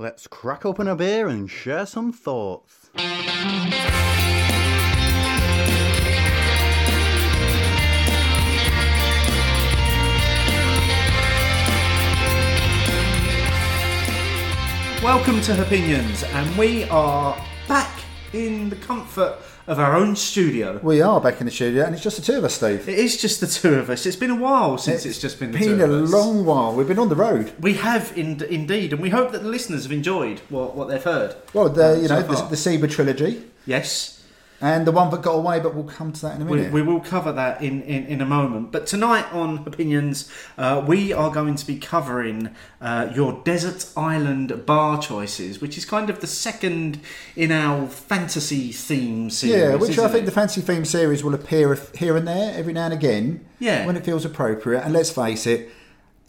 Let's crack open a beer and share some thoughts. Welcome to Opinions, and we are back in the comfort of our own studio. We are back in the studio, and it's just the two of us, Steve. It is just the two of us. It's been a while since it's, just been the been two of us. Been a long while. We've been on the road. We have in, indeed, and we hope that the listeners have enjoyed what, what they've heard. Well, the, Uh, you so know, the, far. the Seba trilogy, Yes, and the one that got away, but we'll come to that in a minute. we will cover that in, in, in a moment. But tonight on Opinions, uh, we are going to be covering uh, your desert island bar choices, which is kind of the second in our fantasy theme series. yeah, which I think it? the fantasy theme series will appear here and there, every now and again, Yeah. when it feels appropriate. And let's face it,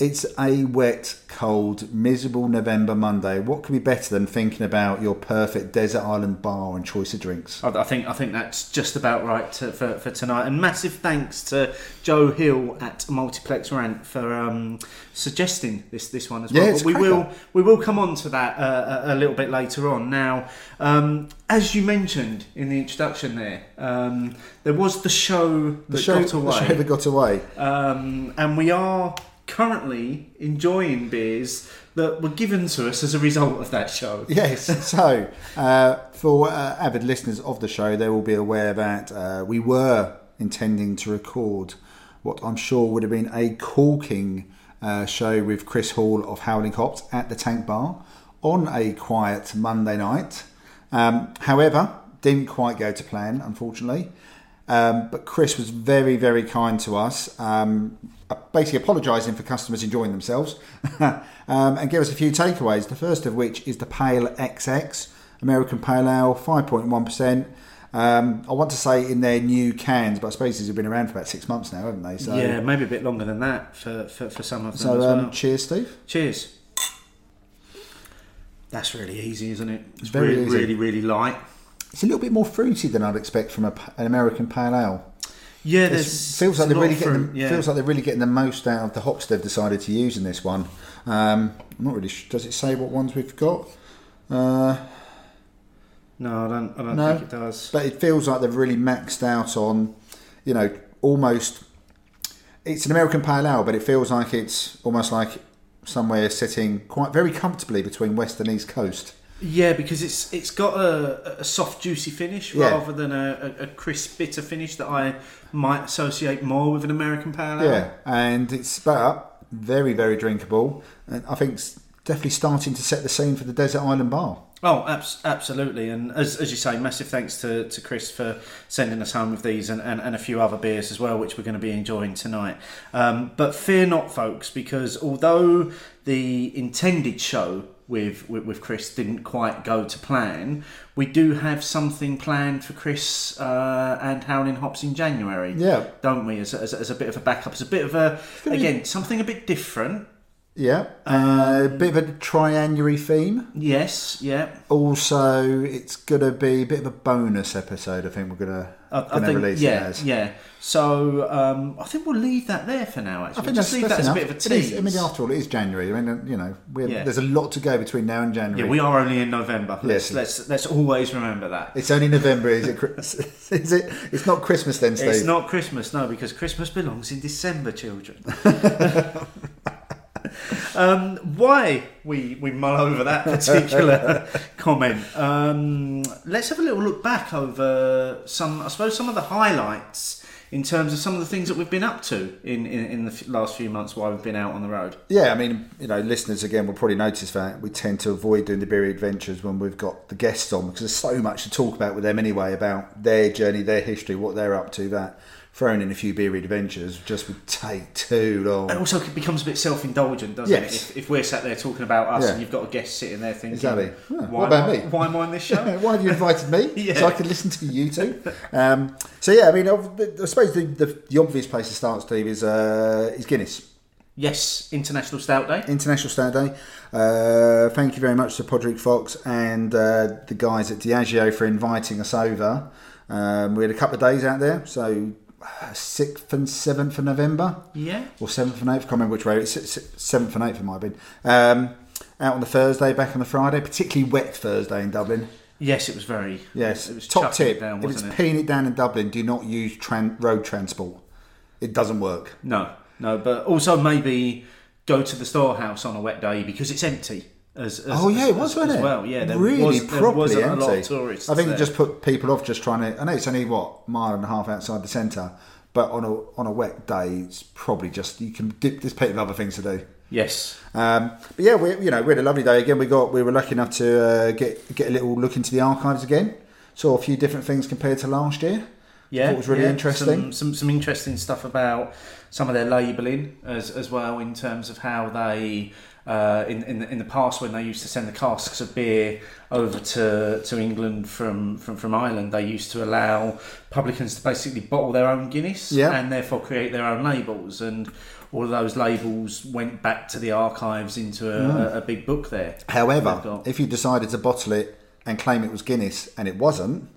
it's a wet, cold, miserable November Monday. What could be better than thinking about your perfect desert island bar and choice of drinks? I think I think that's just about right to, for, for tonight. And massive thanks to Joe Hill at Multiplex Rant for um, suggesting this this one as well. Yeah, it's but we cracker. will we will come on to that uh, a, a little bit later on. Now, um, as you mentioned in the introduction, there um, there was the show that The show, got away, the show that got away. um, and we are currently enjoying beers that were given to us as a result of that show. Yes. So, uh, for uh, avid listeners of the show, they will be aware that uh, we were intending to record what I'm sure would have been a corking uh, show with Chris Hall of Howling Hops at the Tank Bar on a quiet Monday night. Um, however, didn't quite go to plan, unfortunately. Um, but Chris was very, very kind to us, um, basically apologising for customers enjoying themselves, um, and gave us a few takeaways. The first of which is the Pale XX American Pale Ale, 5.1%. Um, I want to say in their new cans, but I suppose these have been around for about six months now, haven't they? So, yeah, maybe a bit longer than that for, for, for some of them so um, well. cheers, Steve. Cheers. That's really easy, isn't it? It's very really, easy. really, really light. It's a little bit more fruity than I'd expect from a, an American Pale Ale. Yeah, It feels like they're really of getting fruit, the, yeah. feels like they're really getting the most out of the hops they've decided to use in this one. Um, I'm not really. Sure. Does it say what ones we've got? Uh, no, I don't. I don't No. think it does. but it feels like they've really maxed out on, you know, almost. It's an American pale ale, but it feels like it's almost like somewhere sitting quite very comfortably between west and east coast. Yeah, because it's it's got a, a soft, juicy finish Yeah. rather than a, a, crisp, bitter finish that I might associate more with an American pale ale. Yeah, and it's but very very drinkable, and I think it's definitely starting to set the scene for the desert island bar. Oh, abs- absolutely. And as, as you say, massive thanks to, to Chris for sending us home with these and, and, and a few other beers as well, which we're going to be enjoying tonight. Um, but fear not, folks, because although the intended show with, with, with Chris didn't quite go to plan, we do have something planned for Chris uh, and Howling Hops in January. Yeah. Don't we? As a, as, a, as a bit of a backup, as a bit of a, again, something a bit different. Yeah, uh, a bit of a Tryanuary theme. Yes, yeah. Also, it's gonna be a bit of a bonus episode. I think we're gonna, I, I think, yeah, as. yeah. So um, I think we'll leave that there for now. Actually, I think just that's, leave that as enough. a bit of a It is- tease. I mean, after all, it is January. I mean, you know, Yeah. there's a lot to go between now and January. yeah, we are only in November. Let's Yes. let's let's always remember that. It's only November. Is it? Is it? It's not Christmas then, Steve. It's not Christmas, no, because Christmas belongs in December, children. um, why we we mull over that particular comment? Um, let's have a little look back over some, I suppose, some of the highlights in terms of some of the things that we've been up to in, in, in the last few months while we've been out on the road. Yeah, I mean, you know, listeners again will probably notice that we tend to avoid doing the beer adventures when we've got the guests on because there's so much to talk about with them anyway about their journey, their history, what they're up to. That throwing in a few beer adventures just would take too long. And also, it becomes a bit self-indulgent, doesn't Yes. it? If, if we're sat there talking about us, Yeah. and you've got a guest sitting there thinking, Exactly. Yeah, Why what about me?" Why am I on this show?" Why have you invited me? Yeah. So I can listen to you two. Um, so yeah, I mean, I suppose the, the, the obvious place to start, Steve, is uh, is Guinness. yes, International Stout Day. International Stout Day. Uh, thank you very much to Padraig Fox and uh, the guys at Diageo for inviting us over. Um, we had a couple of days out there, so uh, sixth and seventh of November, Yeah. or seventh and eighth. I can't remember which way. It's seventh and eighth. It might have been. Um, out on the Thursday, back on the Friday, particularly wet Thursday in Dublin. Yes, it was very. Yes. it was Top it tip: Down, if it's it? peeing it down in Dublin, do not use tran- road transport. It doesn't work. No, no, but also maybe go to the storehouse on a wet day because it's empty. As, as Oh yeah, as- it was, as, wasn't as it? Well, yeah, there really was, there properly wasn't empty. a lot of tourists. I think it just put people off just trying to. I know it's only what mile and a half outside the centre, but on a on a wet day, it's probably just you can dip. There's plenty of other things to do. yes, Um, but yeah, we you know we had a lovely day again. We got we were lucky enough to uh, get get a little look into the archives again. Saw a few different things compared to last year. yeah, it was really yeah, interesting. Some, some some interesting stuff about some of their labelling as as well in terms of how they. Uh, in, in, the, in the past, when they used to send the casks of beer over to, to England from, from, from Ireland, they used to allow publicans to basically bottle their own Guinness Yeah. and therefore create their own labels. And all of those labels went back to the archives into a, a, a big book there. However, if you decided to bottle it and claim it was Guinness and it wasn't,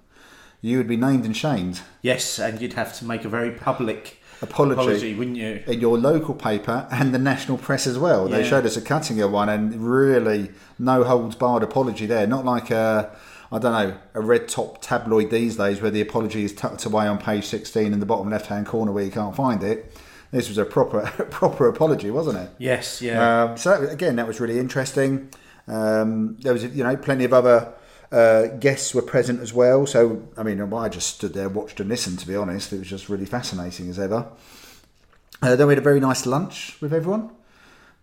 you would be named and shamed. Yes, and you'd have to make a very public Apology. apology, wouldn't you? in your local paper and the national press as well. They showed us a Cuttinger one and really no holds barred apology there. Not like a, I don't know, a red top tabloid these days where the apology is tucked away on page 16 in the bottom left hand corner where you can't find it. This was a proper proper apology, wasn't it? Yes, yeah. Um, so that, again, that was really interesting. Um, there was, you know, plenty of other uh, guests were present as well. So, I mean, I just stood there, watched and listened. To be honest, it was just really fascinating as ever. Uh, then we had a very nice lunch with everyone.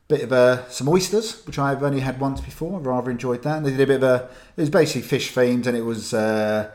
Bit of uh, some oysters, which I've only had once before. I rather enjoyed that. And they did a bit of a. It was basically fish themed, and it was uh,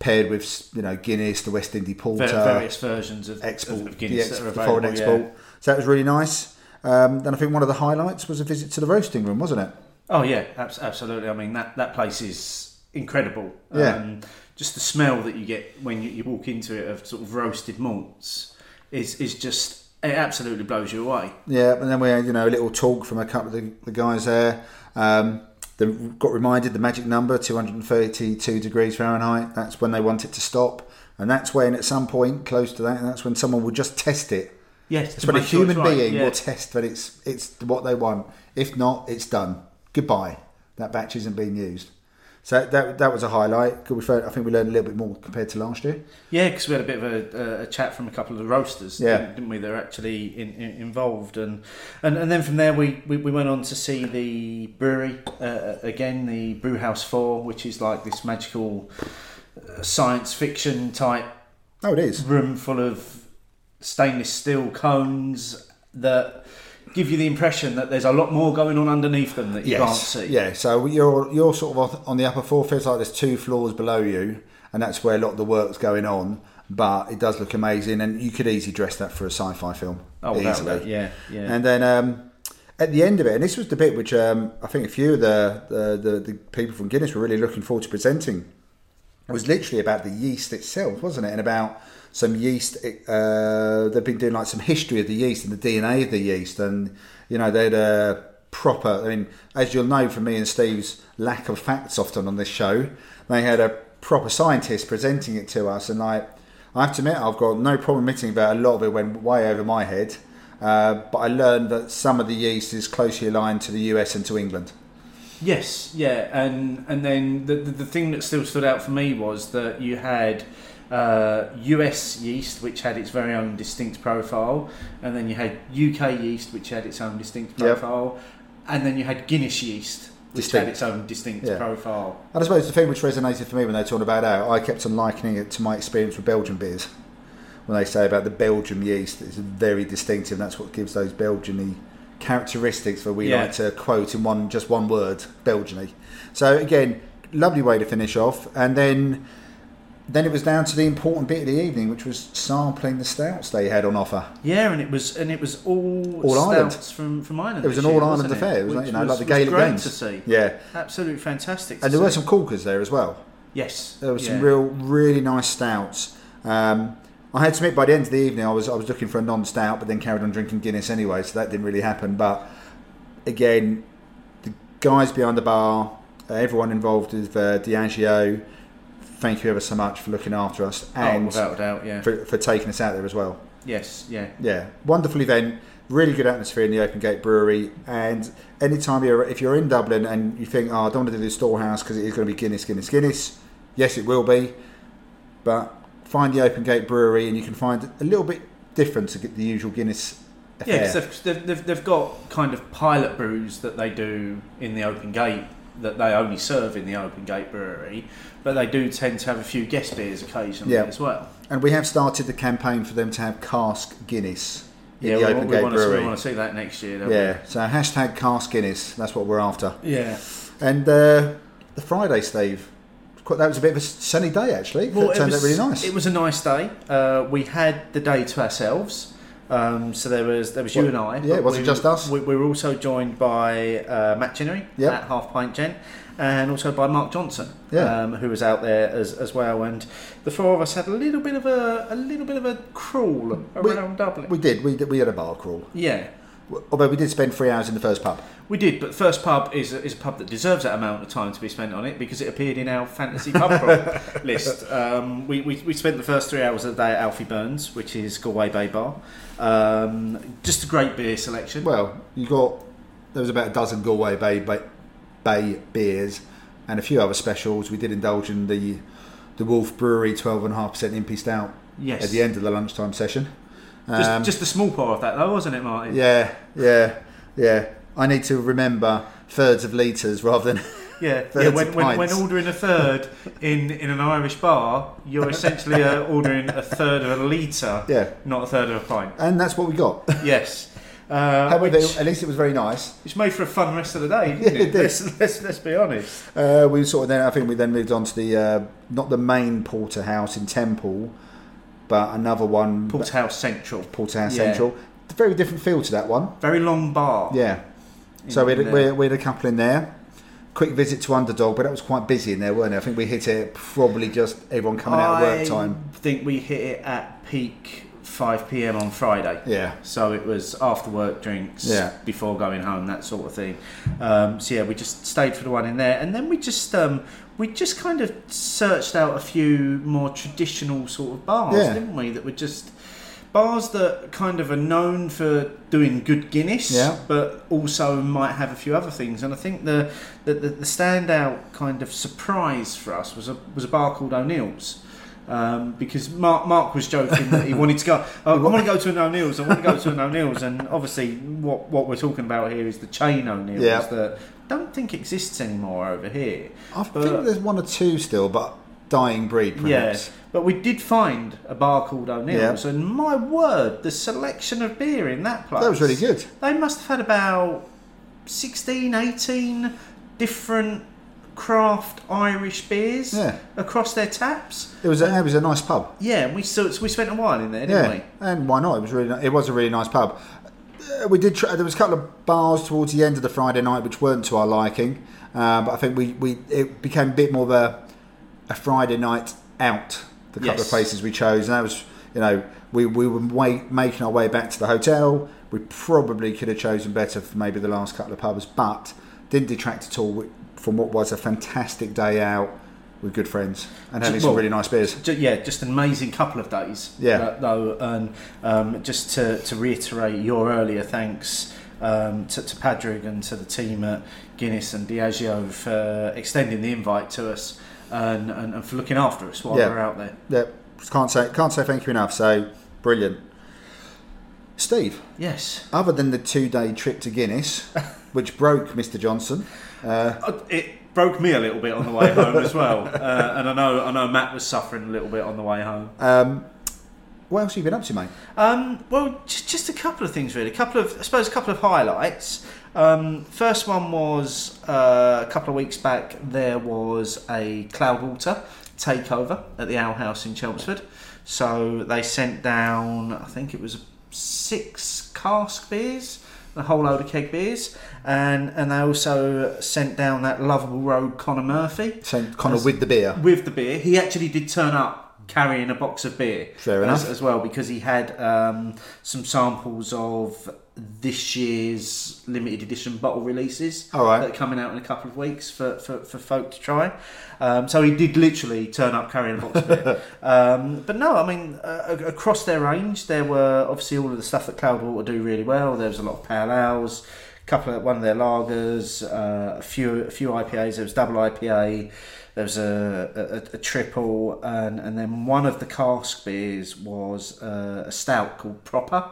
paired with you know Guinness, the West Indies Porter, various versions of, export, of, of the, Guinness ex- that are the foreign available. export. So that was really nice. Um, then I think one of the highlights was a visit to the roasting room, wasn't it? Oh yeah, abs- absolutely. I mean that that place is incredible. Yeah. Um, just the smell that you get when you, you walk into it of sort of roasted malts is is just it absolutely blows you away. Yeah, and then we had you know a little talk from a couple of the, the guys there. Um, they got reminded the magic number 232 degrees Fahrenheit. That's when they want it to stop, and that's when at some point close to that, that's when someone will just test it. Yes, to when a it's human right, being yeah. will test that it's it's what they want. If not, it's done. Goodbye. That batch isn't being used. So that that was a highlight. We I think we learned a little bit more compared to last year. Yeah, because we had a bit of a, a chat from a couple of the roasters, Yeah. didn't, didn't we? They're actually in, in, involved, and, and and then from there we, we, we went on to see the brewery uh, again, the Brew House Four, which is like this magical uh, science fiction type Oh, it is. room full of stainless steel cones that give you the impression that there's a lot more going on underneath them that you can't see. Yeah, so you're you're sort of on the upper floor. Feels like there's two floors below you, and that's where a lot of the work's going on. But it does look amazing, and you could easily dress that for a sci-fi film. Oh, easily. yeah, yeah. And then um, at the end of it, and this was the bit which um, I think a few of the, the, the, the people from Guinness were really looking forward to presenting. It was literally about the yeast itself, wasn't it? And about some yeast. Uh, they've been doing like some history of the yeast and the DNA of the yeast, and you know they had a proper. I mean, as you'll know from me and Steve's lack of facts often on this show, they had a proper scientist presenting it to us, and like I have to admit, I've got no problem admitting that a lot of it went way over my head. Uh, but I learned that some of the yeast is closely aligned to the US and to England. Yes, yeah, and and then the, the the thing that still stood out for me was that you had uh, US yeast, which had its very own distinct profile, and then you had UK yeast, which had its own distinct Yep. profile, and then you had Guinness yeast, which Distinct. had its own distinct Yeah. profile. And I suppose the thing which resonated for me when they talked about that, I kept on likening it to my experience with Belgian beers. When they say about the Belgian yeast, it's very distinctive. And that's what gives those Belgian characteristics that we Yeah. like to quote in one just one word, Belgian. So again, lovely way to finish off. And then then it was down to the important bit of the evening, which was sampling the stouts they had on offer. Yeah, and it was and it was all, All Ireland. from from Ireland. It was an all Ireland wasn't affair. It was like, Which you know, like the was Gaelic great Games. to see. Yeah, Absolutely fantastic. And there were some corkers there as well. yes, There were some yeah. real, really nice stouts. Um, I had to admit, by the end of the evening, I was I was looking for a non-stout, but then carried on drinking Guinness anyway, so that didn't really happen. But again, the guys behind the bar, uh, everyone involved with uh, Diageo, thank you ever so much for looking after us Oh, and without a doubt, yeah. for, for taking us out there as well. Yes, yeah. Yeah, wonderful event. Really good atmosphere in the Open Gate Brewery, and anytime you're if you're in Dublin and you think, oh, I don't want to do the storehouse because it is going to be Guinness, Guinness, Guinness. Yes, it will be, but find the Open Gate Brewery and you can find a little bit different to get the usual Guinness Yeah, because they've, they've, they've got kind of pilot brews that they do in the open gate that they only serve in the open gate brewery, but they do tend to have a few guest beers occasionally Yeah. as well. And we have started the campaign for them to have cask Guinness Yeah, the we, Open we, Gate want to, we want to see that next year. don't Yeah, so hashtag cask Guinness. That's what we're after. Yeah. And uh, the Friday, Steve, that was a bit of a sunny day actually. Well, it turned was, out really nice. It was a nice day. Uh, we had the day to ourselves. Um, so there was there was you What- and I. yeah, but it wasn't we, just us. We, we were also joined by uh, Matt Chinnery Yep. at Half Pint Gent, and also by Mark Johnson, Yeah. um, who was out there as, as well. And the four of us had a little bit of a a little bit of a crawl We- around Dublin. we did. We did, we had a bar crawl. yeah, Although we did spend three hours in the first pub. we did. But first pub is a, is a pub that deserves that amount of time to be spent on it because it appeared in our fantasy pub crawl list. Um, we, we, we spent the first three hours of the day at Alfie Byrne's, which is Galway Bay Bar. Um, just a great beer selection. Well, you got there was about a dozen Galway Bay, Bay Bay beers and a few other specials. We did indulge in the the Wolf Brewery twelve and a half percent Impy Stout yes. at the end of the lunchtime session. Just, Um, just a small part of that, though, wasn't it, Martin? yeah, yeah, yeah. I need to remember thirds of litres rather than Yeah, yeah when, when, when ordering a third in, in an Irish bar, you're essentially uh, ordering a third of a litre, yeah. not a third of a pint. And that's what we got. Yes. Uh, However, which, at least it was very nice. It's made for a fun rest of the day, Yeah, it? it. Let's, let's, let's be honest. Uh, we sort of then I think we then moved on to the uh, not the main porterhouse in Temple, but another one Porterhouse Central. Porterhouse Yeah. Central. Very different feel to that one. Very long bar. Yeah. So we had, in we, had a couple in there. Quick visit to Underdog, but that was quite busy in there, weren't it? I think we hit it probably just everyone coming out of work I time. think we hit it at peak 5 pm on Friday. Yeah. So it was after work drinks, Yeah. before going home, that sort of thing. Um, so yeah, we just stayed for the one in there, and then we just um, we just kind of searched out a few more traditional sort of bars, Yeah. didn't we? That were just bars that kind of are known for doing good Guinness, Yeah. but also might have a few other things. And I think the the, the, the standout kind of surprise for us was a was a bar called O'Neill's. Um, because Mark, Mark was joking that he wanted to go. Oh, I want to go to an O'Neill's. I want to go to an O'Neill's, and obviously, what what we're talking about here is the chain O'Neill's Yeah. that don't think exists anymore over here. I But- think there's one or two still, but dying breed perhaps. Yeah, but we did find a bar called O'Neill's, and my word, the selection of beer in that place. That was really good. They must have had about 16, 18 different craft Irish beers Yeah. across their taps. It was a, it was a nice pub. Yeah, and we still, we spent a while in there, didn't Yeah, and why not? It was really it was a really nice pub. Uh, we did try, there was a couple of bars towards the end of the Friday night which weren't to our liking, uh, but I think we, we it became a bit more of a, a Friday night out. The couple Yes. of places we chose, and that was you know we we were way, making our way back to the hotel. We probably could have chosen better for maybe the last couple of pubs, but didn't detract at all from what was a fantastic day out with good friends and having some really nice beers. Ju- yeah, just an amazing couple of days. Yeah. uh, though, and um, just to, to reiterate your earlier thanks um, to, to Padraig and to the team at Guinness and Diageo for extending the invite to us and, and, and for looking after us while Yeah. we're out there. Yeah, can't say can't say thank you enough. So brilliant, Steve. Yes. Other than the two-day trip to Guinness, which broke Mr. Johnson, uh, Uh, It broke me a little bit on the way home as well, uh, and I know I know Matt was suffering a little bit on the way home. um, what else have you been up to, mate? Um, well, just, just a couple of things really. A couple of, I suppose, a couple of highlights. Um, first one was uh, a couple of weeks back. There was a Cloudwater takeover at the Ale House in Chelmsford. So they sent down, I think it was six cask beers, a whole load of keg beers, and and they also sent down that lovable rogue Connor Murphy Sent Connor As- with the beer. with the beer. He actually did turn up carrying a box of beer. Fair as, enough. as well because he had um, some samples of this year's limited edition bottle releases All right. that are coming out in a couple of weeks for, for, for folk to try. Um, so he did literally turn up carrying a box of beer. um, but no, I mean, uh, across their range, there were obviously all of the stuff that Cloudwater do really well. There was a lot of pale ales, a couple of one of their lagers, uh, a few a few IPAs. There was double IPA. There was a, a, a triple, and, and then one of the cask beers was uh, a stout called Proper,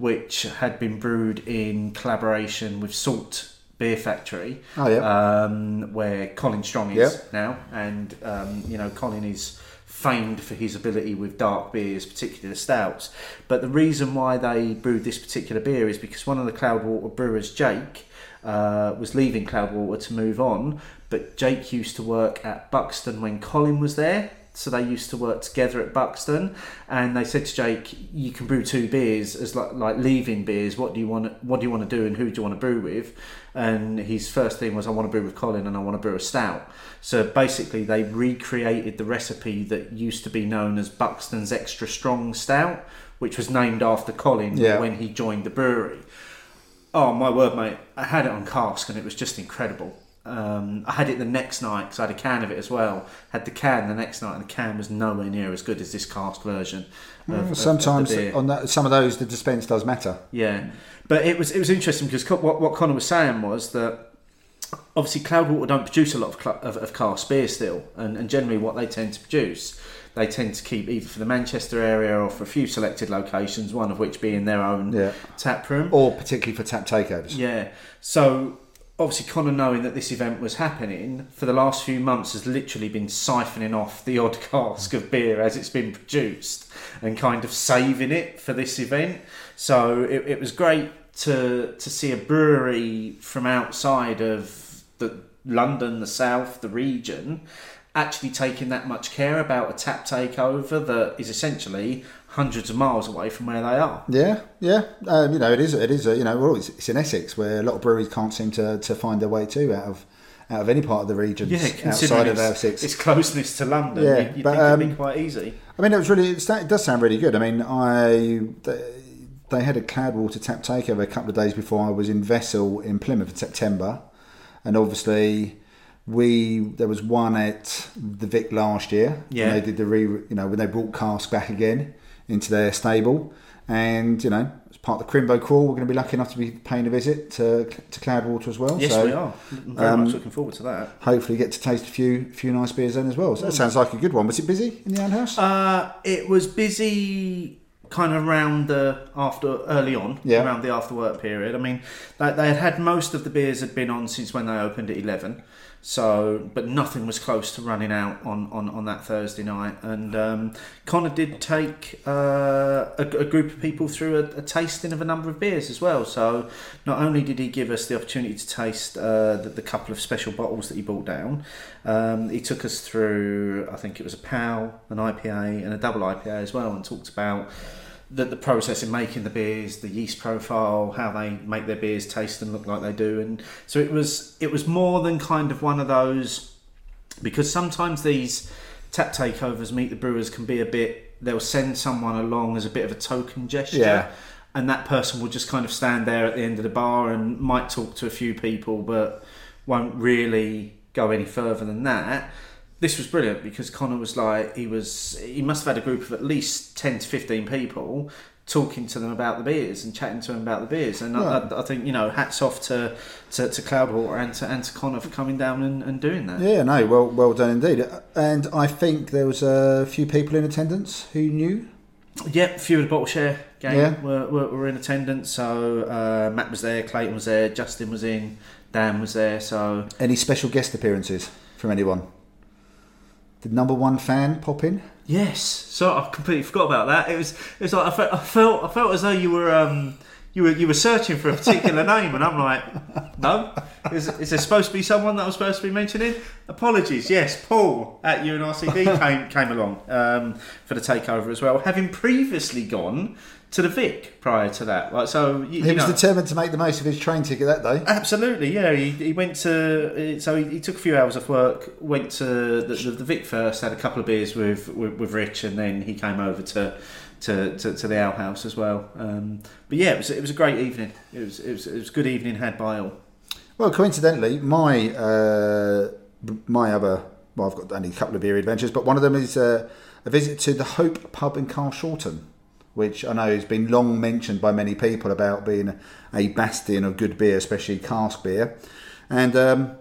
which had been brewed in collaboration with Salt Beer Factory, Oh, yeah. um, where Colin Strong is now, and um, you know Colin is famed for his ability with dark beers, particularly the stouts. But the reason why they brewed this particular beer is because one of the Cloudwater brewers, Jake, uh, was leaving Cloudwater to move on. But Jake used to work at Buxton when Colin was there. So they used to work together at Buxton, and they said to Jake, "You can brew two beers as like, like leaving beers. What do you want? What do you want to do, and who do you want to brew with?" And his first thing was, "I want to brew with Colin, and I want to brew a stout." So basically, they recreated the recipe that used to be known as Buxton's Extra Strong Stout, which was named after Colin Yeah. when he joined the brewery. Oh my word, mate! I had it on cask and it was just incredible. Um, I had it the next night because I had a can of it as well. Had the can the next night, and the can was nowhere near as good as this cast version. Of, of- of Sometimes on that, some of those, the dispense does matter. Yeah, but it was it was interesting because Co- what what Connor was saying was that obviously Cloudwater don't produce a lot of of, of cask beer still, and, and generally what they tend to produce, they tend to keep either for the Manchester area or for a few selected locations, one of which being their own Yeah. tap room. Or particularly for tap takeovers. Yeah. So obviously Connor knowing that this event was happening for the last few months has literally been siphoning off the odd cask of beer as it's been produced and kind of saving it for this event. So it, it was great to to see a brewery from outside of the London, the south, the region actually taking that much care about a tap takeover that is essentially hundreds of miles away from where they are. Yeah, yeah. Um, you know, it is. It is. A, you know, well, it's, it's in Essex where a lot of breweries can't seem to, to find their way to out of out of any part of the region Yeah, outside of Essex. its closeness to London, Yeah, you'd, you'd but, think it'd be um, quite easy. I mean, it was really. It does sound really good. I mean, I they, they had a Cloudwater tap takeover a couple of days before I was in Vessel in Plymouth in September, and obviously we there was one at the Vic last year. Yeah. they did the re. You know, when they brought Cask back again into their stable, and you know, as part of the Crimbo crawl, we're going to be lucky enough to be paying a visit to to Cloudwater as well. Yes, so we are. Very um, much looking forward to that. Hopefully, get to taste a few few nice beers then as well. So that sounds like a good one. Was it busy in the ale house? Uh, it was busy kind of around the after early on Yeah. around the after work period i mean they, they had had most of the beers had been on since when they opened at 11 so but nothing was close to running out on on, on that thursday night. And um, connor did take uh, a, a group of people through a, a tasting of a number of beers as well. So not only did he give us the opportunity to taste uh, the, the couple of special bottles that he brought down um, he took us through i think it was a pal an ipa and a double ipa as well and talked about the, the process in making the beers, the yeast profile, how they make their beers taste and look like they do, and so it was it was more than kind of one of those because sometimes these tap takeovers meet the brewers can be a bit they'll send someone along as a bit of a token gesture. Yeah. and that person will just kind of stand there at the end of the bar and might talk to a few people but won't really go any further than that this was brilliant because Connor was like he was he must have had a group of at least 10 to 15 people talking to them about the beers and chatting to them about the beers and I, I, I think you know hats off to to, to Cloudwater and to, and to Connor for coming down and, and doing that Yeah, no, well, well done indeed. And I think there was a few people in attendance who knew. Yep, a few of the bottle share gang Yeah. were, were, were in attendance. So uh, Matt was there, Clayton was there, Justin was in, Dan was there. So Any special guest appearances from anyone? Did number one fan pop in? yes, so I completely forgot about that. It was it was like I felt I felt, I felt as though you were um, you were you were searching for a particular name, and I'm like, no, is, is there supposed to be someone that I'm supposed to be mentioning? Apologies. Yes, Paul at UNRCD came came along um, for the takeover as well, having previously gone to the Vic prior to that. Like so, you, He you was know, determined to make the most of his train ticket that day. Absolutely, yeah. He, he went to so he, he took a few hours off work. Went to the, the, the Vic first, had a couple of beers with, with with Rich, and then he came over to to, to, to the Ale House as well. Um, but yeah, it was it was a great evening. It was it was, it was a good evening had by all. Well, coincidentally, my uh, my other well, I've got only a couple of beer adventures, but one of them is uh, a visit to the Hope Pub in Carshalton, which I know has been long mentioned by many people about being a bastion of good beer, especially cask beer, and um,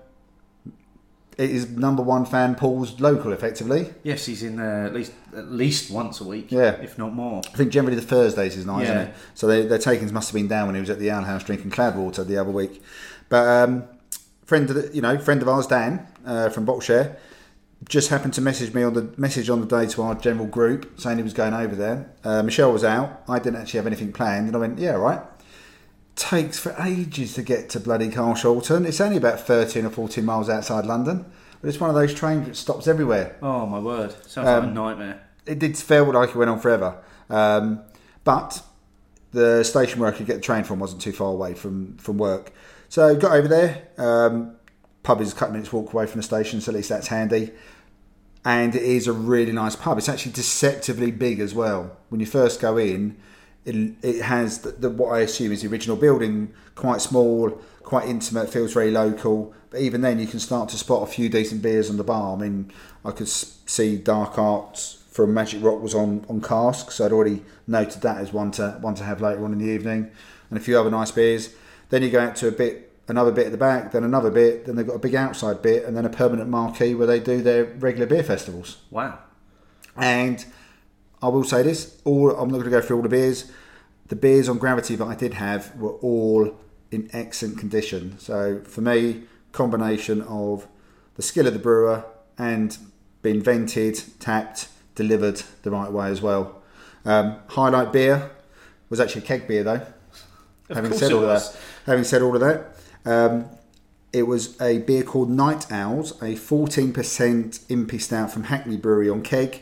it is number one fan Paul's local, effectively. Yes, he's in there at least at least once a week, Yeah. if not more. I think generally the Thursdays is nice, Yeah. isn't it? So they, their takings must have been down when he was at the Ale House drinking Cloudwater the other week. But um, friend of the, you know friend of ours, Dan uh, from Boxshare, just happened to message me on the message on the day to our general group saying he was going over there. Uh, Michelle was out. I didn't actually have anything planned, and I went, yeah, right. Takes for ages to get to bloody Carshalton. It's only about thirteen or fourteen miles outside London, but it's one of those trains that stops everywhere Oh my word, sounds like a Um, nightmare. it did feel like it went on forever. Um, but the station where I could get the train from wasn't too far away from, from work. So got over there. Um, pub is a couple minutes walk away from the station, so at least that's handy. And it is a really nice pub. It's actually deceptively big as well. When you first go in, it, it has the, the, what I assume is the original building, quite small, quite intimate, feels very local. But even then, you can start to spot a few decent beers on the bar. I mean, I could see Dark Arts from Magic Rock was on, on cask, so I'd already noted that as one to one to have later on in the evening, and a few other nice beers. Then you go out to a bit, another bit at the back, then another bit, then they've got a big outside bit, and then a permanent marquee where they do their regular beer festivals. Wow. And I will say this: all I'm not going to go through all the beers. The beers on Gravity that I did have were all in excellent condition. So for me, combination of the skill of the brewer and being vented, tapped, delivered the right way as well. Um, highlight beer was actually keg beer though. having said all of was. that, having said all of that, um, it was a beer called Night Owls, a 14% Impy Stout from Hackney Brewery on keg,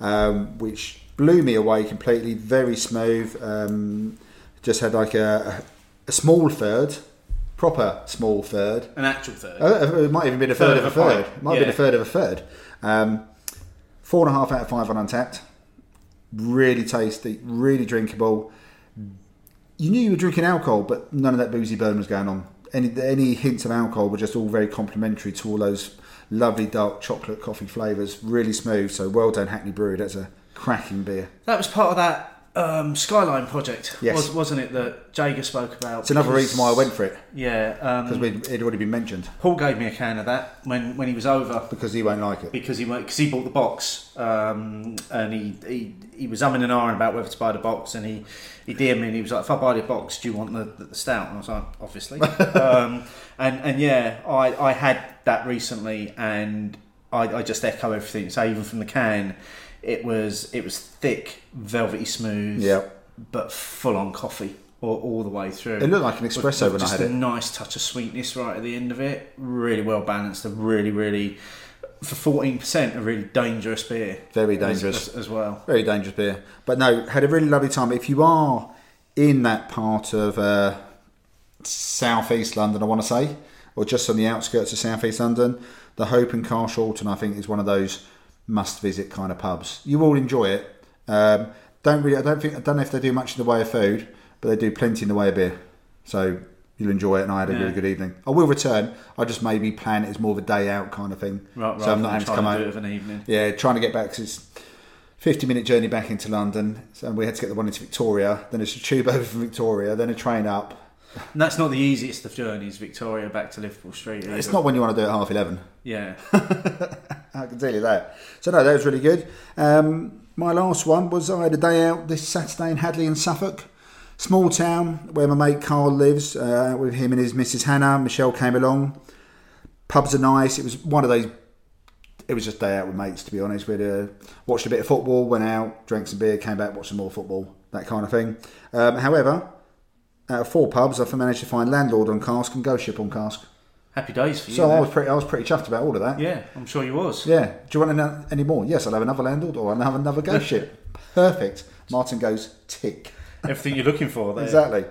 um, which blew me away completely. Very smooth. Um, just had like a, a small third, proper small third. An actual third. Uh, it might even been a third, of a third. pint. Might have been a third of a third. Um, four and a half out of five on Untappd. Really tasty, really drinkable. You knew you were drinking alcohol, but none of that boozy burn was going on. Any any hints of alcohol were just all very complimentary to all those lovely dark chocolate coffee flavours. Really smooth. So well done, Hackney Brewery. That's a cracking beer. That was part of that um, Skyline project, Yes. was, wasn't it? That Jager spoke about. It's another reason why I went for it Yeah, um, because it had already been mentioned. Paul gave me a can of that when, when he was over Because he won't like it. because he because he bought the box um, and he, he he was umming and ahhing about whether to buy the box and he he DM'd me and he was like if I buy the box do you want the, the stout and I was like obviously um, and and yeah I, I had that recently and I, I just echo everything so even from the can it was it was thick velvety smooth Yeah. but full on coffee all, all the way through It looked like an espresso with when I just had a it. nice touch of sweetness right at the end of it. Really well balanced. A really, really for fourteen percent, a really dangerous beer. Very dangerous. as, as well. Very dangerous beer. But no, had a really lovely time. If you are in that part of uh, southeast London, I want to say, or just on the outskirts of southeast London, the Hope and Carshalton, I think, is one of those must-visit kind of pubs. You will enjoy it. Um, don't really. I don't think. I don't know if they do much in the way of food, but they do plenty in the way of beer. So you'll enjoy it. And I had a Yeah. really good evening. I will return. I just maybe plan it as more of a day out kind of thing. Right, right. so I'm not having to come out. of an evening. Yeah, trying to get back 'cause it's 50 minute journey back into London. So we had to get the one into Victoria. Then it's a tube over from Victoria. Then a train up. And that's not the easiest of journeys, Victoria back to Liverpool Street. It's not when you want to do it at half 11. Yeah. I can tell you that. So no, that was really good. Um, my last one was I had a day out this Saturday in Hadleigh in Suffolk, small town where my mate Carl lives. Uh, with him and his Mrs Hannah. Michelle came along. Pubs are nice. It was one of those. It was just day out with mates, to be honest. We uh, watched a bit of football, went out, drank some beer, came back, watched some more football, that kind of thing. Um, however, out of four pubs, I've managed to find Landlord on cask and Ghost Ship on cask. Happy days for you. So I was pretty, I was pretty chuffed about all of that. yeah, I'm sure you was. Yeah. Do you want any, any more? Yes, I'll have another landlord or I'll have another ghost ship. Perfect. Martin goes tick. Everything you're looking for there. Exactly.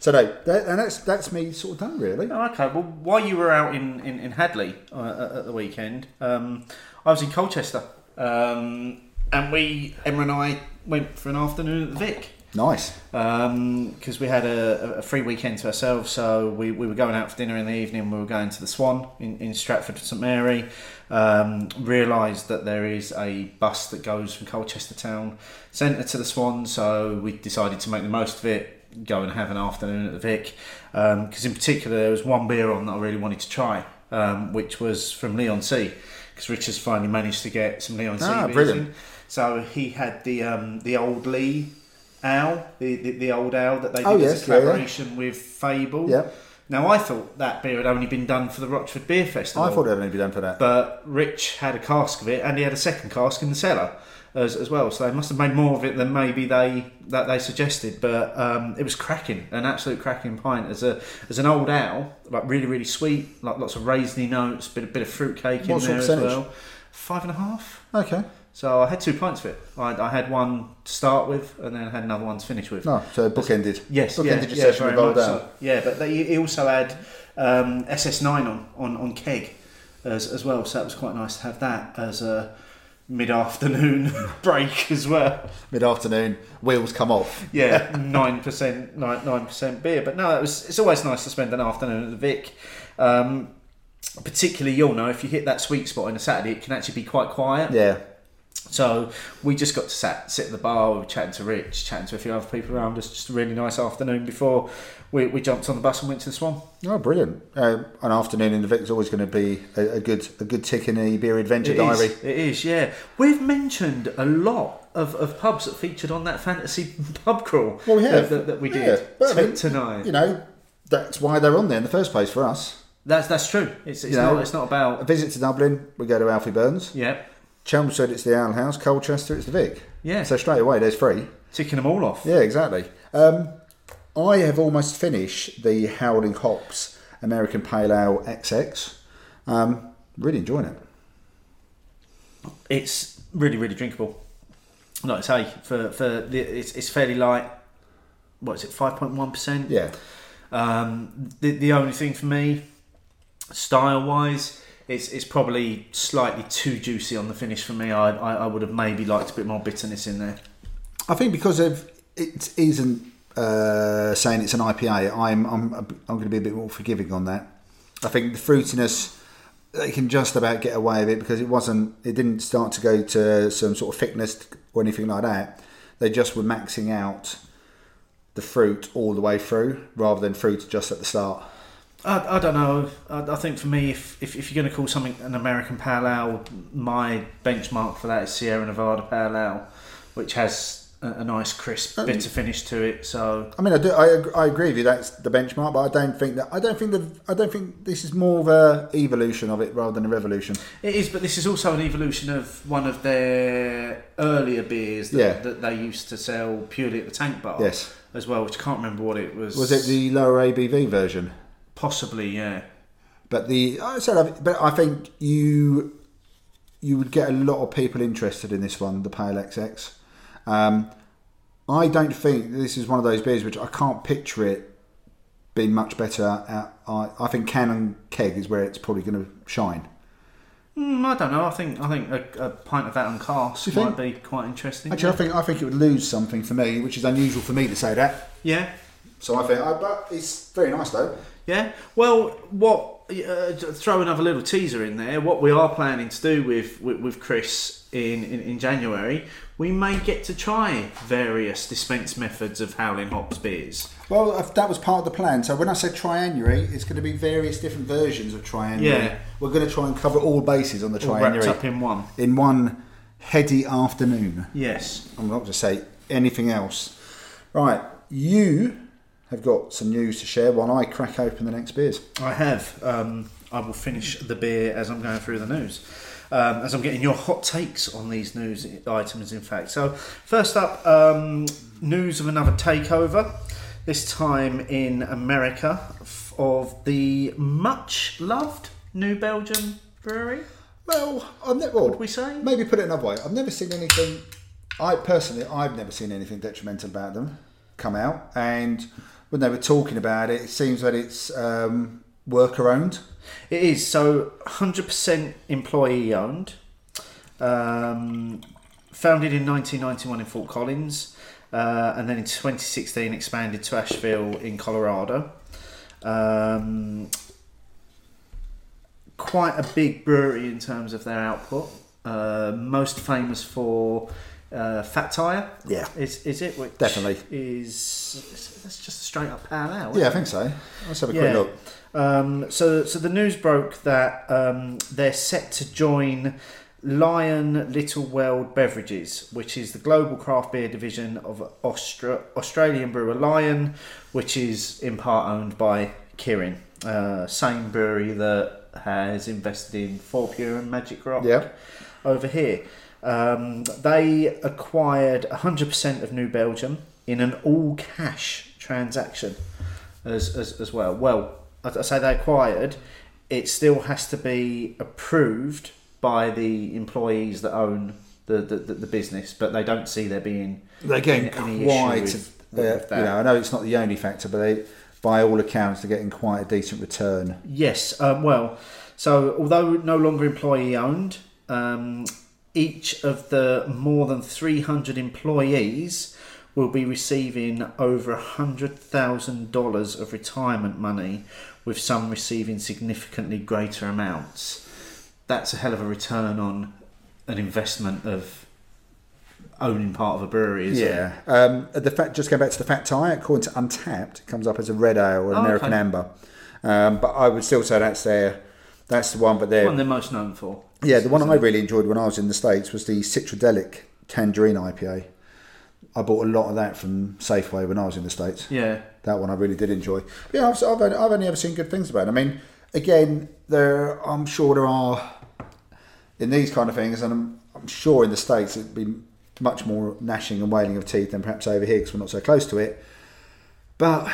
So no, that, and that's that's me sort of done really. Oh, okay. Well, while you were out in, in, in Hadleigh uh, at- at the weekend, um, I was in Colchester. Um, and we, Emma and I, went for an afternoon at the Vic Nice. because we had a, a free weekend to ourselves. So we, we were going out for dinner in the evening. We were going to the Swan in, in Stratford St Mary. Um, realised that there is a bus that goes from Colchester Town Centre to the Swan. So we decided to make the most of it, go and have an afternoon at the Vic. Because in particular, there was one beer on that I really wanted to try, um, which was from Leigh-on-Sea. Because Richard's finally managed to get some Leigh-on-Sea. Ah, brilliant. in. So he had the um, the old Lee owl, the, the, the old owl that they did Oh, as yes, a yeah, yeah. collaboration with Fable. Yep. Now I thought that beer had only been done for the Rochford Beer Festival. I thought it had only been done for that. But Rich had a cask of it, and he had a second cask in the cellar as, as well. So they must have made more of it than maybe they that they suggested. But um, it was cracking, an absolute cracking pint as a as an old owl, like really really sweet, like lots of raisiny notes, bit a bit of fruit cake in there as well. Five and a half. okay. So I had two pints of it. I, I had one to start with, and then I had another one to finish with. No, so bookended. Yes, bookended yeah, your yeah, session very with Old much Owl. so. Yeah, but they, he also had um, SS9 on, on, on keg as, as well, so that was quite nice to have that as a mid-afternoon break as well. Mid afternoon, wheels come off. Yeah, nine percent, nine percent beer. But no, it was. It's always nice to spend an afternoon at the Vic. Um, particularly, you'll know if you hit that sweet spot on a Saturday, it can actually be quite quiet. Yeah. So we just got to sat, sit at the bar, we were chatting to Rich, chatting to a few other people around us. Just a really nice afternoon before we, we jumped on the bus and went to the Swan. Oh, brilliant! Uh, an afternoon in the Vic is always going to be a, a good a good tick in the beer adventure It diary. is, it is, yeah. We've mentioned a lot of, of pubs that featured on that fantasy pub crawl Well, we have. that, that, that we Yeah, did but I t- mean, tonight. You know, that's why they're on there in the first place for us. That's that's true. It's, it's You know, not it's not about A visit to Dublin, we go to Alfie Byrne's. yeah Chelmsford, it's the Ale House. Colchester, it's the Vic. yeah So straight away, there's three. ticking them all off. Yeah, exactly. Um, I have almost finished the Howling Hops American Pale Ale XX. Um, really enjoying it. It's really really drinkable. Like I say, for for the, it's it's fairly light. What is it? Five point one percent. Yeah. Um, the the only thing for me, style wise, it's it's probably slightly too juicy on the finish for me. I, I I would have maybe liked a bit more bitterness in there. I think because of it isn't uh, saying it's an IPA, I'm I'm I'm going to be a bit more forgiving on that. I think the fruitiness they can just about get away with it because it wasn't it didn't start to go to some sort of thickness or anything like that. They just were maxing out the fruit all the way through rather than fruit just at the start. I, I don't know. I, I think for me, if, if, if you're going to call something an American Pale Ale, my benchmark for that is Sierra Nevada Pale Ale, which has a, a nice crisp Um, bitter finish to it. So I mean, I do. I, I agree with you. That's the benchmark, but I don't think that. I don't think that. I don't think this is more of a evolution of it rather than a revolution. it is, but this is also an evolution of one of their earlier beers that, Yeah. that they used to sell purely at the Tank Bar. Yes. as well, which I can't remember what it was. Was it the lower ABV version? Possibly? Yeah. But the I said, I- but I think you you would get a lot of people interested in this one, the Pale XX. Um, I don't think this is one of those beers which I can't picture it being much better. At, I, I think can and keg is where it's probably going to shine. Mm, I don't know. I think I think a, a pint of that on you might be quite interesting. Actually, I think I think it would lose something for me, which is unusual for me to say that. yeah. So I think, I, but it's very nice though. Yeah. Well, what uh, throw another little teaser in there. What we are planning to do with with, with Chris in, in in January, we may get to try various dispense methods of Howling Hops beers. Well, that was part of the plan. So when I said Tryanuary, it's going to be various different versions of Tryanuary. Yeah. We're going to try and cover all bases on the All wrapped Tryanuary up in one. in one heady afternoon. Yes. I'm not going to say anything else. Right, you have got some news to share while I crack open the next beers. I have. Um, I will finish the beer as I'm going through the news. Um, as I'm getting your hot takes on these news items, in fact. So, first up, um, news of another takeover, this time in America, of the much loved New Belgium Brewery. Well, I've never. Well, Would we say? Maybe put it another way. I've never seen anything. I personally, I've never seen anything detrimental about them come out. And when they were talking about it, it seems that it's um, worker owned. It is so 100% employee owned. Um, founded in 1991 in Fort Collins, uh, and then in 2016 expanded to Asheville in Colorado. Um, quite a big brewery in terms of their output. Uh, most famous for uh, Fat Tire. Yeah. Is is it? Which Definitely. Is that's just a straight up pale ale. Yeah, I think so. Let's have a Yeah. quick look. um, so, so the news broke that um, they're set to join Lion Little World Beverages, which is the global craft beer division of Austra- Australian brewer Lion, which is in part owned by Kirin, uh, same brewery that has invested in Fourpure and Magic Rock Yeah. over here. Um, they acquired 100% of New Belgium in an all cash transaction as, as, as well. Well, I I say they acquired, it still has to be approved by the employees that own the, the, the, business, but they don't see there being They're getting any issue quite, with- uh, with that. you know, I know it's not the only factor, but they, by all accounts, they're getting quite a decent return. Yes, um, well, so although no longer employee owned, um, each of the more than 300 employees will be receiving over $100,000 of retirement money, with some receiving significantly greater amounts. That's a hell of a return on an investment of owning part of a brewery, isn't it? Yeah. Um, the fact, just going back to the fat tire, according to Untappd, it comes up as a red ale or Oh, American okay. amber. Um, but I would still say that's their, that's the one. But they're One they're most known for. Yeah, the one I really enjoyed when I was in the States was the Citradelic Tangerine IPA. I bought a lot of that from Safeway when I was in the States. Yeah. That one I really did enjoy. Yeah, I've, I've, only, I've only ever seen good things about it. I mean, again, there I'm sure there are in these kind of things, and I'm, I'm sure in the States it'd be much more gnashing and wailing of teeth than perhaps over here because we're not so close to it. But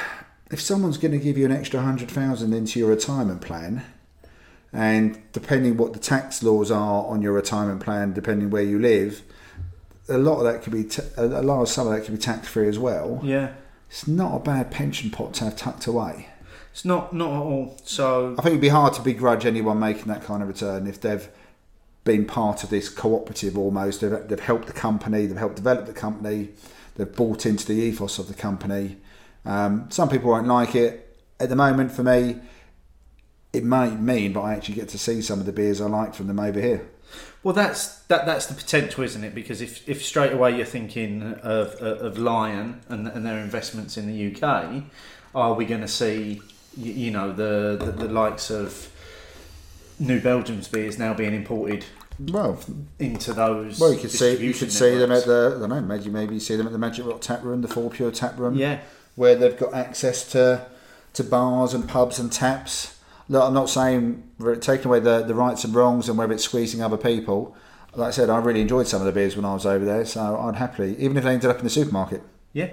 if someone's going to give you an extra hundred thousand into your retirement plan, and depending what the tax laws are on your retirement plan, depending where you live, a lot of that could be t- a lot of some of that could be tax free as well. Yeah. It's not a bad pension pot to have tucked away. It's not not at all. So I think it'd be hard to begrudge anyone making that kind of return if they've been part of this cooperative almost. They've, they've helped the company, they've helped develop the company, they've bought into the ethos of the company. Um, some people won't like it. At the moment, for me, it might mean, but I actually get to see some of the beers I like from them over here. Well, that's that. That's the potential, isn't it? Because if, if straight away you're thinking of of, Lion and, and their investments in the UK, are we going to see you, know the, the the likes of New Belgium's beers now being imported Well, into those? well, you could see you could see them at networks? the I don't know maybe maybe see them at the Magic Rock Tap Room, the Fourpure Tap Room. yeah. where they've got access to to bars and pubs and taps. Look, I'm not saying we're taking away the, the rights and wrongs and whether it's squeezing other people. Like I said, I really enjoyed some of the beers when I was over there, so I'd happily, even if they ended up in the supermarket. Yeah.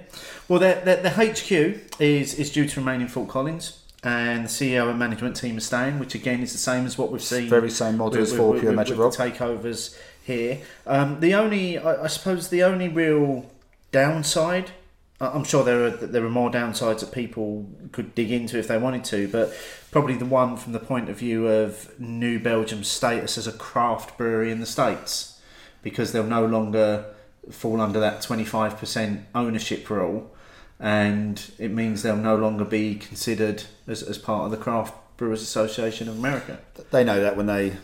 Well, the, the, the HQ is, is due to remain in Fort Collins, and the CEO and management team are staying, which again is the same as what we've seen. Very same model as Fourpure Magic with the takeovers here. Um, the only, I, I suppose, the only real downside. I'm sure there are there are more downsides that people could dig into if they wanted to, but probably the one from the point of view of New Belgium's status as a craft brewery in the states, because they'll no longer fall under that 25% ownership rule, and it means they'll no longer be considered as, as part of the Craft Brewers Association of America. They know that when they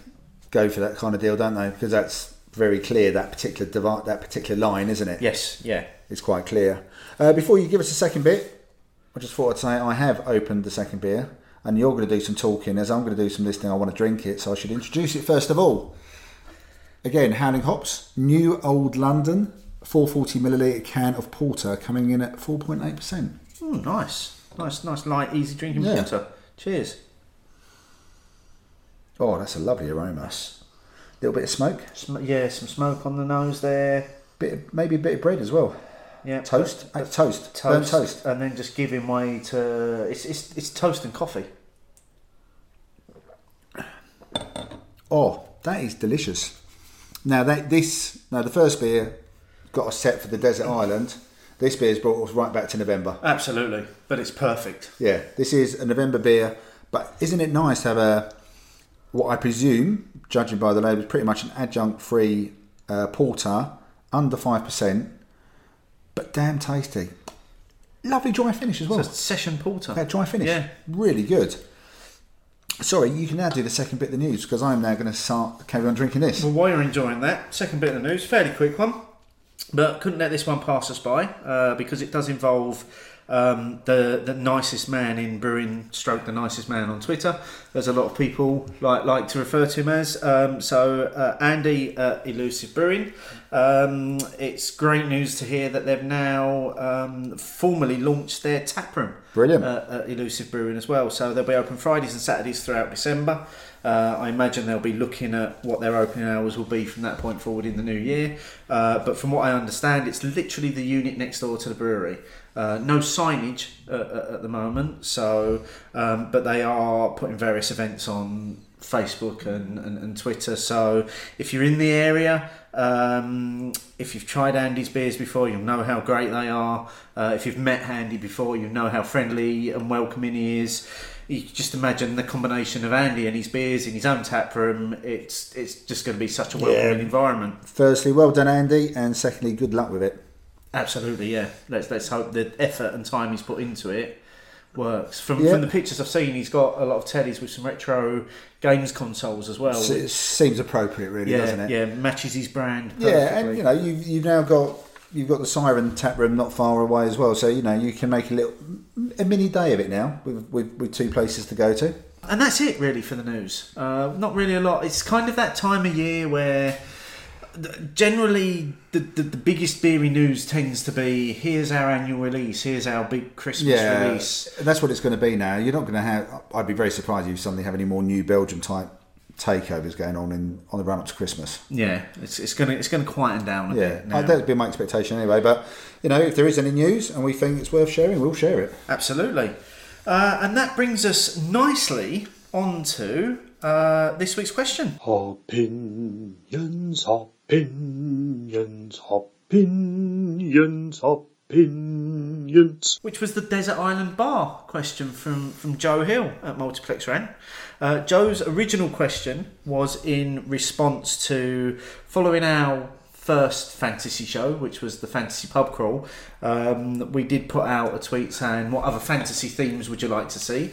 go for that kind of deal, don't they? Because that's very clear. That particular that particular line, isn't it? Yes, yeah. It's quite clear. Uh, before you give us a second bit, I just thought I'd say I have opened the second beer, and you're going to do some talking as I'm going to do some listening. I want to drink it, so I should introduce it first of all. Again, Howling Hops, New Old London, 440 milliliter can of porter, coming in at 4.8%. Oh, hmm, nice, nice, nice, light, easy drinking Yeah. water. Cheers. Oh, that's a lovely aroma. A Little bit of smoke, Sm- yeah, some smoke on the nose there. bit of, maybe a bit of bread as well. Yeah, Toast, but- Uh, toast, burnt toast. and then just giving way to it's it's, it's toast and coffee. Oh, that is delicious. Now that this, now the first beer got us set for the desert island. This beer beer's brought us right back to November. Absolutely, but it's perfect. Yeah, this is a November beer, but isn't it nice to have a what I presume, judging by the label, is pretty much an adjunct-free uh, porter under five percent, but damn tasty. Lovely dry finish as well. It's a session porter. Yeah, dry finish. Yeah. Really good. Sorry, you can now do the second bit of the news because I'm now going to start carry on drinking this. Well, while you're enjoying that, second bit of the news, fairly quick one, but couldn't let this one pass us by uh, because it does involve um, the the nicest man in brewing, stroke the nicest man on Twitter. There's a lot of people like like to refer to him as. Um, so uh, Andy at Elusive Brewing. Um, it's great news to hear that they've now um, formally launched their taproom. Brilliant. Uh, at Elusive Brewing as well. So they'll be open Fridays and Saturdays throughout December. Uh, I imagine they'll be looking at what their opening hours will be from that point forward in the new year. Uh, but from what I understand, it's literally the unit next door to the brewery. Uh, no signage uh, at the moment, so um, but they are putting various events on Facebook and, and, and Twitter. So if you're in the area, um, if you've tried Andy's beers before, you'll know how great they are. Uh, if you've met Andy before, you know how friendly and welcoming he is. You just imagine the combination of Andy and his beers in his own tap room. It's it's just going to be such a welcoming Yeah. environment. Firstly, well done, Andy, and secondly, good luck with it. Absolutely, yeah. Let's let's hope the effort and time he's put into it works. From Yeah. from the pictures I've seen, he's got a lot of teddies with some retro games consoles as well. It seems appropriate, really, yeah, doesn't it? yeah, matches his brand. Perfectly. Yeah, and you know, you've you've now got you've got the Siren tap room not far away as well, so you know you can make a little a mini day of it now with with, with two places to go to. And that's it, really, for the news. Uh, not really a lot. It's kind of that time of year where generally the, the, the biggest beery news tends to be here's our annual release, here's our big Christmas Yeah, release. that's what it's going to be now. You're not going to have. I'd be very surprised if you suddenly have any more New Belgium type takeovers going on in on the run up to Christmas. Yeah, it's, it's gonna it's gonna quieten down a Yeah, bit now. uh, that'd be my expectation anyway. But you know, if there is any news and we think it's worth sharing, we'll share it. Absolutely. Uh, and that brings us nicely on to uh, this week's question. Opinions, opinions, opinions, opinions. opinions. which was the Desert Island Bar question from, from Joe Hill at Multiplex Rant. Uh, Joe's original question was in response to following our first fantasy show, which was the Fantasy Pub Crawl. Um, we did put out a tweet saying, What other fantasy themes would you like to see?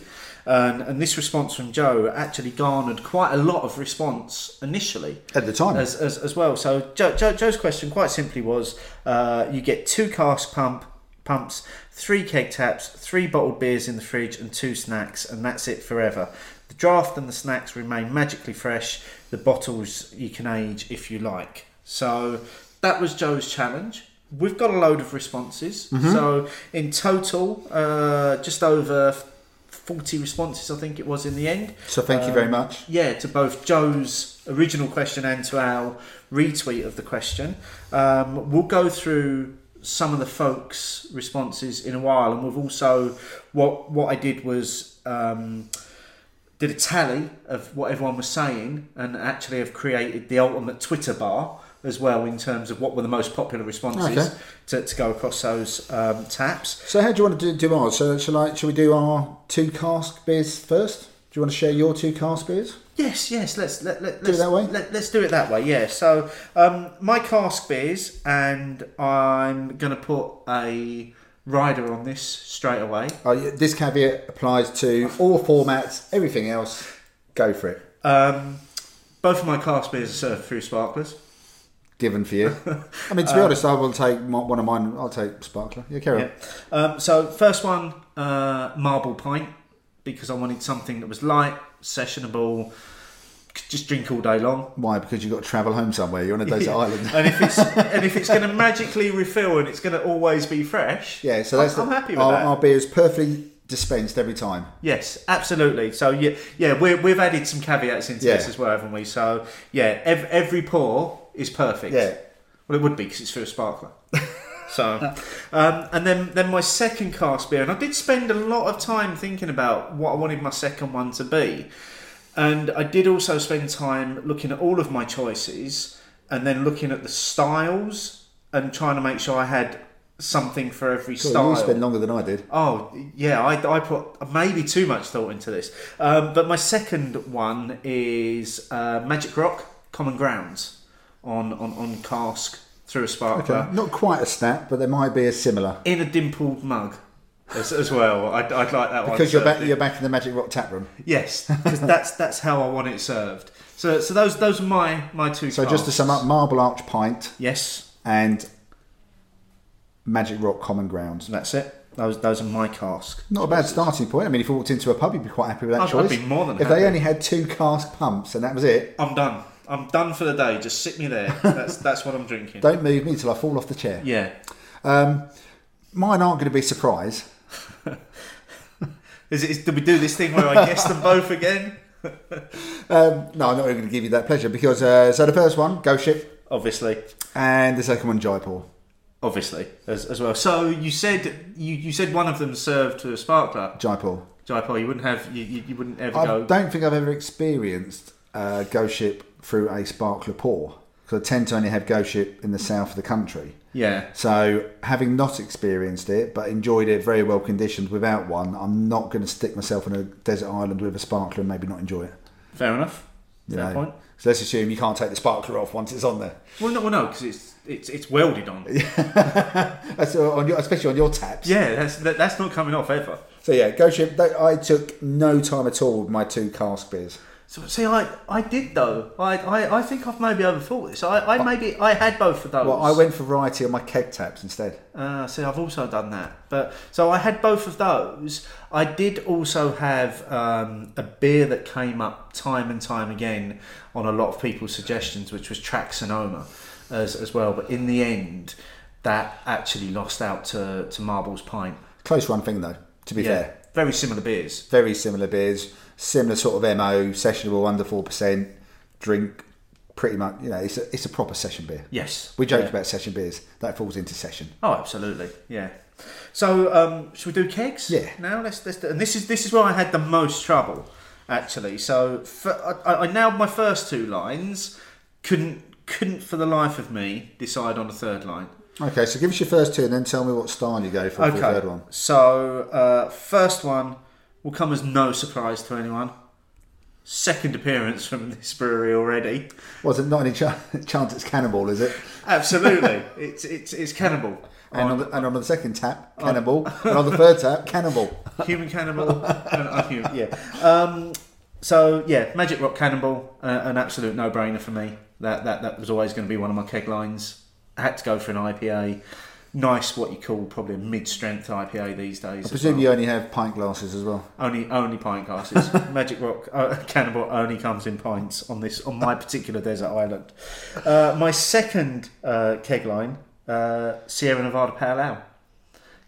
And, and this response from Joe actually garnered quite a lot of response initially At the time. as, as, as well. So Joe, Joe, Joe's question quite simply was: uh, you get two cask pump pumps, three keg taps, three bottled beers in the fridge, and two snacks, and that's it forever. The draft and the snacks remain magically fresh. The bottles you can age if you like. So that was Joe's challenge. We've got a load of responses. So in total, uh, just over. 40 responses, I think it was in the end. So thank you very much. Yeah, to both Joe's original question and to our retweet of the question. Um, we'll go through some of the folks' responses in a while, and we've also what what I did was um, did a tally of what everyone was saying, and actually have created the ultimate Twitter bar as well in terms of what were the most popular responses Okay. to, to go across those um, taps. So how do you want to do, do ours? So shall I? Shall we do our two cask beers first? Do you want to share your two cask beers? Yes, yes. Let's let, let, Do it that way? Let, us do it that way. Yeah. So um, my cask beers, and I'm going to put a rider on this straight away. Oh, yeah, this caveat applies to all formats. Everything else, go for it. Um, both of my cask beers are served through sparklers. Given for you. I mean, to be honest, I will take one of mine. I'll take sparkler. Yeah, carry Yeah. Um, so first one, uh, marble pint, because I wanted something that was light, sessionable, could just drink all day long. Why? Because you've got to travel home somewhere. You're on a desert island. And if it's and if it's going to magically refill and it's going to always be fresh, Yeah, so that's I'm the, happy with our, that. our beer is perfectly dispensed every time. Yes, absolutely. So yeah, yeah, we we've added some caveats into Yeah. this as well, haven't we? So yeah, ev- every pour is perfect. Yeah. Well, it would be because it's through a sparkler. so, um, and then then my second cast beer, and I did spend a lot of time thinking about what I wanted my second one to be, and I did also spend time looking at all of my choices, and then looking at the styles and trying to make sure I had something for every Cool, style. you spent longer than I did. Oh yeah, I, I put maybe too much thought into this. Um, but my second one is uh, Magic Rock Common Grounds on on, on cask through a sparkler Okay. Not quite a snap, but there might be a similar. in a dimpled mug as, as well. I'd, I'd like that one. Because you're back, in- you're back in the Magic Rock tap room. Yes, because that's that's how I want it served. So so those those are my my two. So just to sum up, Marble Arch Pint yes, and Magic Rock Common Grounds. that's it. Those those are my cask. Not a bad starting point. I mean, if you walked into a pub, you'd be quite happy with that I'd- choice. I'd be more than If happy. they only had two cask pumps and that was it, I'm done. I'm done for the day. Just sit me there. That's that's what I'm drinking. don't move me till I fall off the chair. Yeah. Mine aren't going to be surprise. Is it? Is, do we do this thing where I guess them both again? Um, no, I'm not even going to give you that pleasure because uh, so the first one, Ghost Ship, Obviously, and the second one, Jaipur. obviously as, as well. So you said you, you said one of them served to a sparkler. Jaipur. Jaipur, you wouldn't have you, you, you wouldn't ever I go. don't think I've ever experienced uh, Ghost Ship through a sparkler pour because I tend to only have Ghost Ship in the south of the country. Yeah. So, having not experienced it but enjoyed it very well conditioned without one, I'm not going to stick myself on a desert island with a sparkler and maybe not enjoy it. Fair enough. You Fair know? point. So let's assume you can't take the sparkler off once it's on there. Well, no, well, no, because it's it's it's welded on. On your, especially on your taps. Yeah, that's that, that's not coming off ever. So yeah, Ghost Ship. they- I took no time at all with my two cask beers. So see, I I did though. I I, I think I've maybe overthought this. I, I maybe I had both of those. Well, I went for variety on my keg taps instead. Uh, see, I've also done that. But so I had both of those. I did also have um, a beer that came up time and time again on a lot of people's suggestions, which was Track Sonoma as as well. But in the end, that actually lost out to to Marble's Pint. Close run thing though. To be Yeah, fair, very similar beers. very similar beers, similar sort of mo, sessionable under four percent, drink. Pretty much, you know, it's a it's a proper session beer. Yes, We joked Yeah. about session beers. That falls into session. Oh, absolutely, yeah. So, um, should we do kegs? Yeah. Now let's let's. Do, and this is this is where I had the most trouble, actually. So, for, I, I nailed my first two lines. Couldn't couldn't for the life of me decide on a third line. Okay, so give us your first two, and then tell me what style you go for for the third one. So, uh, first one will come as no surprise to anyone. Second appearance from this brewery already. Was it not any ch- chance it's Cannonball, Is it? Absolutely, it's it's it's cannonball. And on, the, and on the second tap, Cannonball, and on the third tap, Cannonball. human cannonball and unhuman. Yeah. Um, so yeah, Magic Rock Cannonball, uh, an absolute no-brainer for me. That that that was always going to be one of my keg lines. I had to go for an IPA. Nice, what you call probably a mid-strength IPA these days. I presume well. you only have pint glasses as well. only only pint glasses. Magic Rock uh, Cannonball only comes in pints on this on my particular desert island. Uh, my second uh, keg line, uh, Sierra Nevada Pale Ale,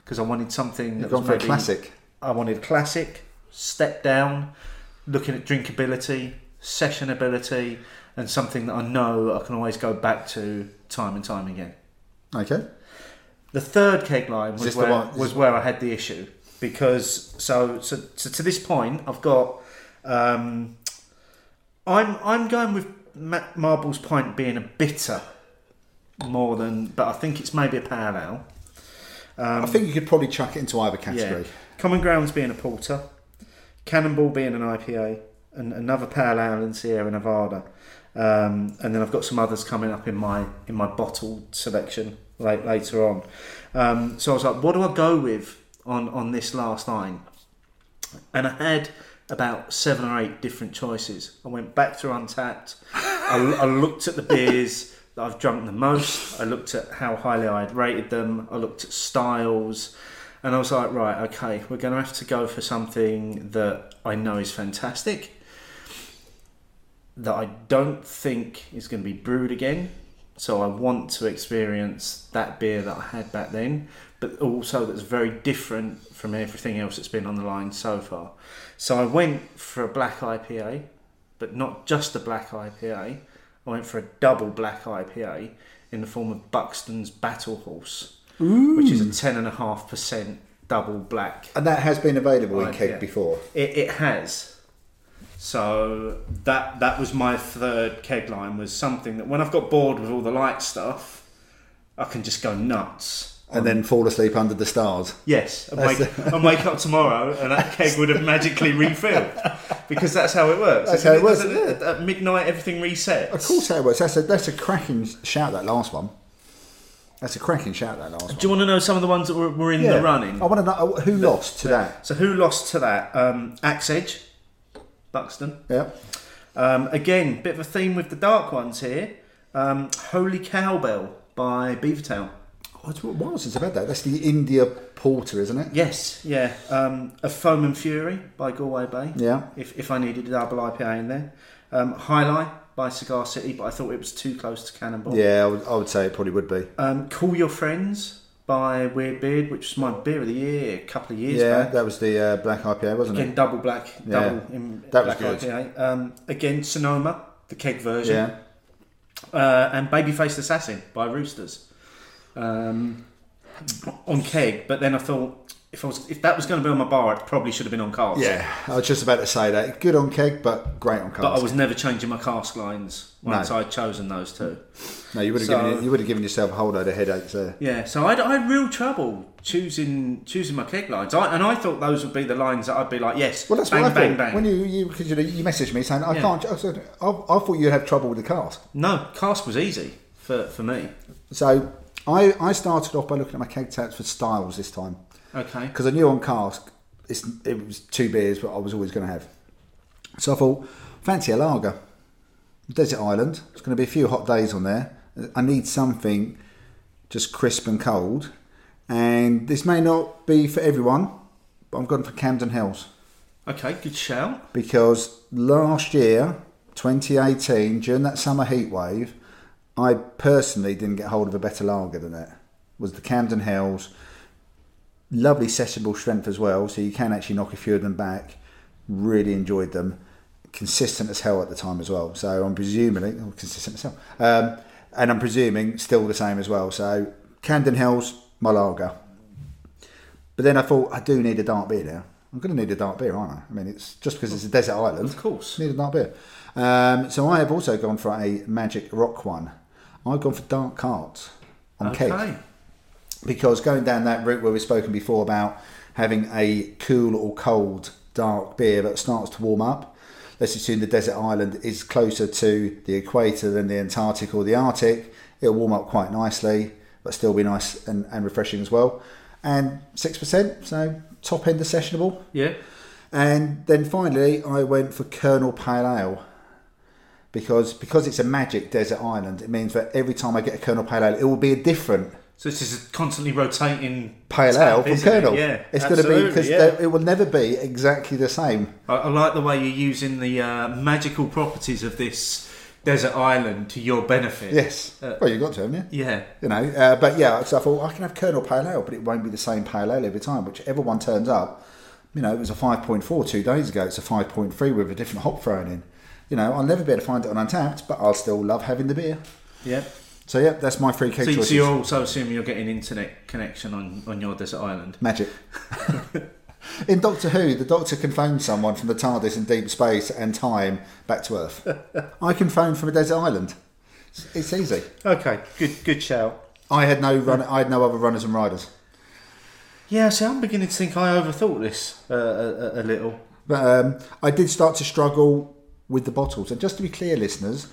because I wanted something. You've that gone was maybe- classic. I wanted a classic, step down, looking at drinkability, sessionability, and something that I know I can always go back to time and time again. Okay. The third keg line was where, one- was where I had the issue because so so, so to this point I've got um, I'm I'm going with Ma- Marble's Pint being a bitter more than but I think it's maybe a parallel. ale. I think you could probably chuck it into either category. Yeah. Common Grounds being a porter, Cannonball being an IPA, and another pale ale in Sierra Nevada. Um, and then I've got some others coming up in my in my bottled selection late, later on. Um, so I was like, what do I go with on on this last line? And I had about seven or eight different choices. I went back to Untappd. I, I looked at the beers that I've drunk the most. I looked at how highly I had rated them. I looked at styles. And I was like, right, okay, we're going to have to go for something that I know is fantastic, that I don't think is going to be brewed again. So I want to experience that beer that I had back then, but also that's very different from everything else that's been on the line so far. So I went for a black IPA, but not just a black IPA. I went for a double black IPA in the form of Buxton's Battle Horse, which is a ten and a half percent double black. And that has been available in keg before. It, it has. So that that was my third keg line was something that when I've got bored with all the light stuff, I can just go nuts. And then fall asleep under the stars. Yes, and wake, and wake up tomorrow and that keg would have magically refilled because that's how it works. That's how it works, Doesn't At midnight, everything resets. Of course, how it works. That's a, that's a cracking shout, that last one. That's a cracking shout. That last one. Do you want to know some of the ones that were, were in the running? I want to know who lost to that. So who lost to that? Um, Axe Edge, Buxton. Yeah. Um, again, bit of a theme with the dark ones here. Um, Holy Cowbell by Beavertown. What what was it about that? That's the India Porter, isn't it? Yes, yeah. Um, a Foam and Fury by Galway Bay. Yeah. If, if I needed a double IPA in there. Um, Jai Alai by Cigar City, but I thought it was too close to Cannonball. Yeah, I would, I would say it probably would be. Um, Call Your Friends by Weird Beard, which was my beer of the year a couple of years Yeah, back. that was the uh, black IPA, wasn't Again, it? Again, double black, Yeah. in That was good. IPA. Um, again, Sonoma, the keg version. Yeah. uh, and Babyfaced Assassin by Roosters um, on keg. But then I thought if I was if that was going to be on my bar, it probably should have been on cask. Yeah, I was just about to say that. Good on keg, but great on cask. But I was never changing my cask lines once No. I'd chosen those two. no, you would have so- given you would have given yourself a whole load of headaches there. Yeah, so I, I had real trouble choosing choosing my keg lines, I, and I thought those would be the lines that I'd be like, yes, Well, that's bang, what I bang, thought. bang. When you you because you, know, you messaged me saying I Yeah. can't. I, said, I, I thought you'd have trouble with the cask. No, cask was easy for, for me. So I I started off by looking at my keg taps for styles this time Okay. because I knew on cask it's, it was two beers, but I was always going to have. So I thought, fancy a lager. Desert Island. It's going to be a few hot days on there. I need something just crisp and cold. And this may not be for everyone, but I'm going for Camden Hells Okay, good shout. because last year, 2018, during that summer heat wave, I personally didn't get hold of a better lager than that. It was the Camden Hells. Lovely sessionable strength as well, so you can actually knock a few of them back. Really enjoyed them. Consistent as hell at the time as well. So I'm presuming, oh, consistent as hell. Um, and I'm presuming still the same as well. So Camden Hells, my lager. But then I thought, I do need a dark beer now. I'm going to need a dark beer, aren't I? I mean, it's just because it's a desert island. Of course. Need a dark beer. Um, so I have also gone for a Magic Rock one. I've gone for Dark Arts on keg Okay. Because going down that route where we've spoken before about having a cool or cold dark beer that starts to warm up. Let's assume the desert island is closer to the equator than the Antarctic or the Arctic. It'll warm up quite nicely, but still be nice and, and refreshing as well. And six percent, so top end of sessionable. Yeah. And then finally, I went for Kernel Pale Ale because because it's a magic desert island. It means that every time I get a Kernel Pale Ale, it will be a different So this is a constantly rotating Pale tap, Ale from it? Kernel. Yeah, it's going to be because yeah. it will never be exactly the same. I, I like the way you're using the uh, magical properties of this desert island to your benefit. Yes. Uh, well, you got to, haven't you? Yeah. You know, uh, but yeah. So I thought I can have Kernel Pale Ale, but it won't be the same Pale Ale every time. Whichever one turns up, you know, it was a five point four two days ago. It's a five point three with a different hop thrown in. You know, I'll never be able to find it on Untappd, but I'll still love having the beer. Yeah. So yeah, that's my free keg So, choices. so you're also assuming you're getting internet connection on, on your desert island. Magic. In Doctor Who, the Doctor can phone someone from the TARDIS in deep space and time back to Earth. I can phone from a desert island. It's, easy. Okay, good good shout. I had no run. I had no other runners and riders. Yeah, see, I'm beginning to think I overthought this uh, a, a, a little. But um, I did start to struggle with the bottles. And just to be clear, listeners,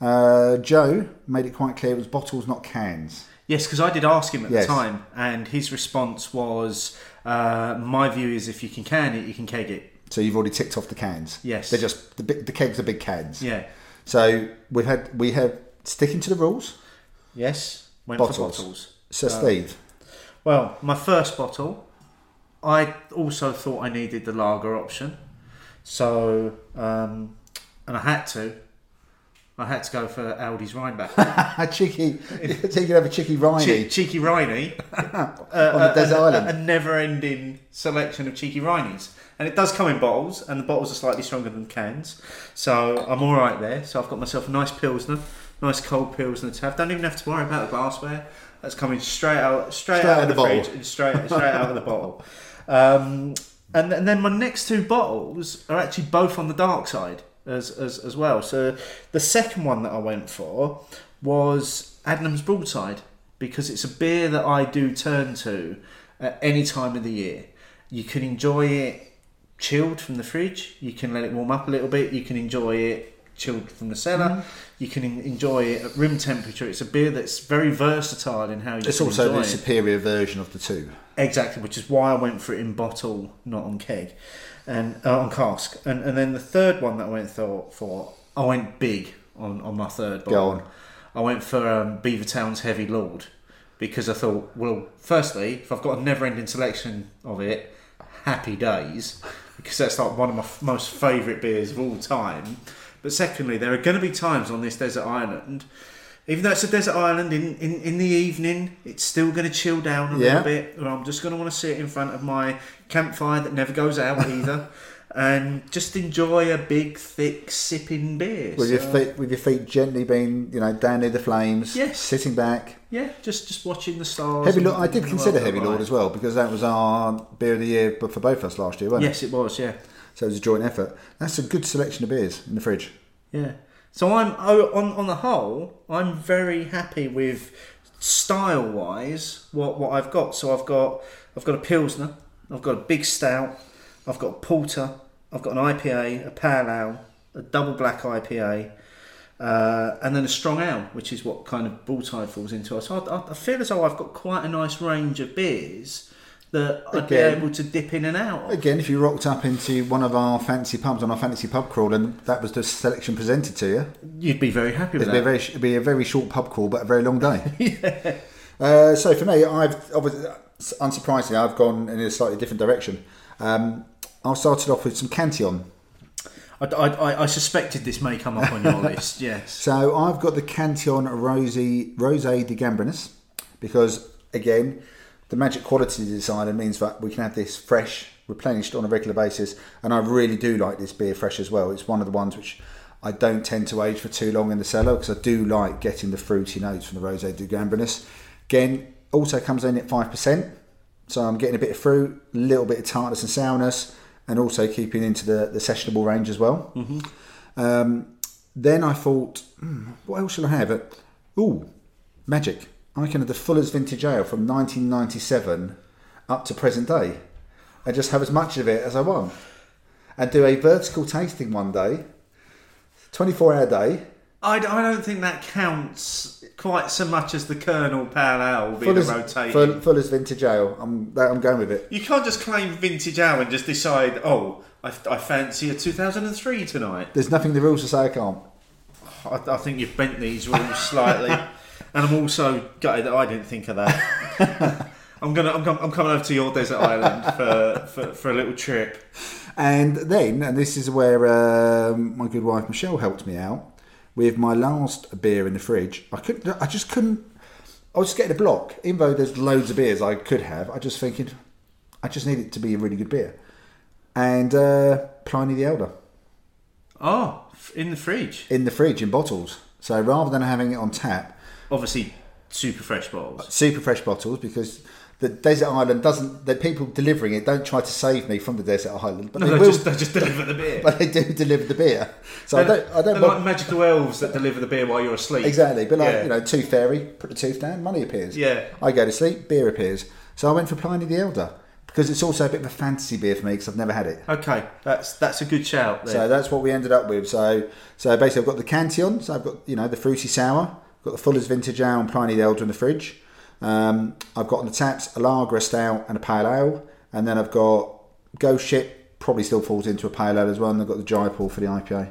uh, Joe made it quite clear it was bottles, not cans. Yes, because I did ask him at Yes. the time, and his response was, uh, "My view is if you can can it, you can keg it." So you've already ticked off the cans. Yes. they're just the, big, the kegs are big cans. Yeah. So we've had we have sticking to the rules. Yes. Went Bottles. for bottles. So Steve, Well, my first bottle, I also thought I needed the lager option, so um, and I had to. I had to go for Aldi's Rhineback. a cheeky. so you can have a cheeky Riney. Che- cheeky Riney on the desert a, island. a never-ending selection of cheeky Rhineys, and it does come in bottles, and the bottles are slightly stronger than cans, so I'm all right there. So I've got myself a nice pilsner, nice cold pilsner to have. Don't even have to worry about the glassware. That's coming straight out, straight, Straight out out of the, the fridge bottle. and straight, straight out of the bottle. Um, and, and then my next two bottles are actually both on the dark side as, as, as well. So the second one that I went for was Adnams Broadside because it's a beer that I do turn to at any time of the year. You can enjoy it chilled from the fridge. You can let it warm up a little bit. You can enjoy it chilled from the cellar. Mm-hmm. You can enjoy it at room temperature. It's a beer that's very versatile in how you It's can also enjoy the it. It's also the superior version of the two. Exactly, which is why I went for it in bottle, not on keg, and uh, on cask. And and then the third one that I went for, for I went big on, on my third Go bottle. on. I went for um, Beavertown's Heavy Lord because I thought, well, firstly, if I've got a never-ending selection of it, happy days, because that's like one of my f- most favourite beers of all time. But secondly, there are going to be times on this desert island. Even though it's a desert island, in, in, in the evening, it's still going to chill down a Yeah. little bit. Or I'm just going to want to sit in front of my campfire that never goes out either, and just enjoy a big, thick, sipping beer. With your feet, with your feet gently being, you know, down near the flames. Yes. Sitting back. yeah, just just watching the stars. Heavy Lord. I did consider Heavy Lord as well because that was our beer of the year, but for both of us last year, wasn't Yes, it was. Yeah. So it was a joint effort. That's a good selection of beers in the fridge. yeah. So I'm oh, on on the whole, I'm very happy with style wise what what I've got. So I've got I've got a pilsner, I've got a big stout, I've got a porter, I've got an IPA, a pale ale, a double black IPA. Uh, and then a strong ale, which is what kind of Broadside falls into. So I, I feel as though I've got quite a nice range of beers that I'd be able to dip in and out. Of. Again, if you rocked up into one of our fancy pubs on our fancy pub crawl and that was the selection presented to you, You'd be very happy with it'd be a very, it'd be a very short pub crawl but a very long day. uh, so for me, I've obviously, unsurprisingly, I've gone in a slightly different direction. Um, I started off with some Cantillon. I, I, I- I suspected this may come up on your list. Yes. So I've got the Cantillon Rosé Rosé de Gambrinus because again, the magic quality island means that we can have this fresh, replenished on a regular basis, and I really do like this beer fresh as well. It's one of the ones which I don't tend to age for too long in the cellar because I do like getting the fruity notes from the Rosé de Gambrinus. Again, also comes in at five percent, so I'm getting a bit of fruit, a little bit of tartness and sourness, and also keeping into the, the sessionable range as well. Um, then I thought, hmm, what else shall I have? It, ooh, magic. I can have the Fuller's Vintage Ale from 1997 up to present day and just have as much of it as I want. And do a vertical tasting one day, 24 hour day. I, I don't think that counts quite so much as the Kernel Pale Ale being Fuller's, a rotating. Full- Fuller's Vintage Ale. I'm, that, I'm going with it. You can't just claim vintage ale and just decide, oh, I, I fancy a 2003 tonight. There's nothing in the rules to say I can't. I, I think you've bent these rules slightly, and I'm also gutted that I didn't think of that. I'm gonna, I'm, I'm coming over to your desert island for, for, for a little trip. And then, and this is where um, my good wife Michelle helped me out with my last beer in the fridge. I couldn't, I just couldn't. I was getting a block, even though there's loads of beers I could have. I just thinking, I just need it to be a really good beer. And uh, Pliny the Elder Oh, in the fridge. in the fridge in bottles. So rather than having it on tap, Obviously, super fresh bottles. super fresh bottles because the desert island doesn't. The people delivering it don't try to save me from the desert island, but No, they they will. just, they just deliver the beer. but they do deliver the beer. So I don't. I don't. They're want- like magical elves that deliver the beer while you're asleep. Exactly, but like Yeah. you know, tooth fairy, put the tooth down, money appears. Yeah. I go to sleep, beer appears. So I went for Pliny the Elder because it's also a bit of a fantasy beer for me because I've never had it. Okay, that's that's a good shout. There. So that's what we ended up with. So so basically, I've got the Cantillon. So I've got you know the fruity sour. Got the Fuller's Vintage Ale and Pliny the Elder in the fridge. Um, I've got on the taps a lager, a stout, and a pale ale. And then I've got Ghost Ship. Probably still falls into a pale ale as well. And I've got the Jaipur for the IPA.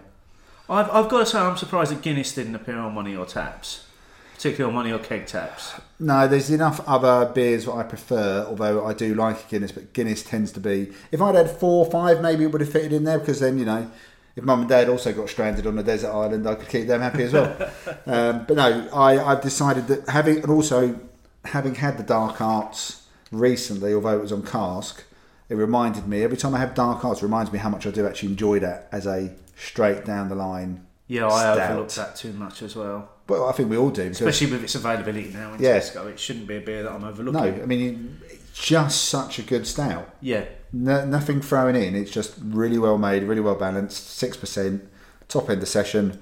I've, I've got to say, I'm surprised that Guinness didn't appear on one of your taps, particularly on one of your keg taps. No, there's enough other beers that I prefer, although I do like Guinness, but Guinness tends to be. If I'd had four or five, maybe it would have fitted in there because then, you know, if mum and dad also got stranded on a desert island, I could keep them happy as well. um, but no, I, I've decided that having, and also having had the Dark Arts recently, although it was on cask, it reminded me, every time I have Dark Arts, it reminds me how much I do actually enjoy that as a straight down the line. Yeah, I Stout. overlooked that too much as well. But I think we all do. Especially with its availability now in Yeah. Tesco, it shouldn't be a beer that I'm overlooking. no, I mean, it's just such a good stout. Yeah, No, nothing thrown in. It's just really well made, really well balanced. Six percent, top end of session,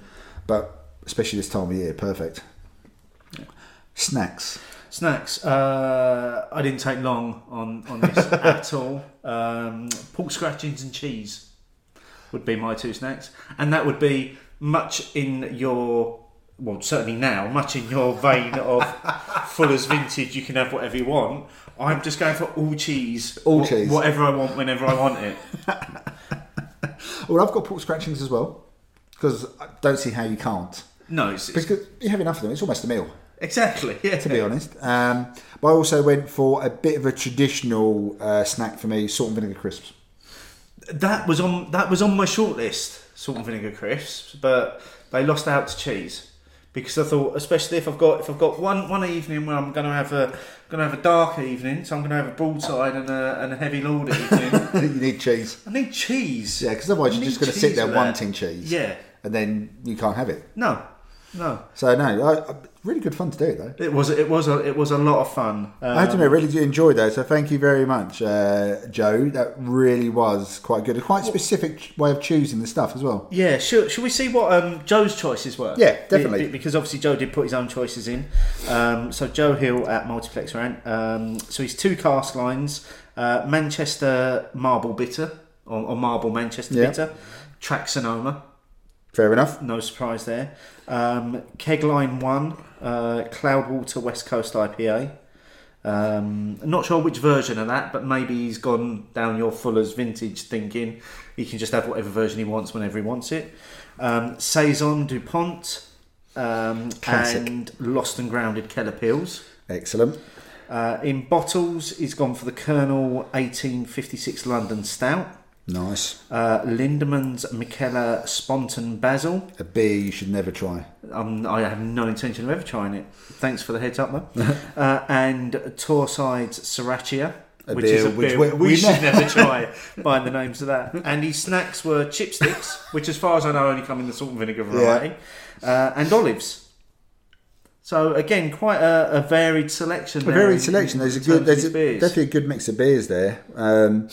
but especially this time of year, perfect. Snacks. Snacks. Uh, I didn't take long on on this at all. Um, pork scratchings and cheese would be my two snacks, and that would be much in your well, certainly now, much in your vein of Fuller's vintage, you can have whatever you want. I'm just going for all cheese, All wh- cheese. whatever I want, whenever I want it. Well, I've got pork scratchings as well because I don't see how you can't. No, it's, Because you have enough of them, it's almost a meal. Exactly. Yeah, to be honest. Um, but I also went for a bit of a traditional uh, snack for me, salt and vinegar crisps. that was on that was on my shortlist, salt and vinegar crisps, but they lost out to cheese because I thought, especially if I've got if I've got one one evening where I'm going to have a going to have a dark evening, so I'm going to have a broadside and a, and a heavy lord evening. you need cheese. I need cheese. Yeah, because otherwise I you're just going to sit there wanting cheese. Yeah. And then you can't have it. No, no. So, no, I, I, really good fun to do it, though. It was it was a it was a lot of fun. Um, I have to admit, really do enjoy that. So thank you very much, uh, Joe. That really was quite good. A quite specific way of choosing the stuff as well. Yeah, should, should we see what um, Joe's choices were? Yeah, definitely. Be- be- because obviously Joe did put his own choices in. Um, so Joe Hill at Multiplex Rant. Um, so he's two cask lines: uh, Manchester Marble Bitter or, or Marble Manchester Yeah. Bitter, Track Sonoma. Fair enough. No surprise there. Um, Kegline One, uh, Cloudwater West Coast IPA. Um, not sure which version of that, but maybe he's gone down your Fuller's vintage thinking he can just have whatever version he wants whenever he wants it. Um, Saison Dupont um, Classic. and Lost and Grounded Keller Pils. Excellent. Uh, in bottles, he's gone for the Kernel 1856 London Stout, Nice. uh, Lindeman's Mikkeller Spontan Basil, A beer you should never try. um, I have no intention of ever trying it. Thanks for the heads up, though. uh, and Torrside's Sriracha, A which is a beer which beer we- we, we should never try by the names of that. And his snacks were chipsticks, which, as far as I know, only come in the salt and vinegar variety, uh, and olives. So again, quite a, a varied selection. A varied in- selection. There's a good, there's a, definitely a good mix of beers there. Um,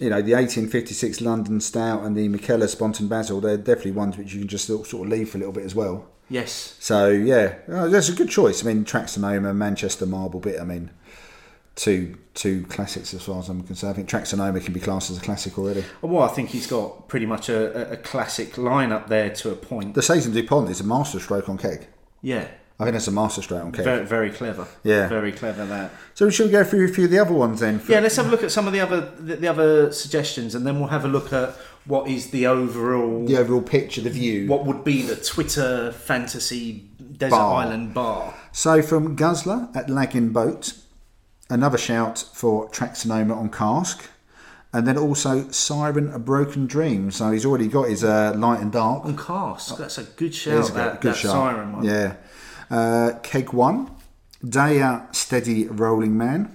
you know, the 1856 London Stout and the Mikkeller Spontan Basil, they're definitely ones which you can just sort of leave for a little bit as well. Yes, So, yeah, uh, that's a good choice. I mean, Track Sonoma, Manchester Marble Bit, I mean, two two classics as far as I'm concerned. I think Track Sonoma can be classed as a classic already. well, I think he's got pretty much a, a, classic lineup there to a point. The Saison DuPont is a masterstroke on keg. Yeah, I think that's a master stroke on keg. very very clever. Yeah. very clever that. So, should we go through a few of the other ones then? Yeah, let's have a look at some of the other the, the other suggestions, and then we'll have a look at what is the overall The overall picture, the view. what would be the Twitter fantasy desert Bar. island bar. So from Guzzler at Lagging Boat, another shout for Track Sonoma on cask, and then also Siren a Broken Dream. So he's already got his uh, light and dark. On cask, that's a good shout. a That, good that shout. siren one. Yeah. Uh, keg one, Daya Steady Rolling Man.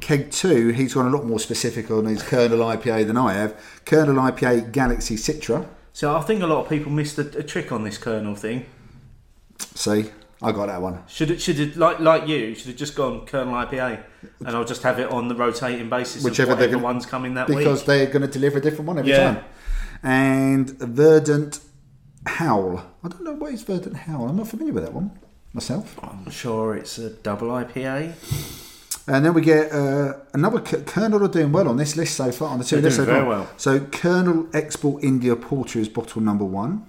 Keg two, he's gone a lot more specific on his Kernel IPA than I have. Kernel IPA Galaxy Citra. So I think a lot of people missed a, a trick on this kernel thing. See, I got that one. Should it should it like like you should have just gone kernel IPA, and I'll just have it on the rotating basis Whichever of they're whatever gonna- one's coming that because week. they're going to deliver a different one every Yeah. time. And Verdant Howl. I don't know what is Verdant Howl. I'm not familiar with that one myself. I'm sure it's a double IPA. And then we get uh, another Kernel are doing well on this list so far on the two They're lists doing so very far. well. So Kernel Export India Porter is bottle number one.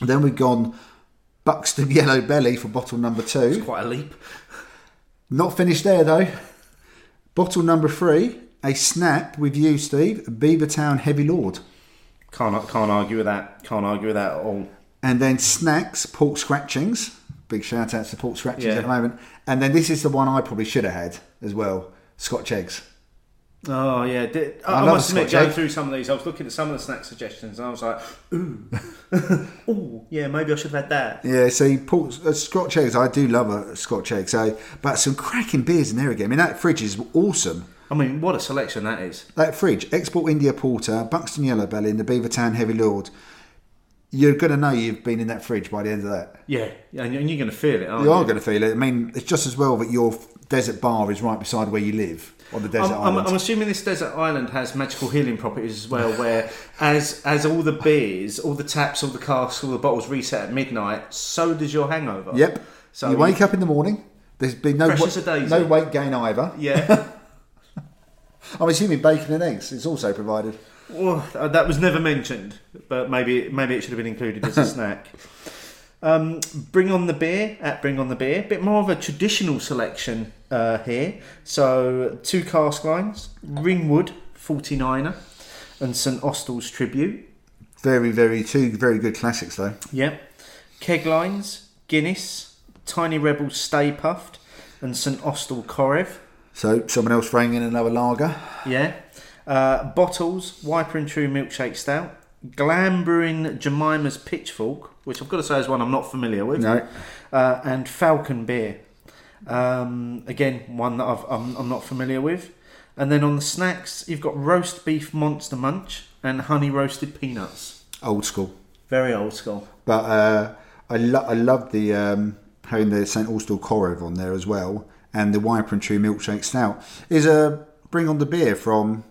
Then we've gone Buxton Yellow Belly for bottle number two. Quite a leap. Not finished there though. Bottle number three, a snap with you, Steve. Beavertown Heavy Lord. Can't can't argue with that. Can't argue with that at all. And then snacks, pork scratchings. Big shout out to pork scratchings Yeah. at the moment. And then this is the one I probably should have had as well. Scotch eggs. Oh yeah, Did- I, I I must admit, going through some of these, I was looking at some of the snack suggestions, and I was like, ooh, ooh, yeah, maybe I should have had that. Yeah, see, pork, uh, Scotch eggs. I do love a Scotch egg. So, but some cracking beers in there again. I mean, that fridge is awesome. I mean, what a selection that is. That fridge, Export India Porter, Buxton Yellow Belly, and the Beavertown Heavy Lord. You're going to know you've been in that fridge by the end of that. Yeah, and you're going to feel it, aren't You you? are going to feel it. I mean, it's just as well that your desert bar is right beside where you live on the desert I'm, island. I'm assuming this desert island has magical healing properties as well, where as as all the beers, all the taps, all the casks, all the bottles reset at midnight, so does your hangover. Yep. So you wake up in the morning. There's been no wa- no eh? weight gain either. Yeah. I'm assuming bacon and eggs is also provided. Oh, that was never mentioned, but maybe maybe it should have been included as a snack. Um, bring on the beer at Bring on the Beer. Bit more of a traditional selection uh, here. So two cask lines, Ringwood 49er, and St Austell's Tribute. Very, very two very good classics though. Yep. Keg lines, Guinness, Tiny Rebel Stay Puft, and St Austell Korev. So someone else throwing in another lager. Yeah. Uh, bottles, Wiper and True Milkshake Stout, Glam Brewing Jemima's Pitchfork, which I've got to say is one I'm not familiar with, No. uh, and Falcon Beer. Um, again, one that I've, I'm, I'm not familiar with. And then on the snacks, you've got roast beef monster munch and honey roasted peanuts. Old school. Very old school. But uh, I lo- I love the um, having the St Austell Korev on there as well, and the Wiper and True Milkshake Stout is a bring on the beer from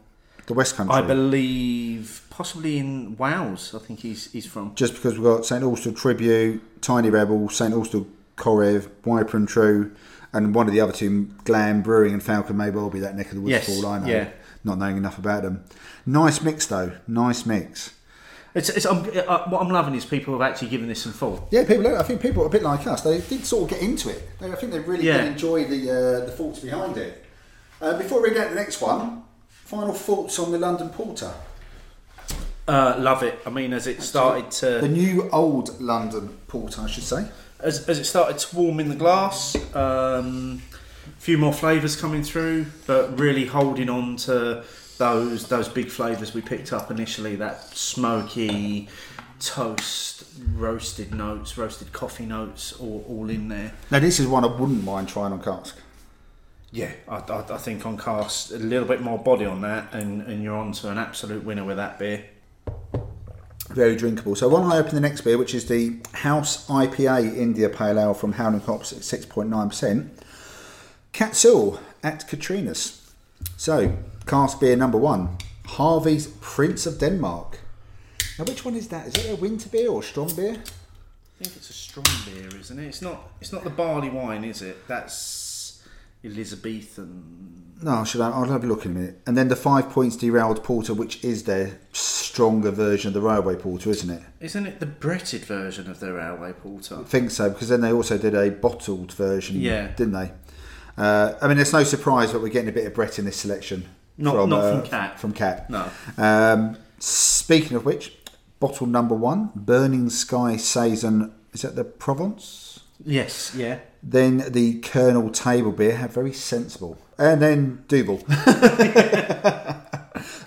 the West Country. I believe possibly in Wales. I think he's he's from. Just because we've got St Austell Tribute, Tiny Rebel, St Austell Korev, Wiper and True, and one of the other two, Glam Brewing and Falcon, may well be that neck of the woods Yes, for all I know. yeah. Not knowing enough about them. Nice mix though. Nice mix. It's, it's I'm, uh, what I'm loving is people have actually given this some thought. Yeah, people. I think people are a bit like us. They did sort of get into it. They, I think they really Yeah. did enjoy the uh, the thoughts behind it. Uh, before we get to the next one, final thoughts on the London Porter, Uh, love it. I mean, as it started to the new old London Porter, I should say. as, as it started to warm in the glass, um, a few more flavours coming through, but really holding on to those those big flavours we picked up initially. That smoky toast, roasted notes, roasted coffee notes, all, all in there. Now this is one I wouldn't mind trying on cask. Yeah, I, I, I think on cask a little bit more body on that, and, and you're on to an absolute winner with that beer. Very drinkable. So why don't I open the next beer, which is the House IPA India Pale Ale from Howling Hops at six point nine percent. Catsul at Katrina's. So cask beer number one, Harvey's Prince of Denmark. Now which one is that? Is it a winter beer or strong beer? I think it's a strong beer, isn't it? It's not. It's not the barley wine, is it? That's Elizabethan. No, should I? I'll have a look in a minute. And then the five points derailed porter, which is their stronger version of the railway porter, isn't it? Isn't it the Bretted version of the railway porter? I think so because then they also did a bottled version, Yeah. didn't they? Uh, I mean, it's no surprise that we're getting a bit of Brett in this selection. Not- not uh, from Cat. From Cat. No. Um, speaking of which, bottle number one, Burning Sky Saison. Is that the Provence? Yes. Yeah. Then the Kernel Table Beer, how very sensible. And then Duvel.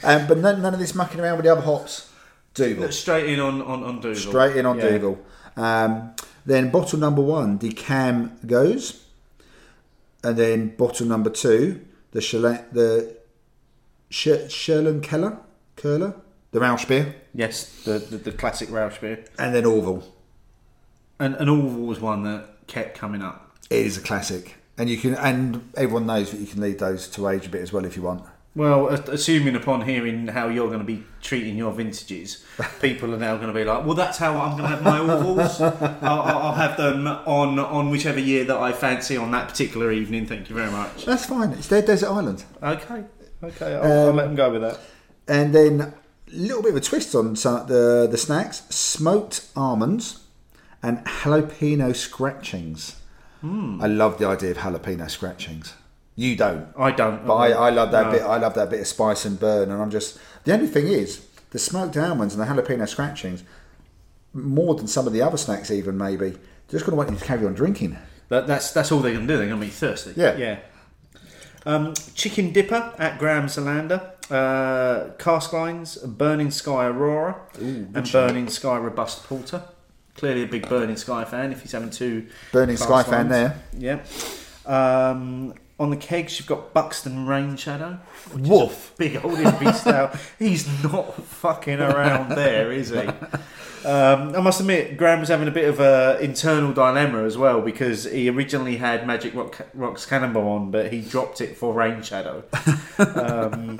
um, but none, none of this mucking around with the other hops. Duvel. Straight in on on on Dougal. Straight in on Yeah. Dougal. Um, then bottle number one, the Cam goes. And then bottle number two, the Chalet, the Sh- Sherlin Keller, Curler, the Rauchbier. Yes, the, the the classic Rauchbier. And then Orval. And and Orval was one that kept coming up. It is a classic. And you can, and everyone knows that you can leave those to age a bit as well if you want. Well, assuming upon hearing how you're going to be treating your vintages, people are now going to be like, "Well, that's how I'm going to have my. I'll, I'll I'll have them on on whichever year that I fancy on that particular evening." Thank you very much. That's fine. It's their desert island. Okay, okay, I'll, I'll Um, let them go with that. And then a little bit of a twist on some, the the snacks: smoked almonds and jalapeno scratchings. I love the idea of jalapeno scratchings. You don't, I don't, but I, I love that No. bit. I love that bit of spice and burn. And I'm just the only thing is the smoked almonds and the jalapeno scratchings more than some of the other snacks. Even maybe just going to want you to carry on drinking. That, that's that's all they're going to do. They're going to be thirsty. Yeah. yeah. Um, chicken dipper at Graham Zalander. Uh, cask lines, Burning Sky Aurora, and Burning Sky Robust Porter. Clearly a big Burning Sky fan. If he's having two Burning Sky fan there. Yeah. Um, on the kegs, you've got Buxton Rain Shadow. which is a Woof. Big old impy stout. He's not fucking around there, is he? Um, I must admit, Graham was having a bit of an internal dilemma as well because he originally had Magic Rock, Rock's Cannonball on, but he dropped it for Rain Shadow. um,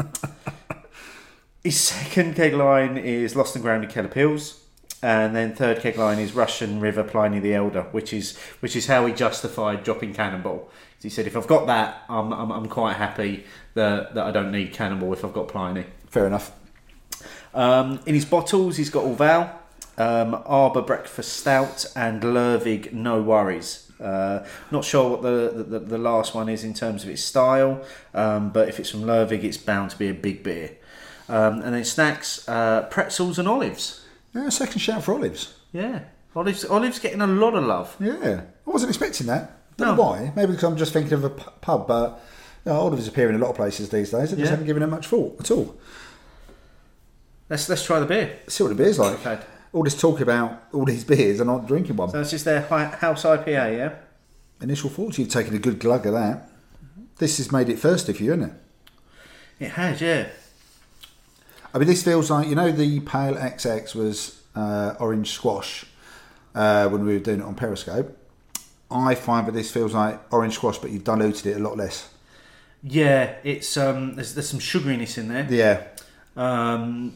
his second keg line is Lost and Grounded Keller Pils. And then third keg line is Russian River Pliny the Elder, which is which is how he justified dropping Cannonball. He said, if I've got that, I'm, I'm, I'm quite happy that, that I don't need Cannibal if I've got Pliny. Fair enough. Um, in his bottles, he's got Orval, um, Arbor Breakfast Stout, and Lervig No Worries. Uh, not sure what the, the, the last one is in terms of its style, um, but if it's from Lervig, it's bound to be a big beer. Um, and then snacks, uh, pretzels and olives. Yeah, second shout for olives. Yeah, olives. Olives getting a lot of love. Yeah, I wasn't expecting that. Don't No. know why. Maybe because I'm just thinking of a pub, but you know, olives appear in a lot of places these days. I just Yeah. haven't given it much thought at all. Let's let's try the beer. See what the beer's like. Okay. All this talk about all these beers and not drinking one. So it's just their house IPA, yeah. Initial thoughts, you've taken a good glug of that. This has made it thirsty for you, hasn't it? It has, yeah. I mean, this feels like you know the Pale XX was uh, orange squash uh, when we were doing it on Periscope. I find that this feels like orange squash, but you've diluted it a lot less. Yeah, it's um. There's, there's some sugariness in there. Yeah, Um,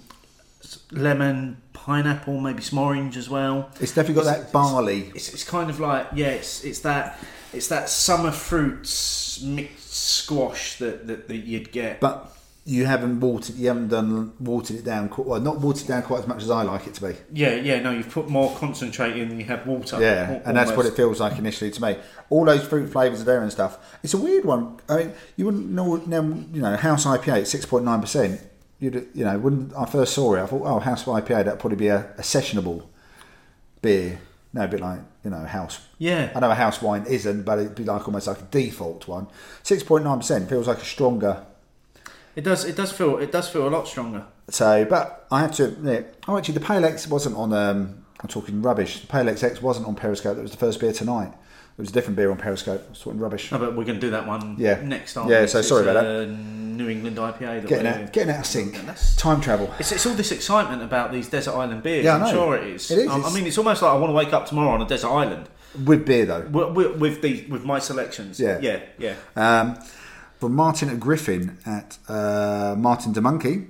lemon, pineapple, maybe some orange as well. it's definitely got that barley. It's, it's kind of like yeah, it's it's that it's that summer fruits mixed squash that, that, that you'd get. But you haven't watered, you haven't done watered it down. Quite, well, not watered down quite as much as I like it to be. yeah, yeah. No, you've put more concentrate in than you have water. Yeah, Al- and that's what it feels like initially to me. All those fruit flavours are there and stuff. It's a weird one. I mean, you wouldn't know, know you know, House IPA at six point nine percent. You'd, you know, when I first saw it, I thought, oh, House IPA, that'd probably be a, a sessionable beer. No, a bit like you know, house. Yeah. I know a house wine isn't, but it'd be like almost like a default one. Six point nine percent feels like a stronger. It does. It does feel. It does feel a lot stronger. So, but I have to admit, oh, actually, the Pale X wasn't on. Um, I'm talking rubbish. The Pale XX wasn't on Periscope. That was the first beer tonight. It was a different beer on Periscope. I was talking rubbish. No, but we're going to do that one. Yeah. Next time. Yeah, so sorry about that. New England IPA. That Getting out, getting out of sync. That's- Time travel. It's, it's all this excitement about these desert island beers. Yeah, I I'm know. sure it is. It is, Um, I mean, it's almost like I want to wake up tomorrow on a desert island With beer though. with, with, with the with my selections. Yeah. yeah, yeah. Um, from Martin at Griffin at uh, Martin de Monkey,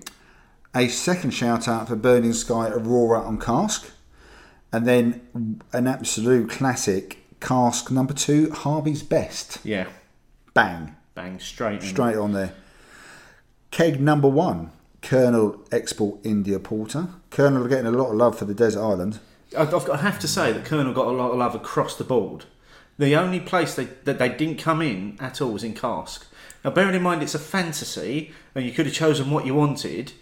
a second shout out for Burning Sky Aurora on cask, and then an absolute classic cask number two, Harvey's Best. Yeah, Bang, bang straight. in. straight on there. Keg number one, Kernel Export India Porter. Kernel are getting a lot of love for the desert island. I've, got, I have to say that Kernel got a lot of love across the board. The only place they, that they didn't come in at all was in cask. Now, bearing in mind it's a fantasy, and you could have chosen what you wanted.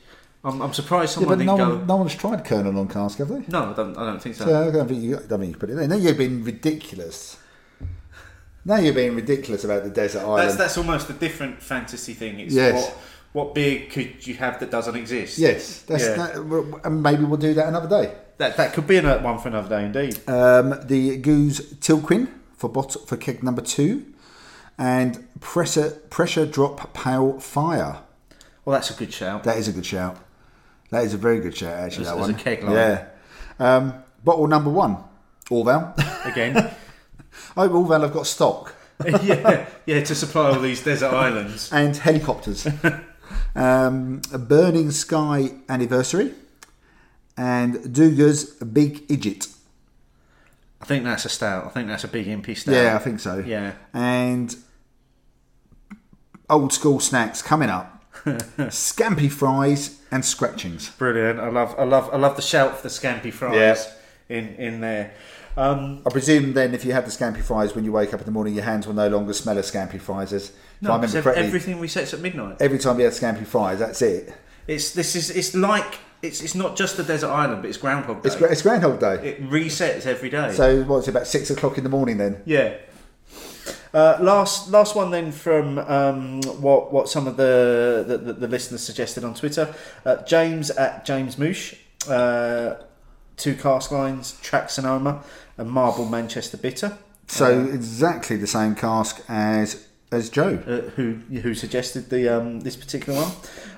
I'm, I'm surprised Yeah, someone but no, didn't go. one, no one's tried Kernel on cask, have they? No, I don't, I don't think so. So I don't think you, I think you put it there. Now you're being ridiculous. Now you're being ridiculous about the desert island. that's almost a different fantasy thing. It's Yes. what what beer could you have that doesn't exist? yes, that's Yeah. that, and maybe we'll do that another day. That that could be another one for another day indeed. Um, the Gueuze Tilquin for bottle for keg number two, and pressure pressure drop pale fire. Well, that's a good shout. That is a good shout. That is a very good shout, actually. As- that as a one. keg line. Yeah. Um, bottle number one, Orval. Again, I oh, Orval have got stock. yeah, yeah, to supply all these desert islands. and helicopters. um, a Burning Sky anniversary and Dugges Big Idiot. I think that's a stout. I think that's a big MP stout. Yeah, I think so. Yeah. And old school snacks coming up. scampi fries and scratchings. Brilliant. I love, I love, I love the shout for the scampi fries in in there. Um, I presume then, if you have the scampi fries when you wake up in the morning, your hands will no longer smell of scampi fries. As no, I remember correctly, everything resets at midnight. every time you have scampi fries, that's it. It's this is it's like it's it's not just the desert island, but it's Groundhog Day. It's, it's Groundhog Day. it resets every day. So what's it about six o'clock in the morning then? Yeah. Uh, last last one then from um, what what some of the, the, the, listeners suggested on Twitter. Uh, James at James Moosh, uh, two cask lines, Track Sonoma, and Marble Manchester Bitter. So exactly the same cask as as Joe. uh, who who suggested the um, this particular one.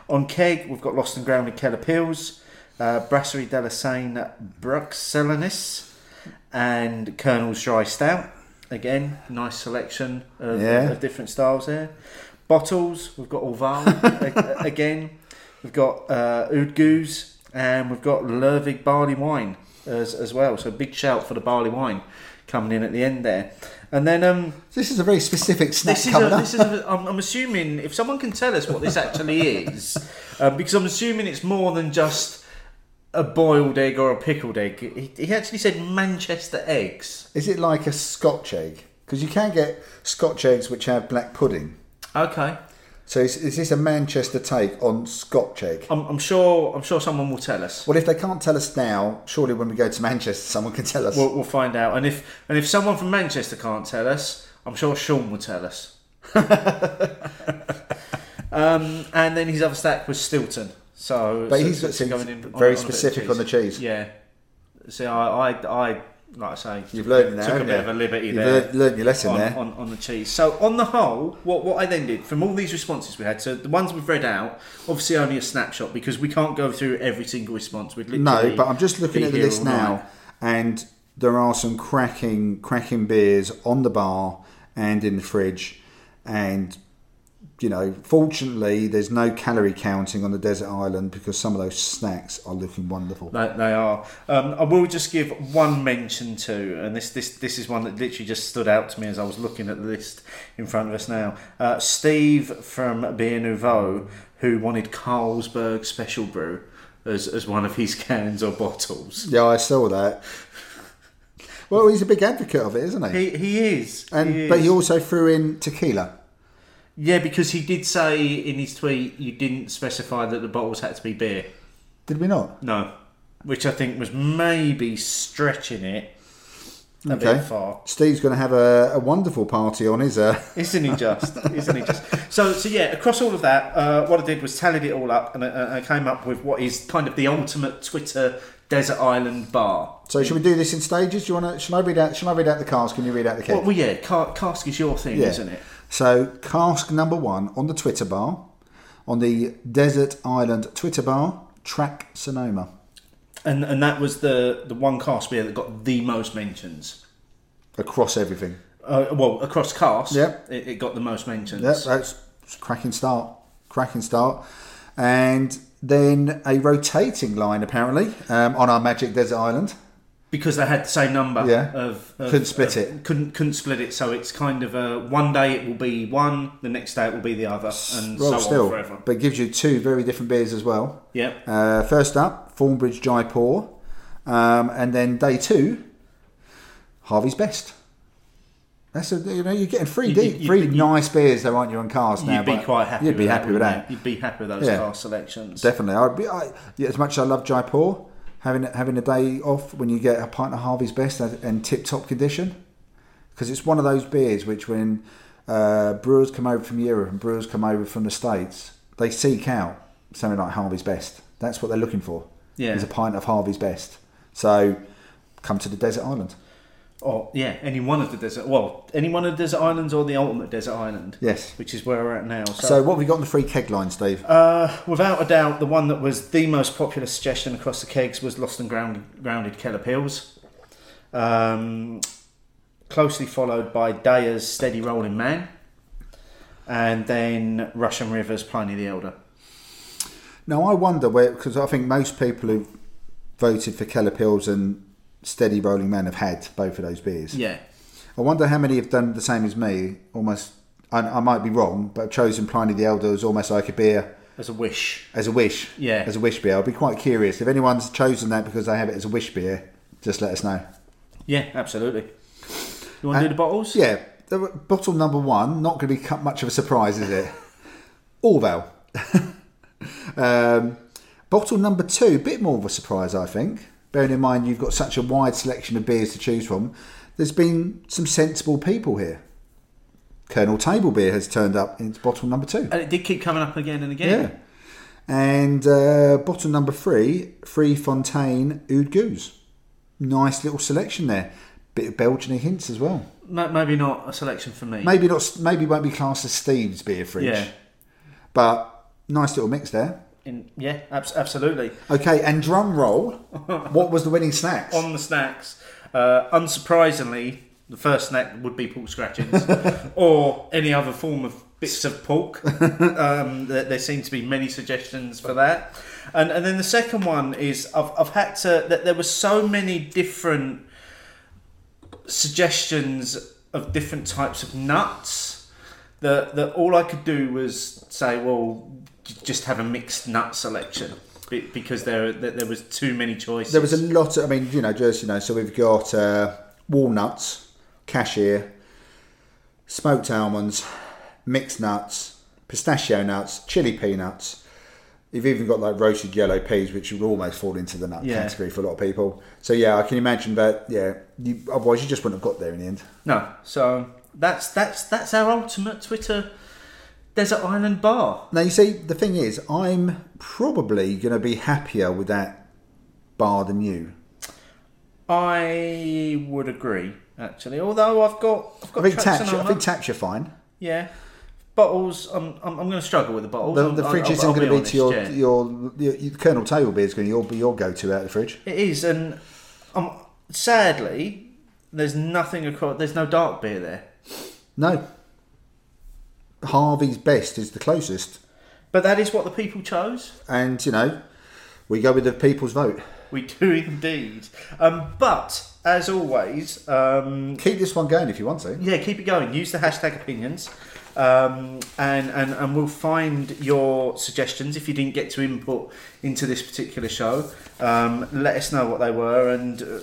On keg, we've got Lost and Grounded Keller Pils, uh, Brasserie de la Senne Bruxellensis, and Kernel's Dry Stout. Again, nice selection of, Yeah. of different styles there. Bottles, we've got Orval again. We've got uh, Oude Geuze, and we've got Lervig Barley Wine as, as well. So big shout for the barley wine coming in at the end there. And then um, This is a very specific snack this is, coming a, up. this is a, I'm, I'm assuming if someone can tell us what this actually is, um, because I'm assuming it's more than just a boiled egg or a pickled egg. He, he actually said Manchester eggs. Is it like a Scotch egg? Because you can get Scotch eggs which have black pudding. Okay. So is, is this a Manchester take on Scotch egg? I'm, I'm sure. I'm sure someone will tell us. Well, if they can't tell us now, surely when we go to Manchester, someone can tell us. We'll, we'll find out. And if and if someone from Manchester can't tell us, I'm sure Sean will tell us. um, and then his other stack was Stilton. So, but so- he's so seems on- very on a bit of specific on the cheese. Yeah. See, I, I, I like I say, You've learned now. took a bit you? of a liberty You've there. learned, your lesson on, there. on, on the cheese. So on the whole, what, what I then did from all these responses we had, so the ones we've read out, obviously only a snapshot because we can't go through every single response. We'd No, but I'm just looking at the list now, and there are some cracking, cracking beers on the bar and in the fridge, and you know, fortunately, there's no calorie counting on the desert island because some of those snacks are looking wonderful. They, they are. Um, I will just give one mention to, and this, this this is one that literally just stood out to me as I was looking at the list in front of us now. Uh, Steve from Beer Nouveau, who wanted Carlsberg Special Brew as, as one of his cans or bottles. Yeah, I saw that. Well, he's a big advocate of it, isn't he? He, he is. and he but he also threw in tequila. Yeah, because he did say in his tweet you didn't specify that the bottles had to be beer. Did we not? No. Which I think was maybe stretching it a Okay. bit far. Steve's going to have a, a wonderful party on his. Uh, Isn't he just? Isn't he just? So, so yeah. Across all of that, uh, what I did was tallied it all up, and I, I came up with what is kind of the ultimate Twitter desert island bar. so should we do this in stages? Do you want to? Shall I read out? Shall I read out the cars? Can you read out the keg? Well, well yeah. Car- cask is your thing, Yeah. isn't it? So cask number one on the Twitter bar, on the Desert Island Twitter bar, track Sonoma. And and that was the the one cask beer that got the most mentions. Across everything. Uh, well, across cask, Yep. it, it got the most mentions. Yep, that's a cracking start. Cracking start. And then a rotating line apparently um, on our Magic Desert Island. Because they had the same number Yeah. of, of Couldn't split of- it. couldn't couldn't split it so it's kind of a one day it will be one the next day it will be the other and Well, so still, on forever but it gives you two very different beers as well. Yeah. Uh, first up, Thornbridge Jaipur, um, and then day two, Harvey's Best. That's a, you know you're getting three You- deep, you- three you- nice beers there, aren't you on cars now? you'd be quite happy You'd be with happy that, with that. you? you'd be happy with those Yeah. car selections Definitely, I'd be. I, yeah, as much as I love Jaipur, having having a day off when you get a pint of Harvey's Best and, and tip top condition, because it's one of those beers which when uh, brewers come over from Europe and brewers come over from the states, they seek out something like Harvey's Best. That's what they're looking for. Yeah. is a pint of Harvey's Best. So come to the desert island. Or yeah any one of the desert well any one of the desert islands or the ultimate desert island Yes. which is where we're at now so, So what have we got on the free keg line, Steve? uh, without a doubt the one that was the most popular suggestion across the kegs was lost and grounded, grounded keller pils um, closely followed by Deya's steady rolling man and then Russian Rivers Pliny the Elder Now I wonder where because I think most people who voted for Keller Pils and Steady Rolling Man have had both of those beers. yeah I wonder how many have done the same as me. Almost, I, I might be wrong, but I've chosen Pliny the Elder as almost like a beer as a wish as a wish. Yeah. as a wish beer. I'd be quite curious if anyone's chosen that because they have it as a wish beer. Just let us know. yeah absolutely you want to do the bottles Yeah, the, bottle number one. Not going to be cut much of a surprise, is it? Orval. um, bottle number two, bit more of a surprise, I think. Bearing in mind you've got such a wide selection of beers to choose from, there's been some sensible people here. Kernel Table Beer has turned up in its bottle number two. and it did keep coming up again and again Yeah. And uh, bottle number three, Free Fontaine Oude Geuze. Nice little selection there. Bit of Belgian hints as well. Maybe not a selection for me Maybe not. Maybe won't be classed as Steve's beer fridge. yeah But nice little mix there. In, yeah, abs- absolutely. Okay, and drum roll. what was the winning snacks? On the snacks, uh, unsurprisingly, the first snack would be pork scratchings or any other form of bits of pork. um, there, there seem to be many suggestions for that. And, and then the second one is I've, I've had to, that there were so many different suggestions of different types of nuts that, that all I could do was say, well, just have a mixed nut selection. because there there was too many choices. There was a lot. Of, I mean, you know, just you know, so we've got uh, walnuts, cashew, smoked almonds, mixed nuts, pistachio nuts, chili peanuts. You've even got like roasted yellow peas, which would almost fall into the nut Yeah. category for a lot of people. So yeah, I can imagine that. Yeah, you, otherwise you just wouldn't have got there in the end. no. So that's that's that's our ultimate Twitter desert island bar. Now you see, the thing is, I'm probably going to be happier with that bar than you. I would agree actually. Although I've got I've got I think taps. I think taps you're fine. Yeah. Bottles, I'm, I'm, I'm going to struggle with the bottles. The, the fridge isn't going to be honest, to your, yeah. your, your, your Kernel Table beer is going to your your go to out of the fridge. It is, and um, sadly, there's nothing across. There's no dark beer there. No. Harvey's best is the closest, But that is what the people chose. and you know, we go with the people's vote. We do indeed. Um, but as always, um, Keep this one going if you want to. yeah, keep it going. Use the hashtag opinions, um, and, and and we'll find your suggestions if you didn't get to input into this particular show. Um, let us know what they were, and uh,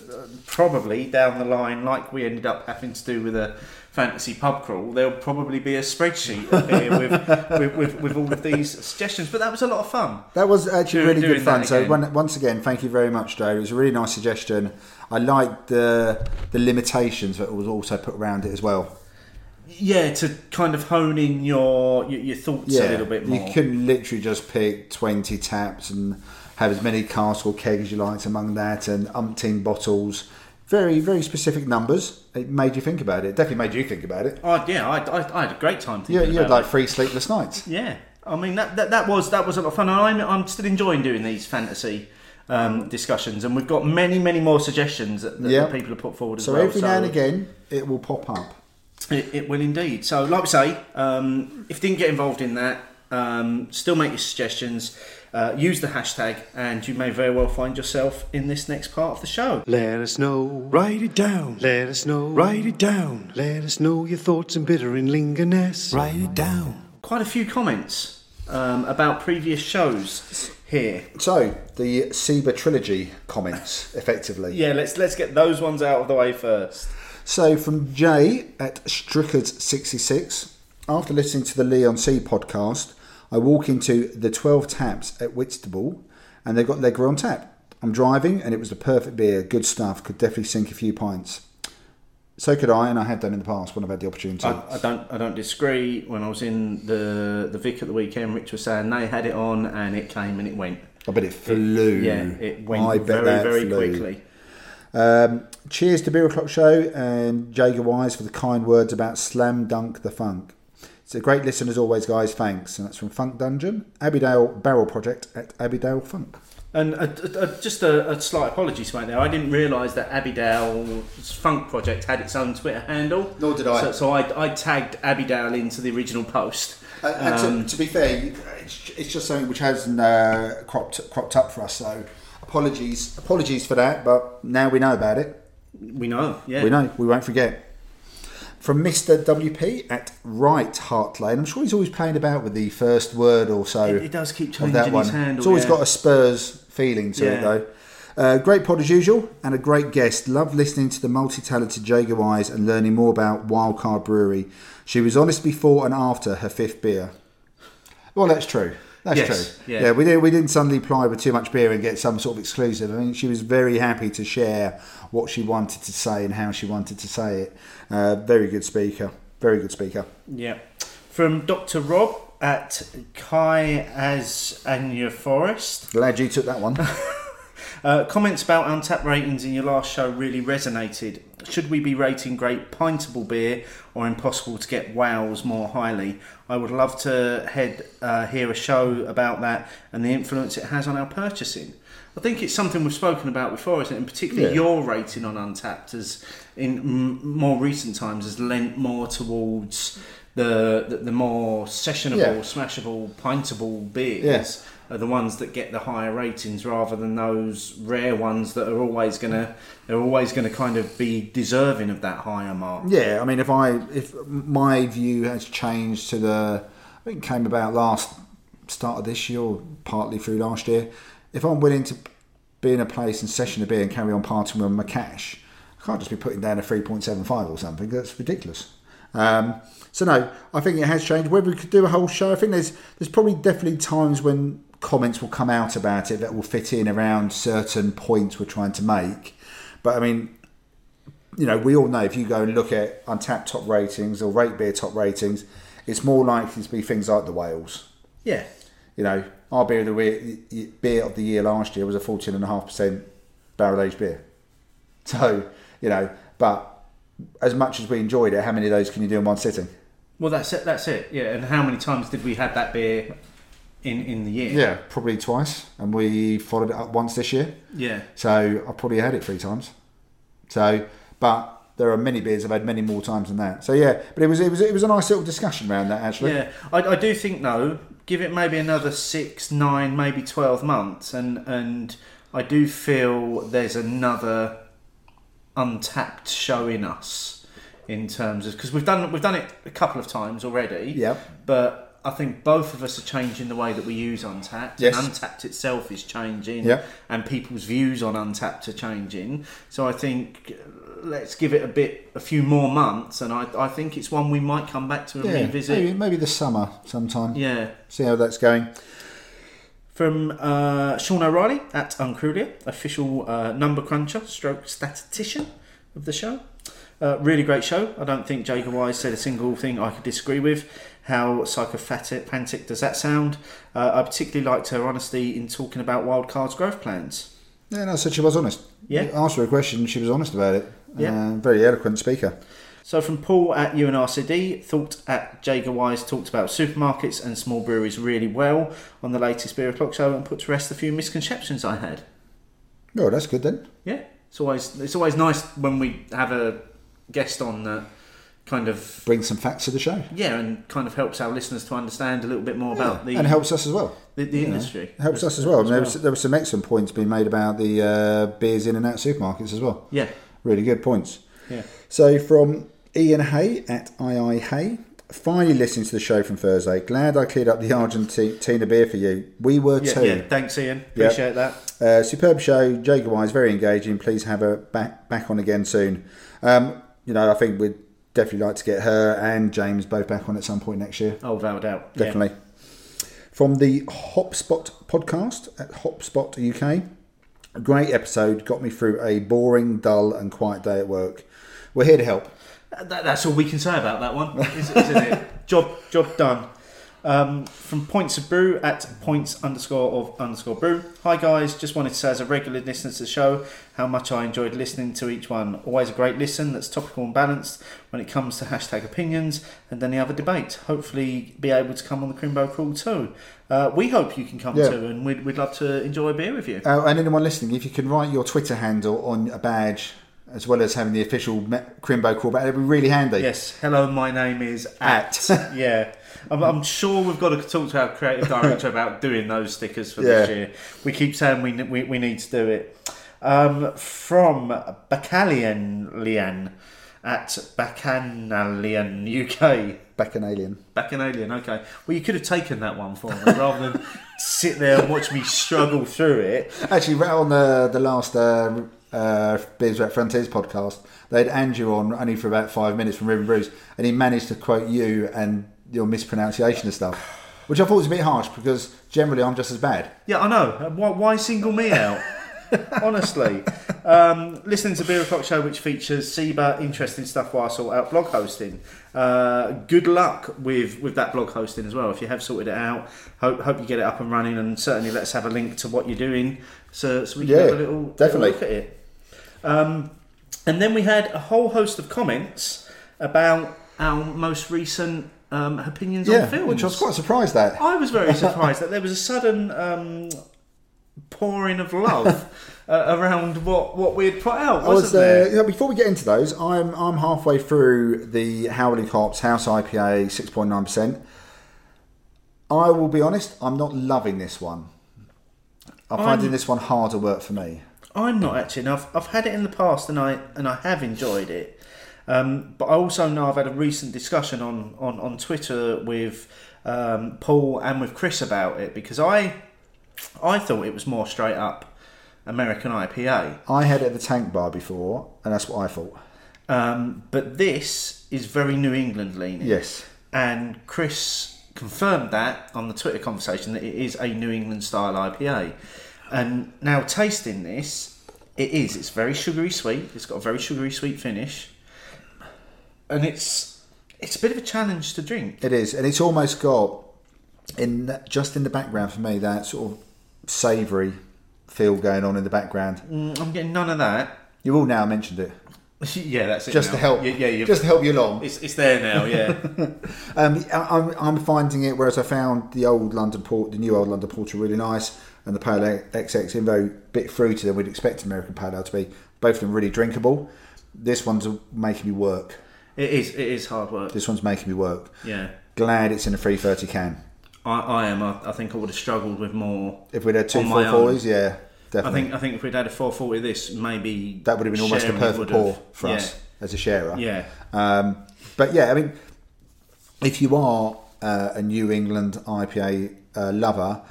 probably down the line, like we ended up having to do with a fantasy pub crawl, there'll probably be a spreadsheet here with, with, with with all of these suggestions. But that was a lot of fun. That was actually Do- really doing good fun. So one, once again, thank you very much, Joe. It was a really nice suggestion. I liked the the limitations that was also put around it as well. Yeah, to kind of hone in your your, your thoughts a little bit more. You can literally just pick 20 taps and have as many cask or keg as you liked among that and umpteen bottles. Very, very specific numbers. It made you think about it. Definitely made you think about it. Oh, yeah, I, I, I had a great time thinking You, you had like three sleepless nights. Yeah, I mean that, that that was that was a lot of fun. And I'm I'm still enjoying doing these fantasy um, discussions, and we've got many many more suggestions that, that Yeah. people have put forward as So well. every now and again, it will pop up. It, it will indeed. So, like we say, um, if you didn't get involved in that, um, still make your suggestions. Uh, use the hashtag, and you may very well find yourself in this next part of the show. Let us know. Write it down. Let us know. Write it down. Let us know your thoughts and bitter and lingerness. Write it down. Quite a few comments um, about previous shows here. So, the Seba trilogy comments, effectively. Yeah, let's let's get those ones out of the way first. So from Jay at Strickard66, after listening to the Leigh-on-Sea podcast, I walk into the 12 taps at Whitstable and they've got Legger on tap. I'm driving and it was the perfect beer, good stuff, could definitely sink a few pints. So could I, and I have done in the past when I've had the opportunity. I, I don't I don't disagree. When I was in the the Vic at the weekend, Rich was saying they had it on and it came and it went. I bet it flew. Yeah, it went I bet very very flew. quickly. Um, cheers to Beer O'Clock Show and Jaega Wise for the kind words about Slam Dunk the Funk. It's a great listen as always, guys. Thanks. And that's from Funk Dungeon, Abbeydale Barrel Project at Abbeydale Funk. And uh, uh, just a, a slight apology to make there. I didn't realise that Abbeydale's Funk Project had its own Twitter handle. Nor did I. So, so I, I tagged Abbeydale into the original post. Uh, and to, to be fair, it's, it's just something which hasn't uh, cropped cropped up for us. So apologies, apologies for that. But now we know about it. We know, yeah. We know. We won't forget. From Mr. WP at White Hart Lane. I'm sure he's always playing about with the first word or so. It- it does keep changing that his one. handle, It's always yeah. got a Spurs feeling to it, though. Uh, great pod as usual, and a great guest. Love listening to the multi-talented Jaega Wise and learning more about Wildcard Brewery. She was honest before and after her fifth beer. Well, that's true. That's Yes, true. yeah. we didn't we didn't suddenly ply with too much beer and get some sort of exclusive. I mean, she was very happy to share what she wanted to say and how she wanted to say it. Uh, very good speaker. Very good speaker. Yeah. From Dr. Rob at Kai As Anya Forest. Glad you took that one. Uh, comments about Untappd ratings in your last show really resonated. Should we be rating great pintable beer or impossible to get wows more highly? I would love to head uh, hear a show about that and the influence it has on our purchasing. I think it's something we've spoken about before, isn't it? And particularly Yeah. your rating on Untappd has, in m- more recent times, has lent more towards the the, the more sessionable, Yeah. smashable, pintable beers Yes. are the ones that get the higher ratings rather than those rare ones that are always gonna they're always gonna kind of be deserving of that higher mark. Yeah, I mean, if I if my view has changed to the, I think it came about last start of this year, or partly through last year. if I'm willing to be in a place and session a beer and carry on partying with my cash, can't just be putting down a 3.75 or something. That's ridiculous. Um, so no, I think it has changed. Whether we could do a whole show, I think there's there's probably definitely times when comments will come out about it that will fit in around certain points we're trying to make. But I mean, you know, we all know if you go and look at Untappd top ratings or Rate Beer top ratings, it's more likely to be things like the whales. Yeah. You know, our beer of the year, beer of the year last year was a fourteen and a half percent barrel aged beer. So you know, but as much as we enjoyed it, how many of those can you do in one sitting? Well, that's it. That's it. Yeah. And how many times did we have that beer in in the year? Yeah, probably twice, and we followed it up once this year. Yeah. So I probably had it three times. So, but there are many beers I've had many more times than that. So yeah, but it was it was it was a nice little discussion around that actually. Yeah, I, I do think though, give it maybe another six, nine, maybe twelve months, and and I do feel there's another Untappd show in us in terms of because we've done we've done it a couple of times already. Yep. But I think both of us are changing the way that we use Untappd. Yes. And Untappd itself is changing. Yep. And people's views on Untappd are changing. So I think uh, let's give it a bit, a few more months, and I, I think it's one we might come back to and Yeah, revisit. maybe, maybe this summer sometime. Yeah. See how that's going. From uh, Sean O'Reilly at Uncrulia, official uh, number cruncher, stroke statistician of the show. Uh, really great show. I don't think Jaega Wise said a single thing I could disagree with. How psychophantic does that sound? Uh, I particularly liked her honesty in talking about Wildcard's growth plans. Yeah, no, so she was honest. Yeah. Asked her a question, she was honest about it. Yeah. Uh, very eloquent speaker. So from Paul at UNRCD, thought at Jaega Wise talked about supermarkets and small breweries really well on the latest Beer O'Clock show and put to rest a few misconceptions I had. Oh, that's good then. Yeah, it's always it's always nice when we have a guest on that kind of brings some facts to the show. yeah and kind of helps our listeners to understand a little bit more about the and helps us as well. the, the industry. It helps us as well. And there, was, there were some excellent points being made about the uh, beers in and out supermarkets as well. Yeah, Really good points. Yeah. So from Ian Hay at II Hay, finally listening to the show from Thursday. Glad I cleared up the Argentina beer for you. We were Yeah, too. yeah, thanks Ian. Appreciate that. Uh, superb show, Jaega Wise, very engaging. Please have her back back on again soon. Um, you know, I think we'd definitely like to get her and James both back on at some point next year. Oh, without a doubt. Yeah. Definitely. From the Hopspot podcast at Hopspot UK. Great episode, got me through a boring, dull, and quiet day at work. We're here to help. That, that's all we can say about that one, isn't it? job, job done. Um, from Points of Brew at points underscore of underscore brew. Hi guys, just wanted to say as a regular listener to the show how much I enjoyed listening to each one. Always a great listen that's topical and balanced when it comes to hashtag opinions and any other debate. Hopefully, be able to come on the Crimbo Crawl too. Uh, we hope you can come Yeah. too, and we'd, we'd love to enjoy a beer with you. Uh, and anyone listening, if you can write your Twitter handle on a badge, as well as having the official Crimbo call back, it'd be really handy. Yes, hello, my name is At. yeah. I'm, I'm sure we've got to talk to our creative director about doing those stickers for Yeah. this year. We keep saying we, we, we need to do it. Um, from Bacalian Lian at Bacchanalian UK. Back an. Bacchanalian, okay. Well, you could have taken that one for me rather than sit there and watch me struggle through it. Actually, right on the the last uh, uh, Beers Without Frontiers podcast, they had Andrew on only for about five minutes from River Brews, and he managed to quote you and your mispronunciation of stuff, which I thought was a bit harsh because generally I'm just as bad. Yeah, I know. Uh, Why, why single me out? Honestly. Um, listening to Beer O'Clock Show, which features Seba, interesting stuff while I sort out blog hosting. Uh, good luck with, with that blog hosting as well. If you have sorted it out, hope, hope you get it up and running, and certainly let's have a link to what you're doing so, so we can Yeah, have a little, little definitely. look at it. Um, and then we had a whole host of comments about our most recent um, opinions Yeah, on films. which I was quite surprised at. I was very surprised that there was a sudden um, pouring of love uh, around what, what we had put out, wasn't was uh, there? you know, before we get into those. I'm I'm halfway through the Howling Hops House IPA, six point nine percent. I will be honest, I'm not loving this one. I'm finding I'm- this one harder work for me. I'm not actually. And I've, I've had it in the past and I and I have enjoyed it. Um, but I also know I've had a recent discussion on, on, on Twitter with um, Paul and with Chris about it because I I thought it was more straight up American IPA. I had it at the Tank Bar before, and that's what I thought. Um, but this is very New England leaning. Yes. And Chris confirmed that on the Twitter conversation that it is a New England style IPA. And now tasting this, it is. It's very sugary sweet. It's got a very sugary sweet finish. And it's it's a bit of a challenge to drink. It is, and it's almost got in just in the background for me that sort of savoury feel going on in the background. Mm, I'm getting none of that. You all now mentioned it, yeah, that's it. just now. to help. Yeah, yeah just to help you along. it's, it's there now. Yeah. Um, I- I'm, I'm finding it, whereas I found the old London Port, the new old London Porter really nice, and the Pale Ale XX Invo a bit fruity than we'd expect American Pale Ale to be. Both of them really drinkable. This one's making me work. it is. It is hard work. This one's making me work. Yeah. Glad it's in a 330 can. I, I am. I, I think I would have struggled with more. If we'd had two On my own. 440s, yeah, I definitely. think. I think if we'd had a 440 of this, maybe that would have been almost a perfect pour for yeah. us as a sharer. Yeah. Um, but yeah, I mean, if you are uh, a New England IPA uh, lover,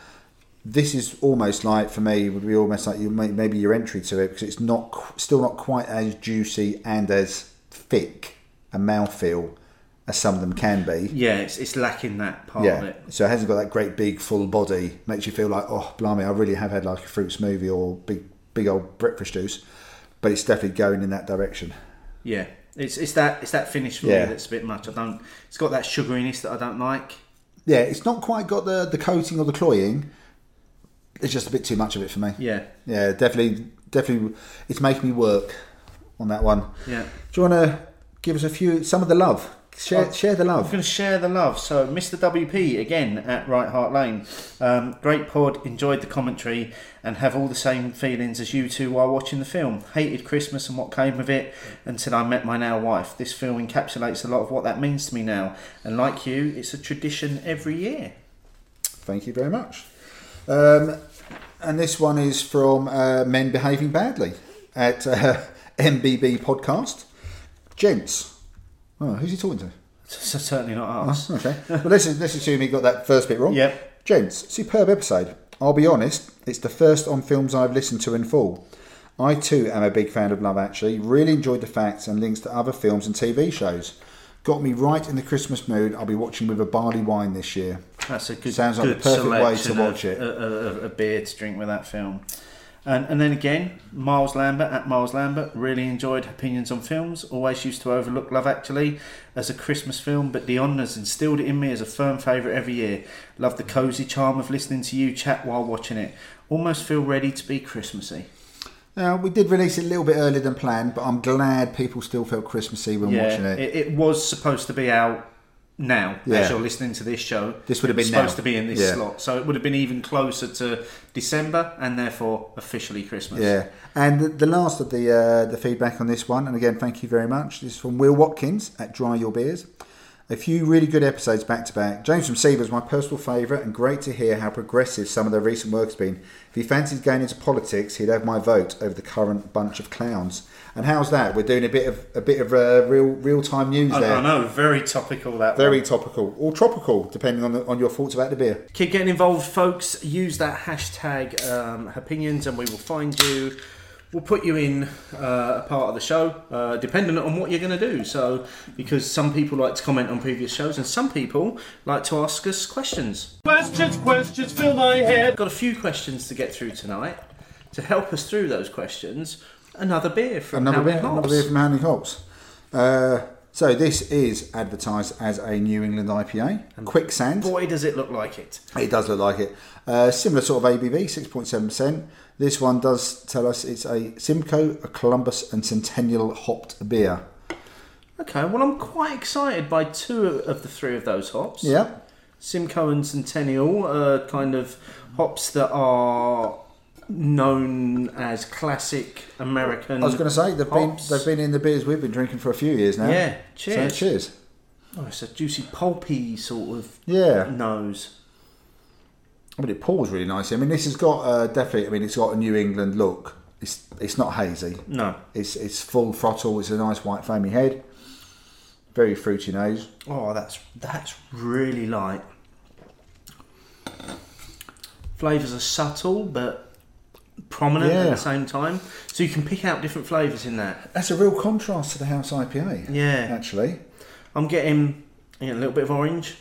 this is almost like for me would be almost like you maybe your entry to it because it's not still not quite as juicy and as thick a mouthfeel as some of them can be. Yeah, it's, it's lacking that part of it. so it hasn't got that great big full body. Makes you feel like, oh, blimey, I really have had like a fruit smoothie or big, big old breakfast juice. But it's definitely going in that direction. Yeah, it's it's that it's that finish for Yeah. me that's a bit much. I don't. It's got that sugariness that I don't like. Yeah, it's not quite got the the coating or the cloying. It's just a bit too much of it for me. Yeah, Yeah, definitely, definitely, it's making me work on that one. yeah. Do you want to give us a few, some of the love? Share, Oh, share the love. I'm going to share the love. So, Mr. WP again at White Hart Lane. Um, great pod, enjoyed the commentary, and have all the same feelings as you two while watching the film. Hated Christmas and what came with it until I met my now wife. This film encapsulates a lot of what that means to me now, and like you, it's a tradition every year. Thank you very much. Um, and this one is from uh, Men Behaving Badly at uh, MBB Podcast. Gents. Oh, who's he talking to? So certainly not us. Okay. well, let's, let's assume he got that first bit wrong. Yep. Gents, superb episode. I'll be honest, it's the first on films I've listened to in full. I too am a big fan of Love Actually. Really enjoyed the facts and links to other films and TV shows. Got me right in the Christmas mood. I'll be watching with a barley wine this year. That's a good, Sounds like the perfect way to watch of, it. A, a, a beer to drink with that film. And, and then again, Miles Lambert at Miles Lambert really enjoyed opinions on films. Always used to overlook Love Actually as a Christmas film, but Dion has instilled it in me as a firm favourite every year. Love the cosy charm of listening to you chat while watching it. Almost feel ready to be Christmassy. Now, we did release it a little bit earlier than planned, but I'm glad people still felt Christmassy when watching Yeah, it. it, it was supposed to be out now Yeah. as you're listening to this show. This would have been supposed now. to be in this Yeah. slot, so it would have been even closer to December and therefore officially Christmas. Yeah, and the, the last of the uh, the feedback on this one, and again, thank you very much. This is from Will Watkins at Dry Your Beers. A few really good episodes back to back. James from Seaver is my personal favourite, and great to hear how progressive some of their recent work has been. If he fancies going into politics, he'd have my vote over the current bunch of clowns. And how's that? We're doing a bit of a bit of uh, real real time news I, there. I know, very topical that Very one. topical or tropical, depending on the, on your thoughts about the beer. Keep getting involved, folks. Use that hashtag um, opinions, and we will find you. We'll put you in uh, a part of the show, uh, depending on what you're going to do. So, because some people like to comment on previous shows, and some people like to ask us questions. Questions, questions, fill my head. Got a few questions to get through tonight. To help us through those questions, another beer from Another Howling beer, Hops. another beer from Howling Hops. Uh, so this is advertised as a New England IPA. Quicksand. Boy, does it look like it. It does look like it. Uh, similar sort of ABV, 6.7%. This one does tell us it's a Simcoe, a Columbus, and Centennial hopped beer. Okay, well, I'm quite excited by two of the three of those hops. Yeah. Simcoe and Centennial are kind of hops that are known as classic American. I was going to say they've hops. been they've been in the beers we've been drinking for a few years now. Yeah, cheers. So cheers. Oh, it's a juicy, pulpy sort of Yeah. nose. Mean, it pours really nicely. I mean, this has got uh, definitely. I mean, it's got a New England look. It's it's not hazy. No. It's it's full throttle. It's a nice white foamy head. Very fruity nose. Oh, that's that's really light. Flavours are subtle but prominent at the same time, so you can pick out different flavours in that. That's a real contrast to the House IPA. Yeah. Actually. I'm getting you know, a little bit of orange,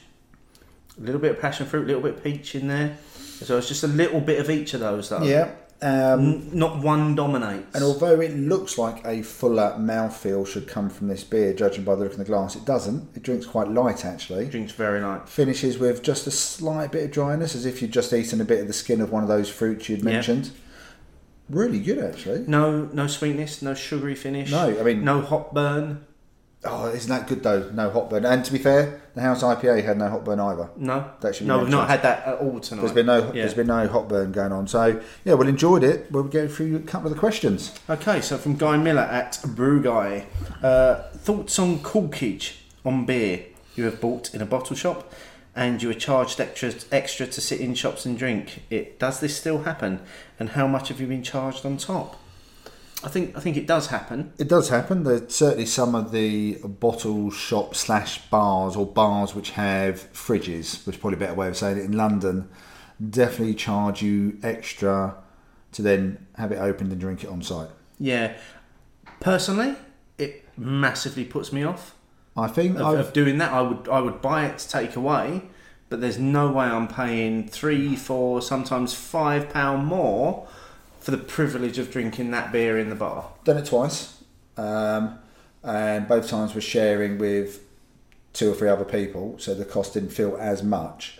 a little bit of passion fruit, a little bit of peach in there. So it's just a little bit of each of those though. Yeah. Um, Not one dominates. and although it looks like a fuller mouthfeel should come from this beer, judging by the look in the glass, it doesn't. It drinks quite light actually. It drinks very light. Finishes with just a slight bit of dryness, as if you'd just eaten a bit of the skin of one of those fruits you'd Yeah. mentioned. Really good actually. No, no sweetness, no sugary finish. No, I mean- no hot burn. Oh, isn't that good though? No hot burn. And to be fair, the House IPA had no hot burn either. No, That should be no, we've not had that at all tonight. There's been no, Yeah. there's been no hot burn going on. So yeah, well enjoyed it. We'll go through a couple of the questions. Okay, so from Guy Miller at Brew Guy, uh, thoughts on corkage on beer you have bought in a bottle shop, and you are charged extra extra to sit in shops and drink. It does this still happen, and how much have you been charged on top? I think I think it does happen. It does happen. There's certainly some of the bottle shop slash bars or bars which have fridges, which is probably a better way of saying it in London, definitely charge you extra to then have it opened and drink it on site. Yeah, personally, it massively puts me off. I think of, I've, of doing that. I would I would buy it to take away, but there's no way I'm paying three, four, sometimes five pound more for the privilege of drinking that beer in the bar. done it twice, um, and both times we're sharing with two or three other people, so the cost didn't feel as much.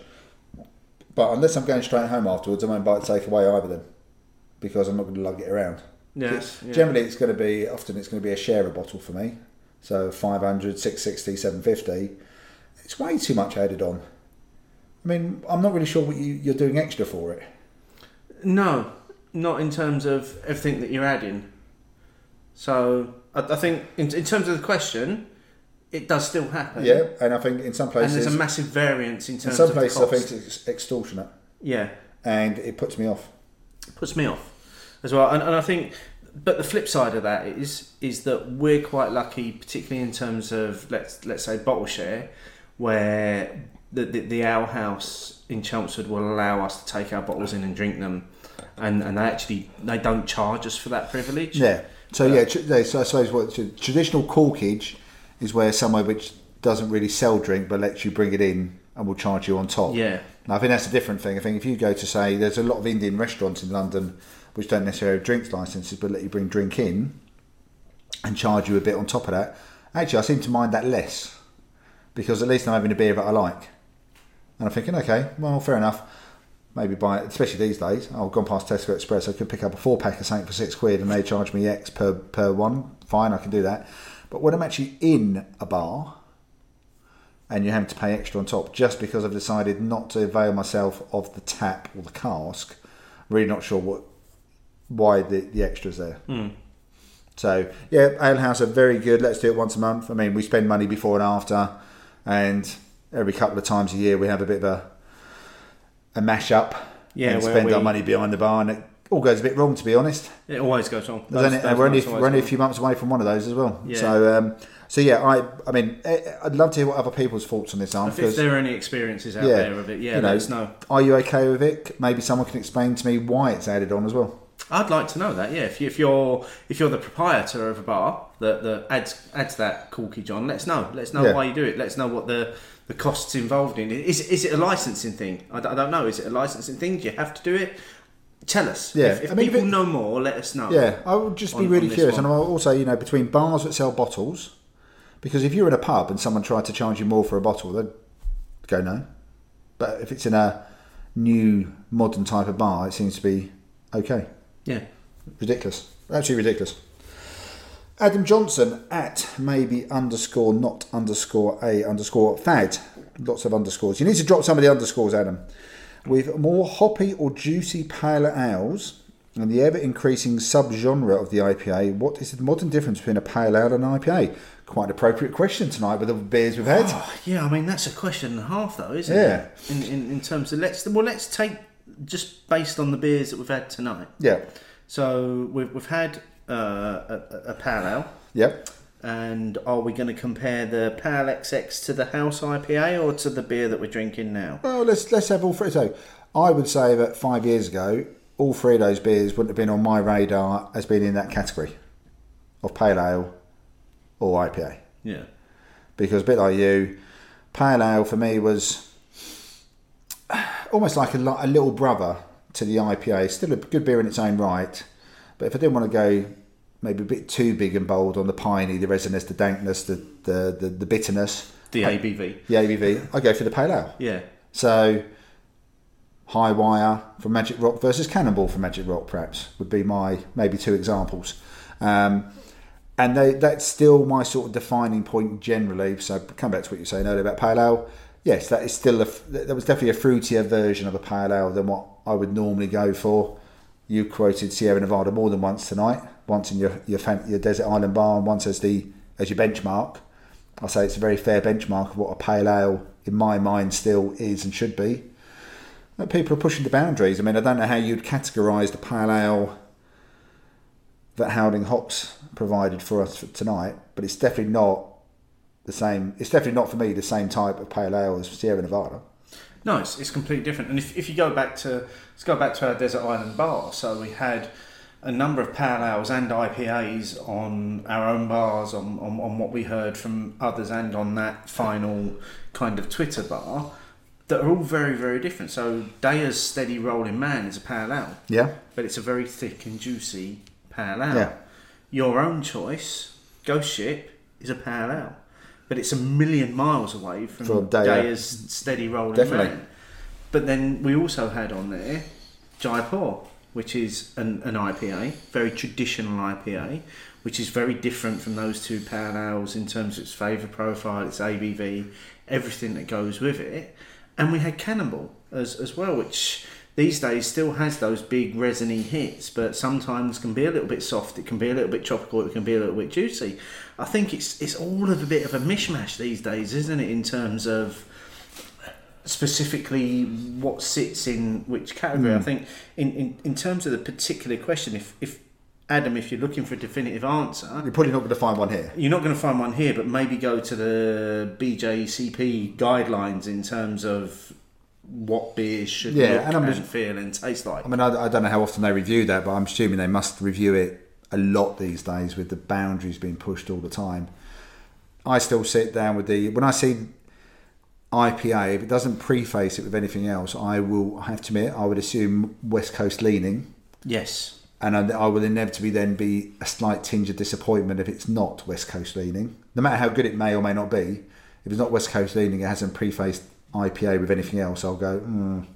But unless I'm going straight home afterwards, I won't buy it takeaway either then, because I'm not going to lug it around. Yes, yeah. Generally, it's going to be often it's going to be a sharer bottle for me. So 500, 660, 750. It's way too much added on. I mean, I'm not really sure what you, you're doing extra for it. No, not in terms of everything that you're adding. So I, I think in, in terms of the question, it does still happen. Yeah, and I think in some places And there's a massive variance in terms. in some places, I think it's extortionate, yeah. and it puts me off. puts me off as well. And, and I think, but the flip side of that is is that we're quite lucky, particularly in terms of let's let's say bottle share, where the the, the ale house in Chelmsford will allow us to take our bottles in and drink them, and and they actually they don't charge us for that privilege. Yeah. So yeah, tr- so I suppose what tr- traditional corkage is where somewhere which doesn't really sell drink but lets you bring it in and will charge you on top. Yeah. Now, I think that's a different thing. I think if you go to say there's a lot of Indian restaurants in London which don't necessarily have drinks licenses but let you bring drink in and charge you a bit on top of that. Actually, I seem to mind that less because at least I'm having a beer that I like. And I'm thinking, okay, well, fair enough. Maybe buy, especially these days. I've gone past Tesco Express. I could pick up a four pack of something for six quid, and they charge me X per per one. Fine, I can do that. But when I'm actually in a bar, and you're having to pay extra on top just because I've decided not to avail myself of the tap or the cask, I'm really not sure what why the the extras there. Hmm. So yeah, Ale House are very good. Let's do it once a month. I mean, we spend money before and after, and every couple of times a year we have a bit of a a mash up. Yeah, and spend our money behind the bar, and it all goes a bit wrong to be honest. It always goes wrong. Those- those we're only, we're only a few months away from one of those as well. Yeah. So um, so yeah, I I mean eh, I'd love to hear what other people's thoughts on this are. If, there are any experiences out Yeah, there of it, yeah, you know, let us know. Are you okay with it? Maybe someone can explain to me why it's added on as well. I'd like to know that. Yeah, if, you, if you're if you're the proprietor of a bar that, that adds adds that corkage John, let us know. Let us know Yeah. why you do it. Let us know what the the costs involved in it. Is is it a licensing thing? I, don't- I don't know. Is it a licensing thing? Do you have to do it? Tell us. Yeah, If, if I mean, people it- know more, let us know. Yeah, I would just be. On- really on curious, one. and I'll also you know between bars that sell bottles, because if you're in a pub and someone tried to charge you more for a bottle, they'd go no. But if it's in a new modern type of bar, it seems to be okay. Yeah. Ridiculous. Absolutely ridiculous. Adam Johnson at maybe underscore not underscore a underscore fad. Lots of underscores. You need to drop some of the underscores, Adam. With more hoppy or juicy paler ales and the ever increasing subgenre of the IPA, what is the modern difference between a pale ale and an IPA? Quite an appropriate question tonight with the beers we've had. Oh, yeah, I mean that's a question and a half, though, isn't Yeah. it? In, in in terms of let's well let's take just based on the beers that we've had tonight. Yeah. So we've we've had uh, a, a ale. Yep. And are we going to compare the Pale XX to the House IPA or to the beer that we're drinking now? Well, let's let's have all three. So, I would say that five years ago, all three of those beers wouldn't have been on my radar as being in that category of pale ale or IPA. Yeah. Because a bit like you, pale ale for me was almost like a, a little brother to the IPA. Still a good beer in its own right, but if I didn't want to go maybe a bit too big and bold on the piney, the resinous, the dankness, the the, the, the bitterness, The ABV. the ABV, I go for the pale ale. Yeah. So, High Wire from Magic Rock versus Cannonball from Magic Rock, perhaps, would be my maybe two examples. Um, and they, that's still my sort of defining point generally. So, come back to what you were saying earlier about Pale Ale. Yes, that is still a, that was definitely a fruitier version of a Pale Ale than what I would normally go for. You quoted Sierra Nevada more than once tonight. Once in your your, your desert island bar, and once as the as your benchmark. I say it's a very fair benchmark of what a pale ale, in my mind, still is and should be. But people are pushing the boundaries. I mean, I don't know how you'd categorise the pale ale that Howling Hops provided for us for tonight, but it's definitely not the same. It's definitely not for me the same type of pale ale as Sierra Nevada. No, it's, it's completely different. And if, if you go back to let's go back to our desert island bar. So we had a number of pale ales and IPAs on our own bars, on, on, on what we heard from others, and on that final kind of Twitter bar that are all very very different. So Deya's Steady Rolling Man is a pale ale, Yeah, but it's a very thick and juicy pale ale. Yeah. Your own choice, Ghost Ship, is a pale ale. But it's a million miles away from, From Deya. Deya's steady rolling Definitely. man. But then we also had on there Jaipur, which is an, an IPA, very traditional IPA, which is very different from those two pale ales in terms of its flavour profile, its ABV, everything that goes with it. And we had Cannonball as, as well, which these days still has those big resiny hits, but sometimes can be a little bit soft, it can be a little bit tropical, it can be a little bit juicy. I think it's it's all of a bit of a mishmash these days, isn't it, in terms of specifically what sits in which category. I hmm. think in, in, in terms of the particular question, if, if Adam, if you're looking for a definitive answer, you're probably not going to find one here. you're not going to find one here, but maybe go to the BJCP guidelines in terms of what beers should Yeah, look and I'm and just- feel and taste like. I mean, I, I don't know how often they review that, but I'm assuming they must review it a lot these days with the boundaries being pushed all the time. I still sit down with the when I see IPA, if it doesn't preface it with anything else, I will I have to admit I would assume West Coast leaning, yes. and I, I will inevitably then be a slight tinge of disappointment if it's not West Coast leaning. No matter how good it may or may not be, if it's not West Coast leaning, it hasn't prefaced IPA with anything else. I'll go. Mm,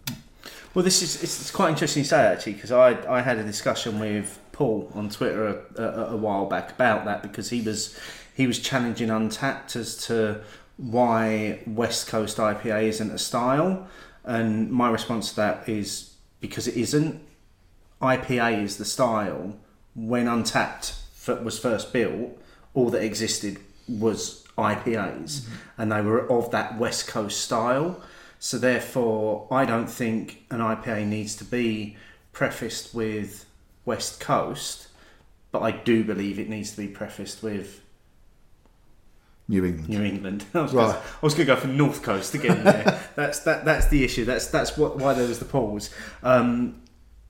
Well, this is it's, quite interesting you say actually because I I had a discussion with Paul on Twitter a, a, a while back about that because he was he was challenging Untappd as to why West Coast IPA isn't a style, and my response to that is because it isn't. IPA is the style. When Untappd was first built, all that existed was IPAs, and they were of that West Coast style. So therefore, I don't think an IPA needs to be prefaced with West Coast, but I do believe it needs to be prefaced with New England. New England. I was Right. gonna- I was going to go for North Coast again. There. that's that. That's the issue. That's that's what why there was the pause. Um,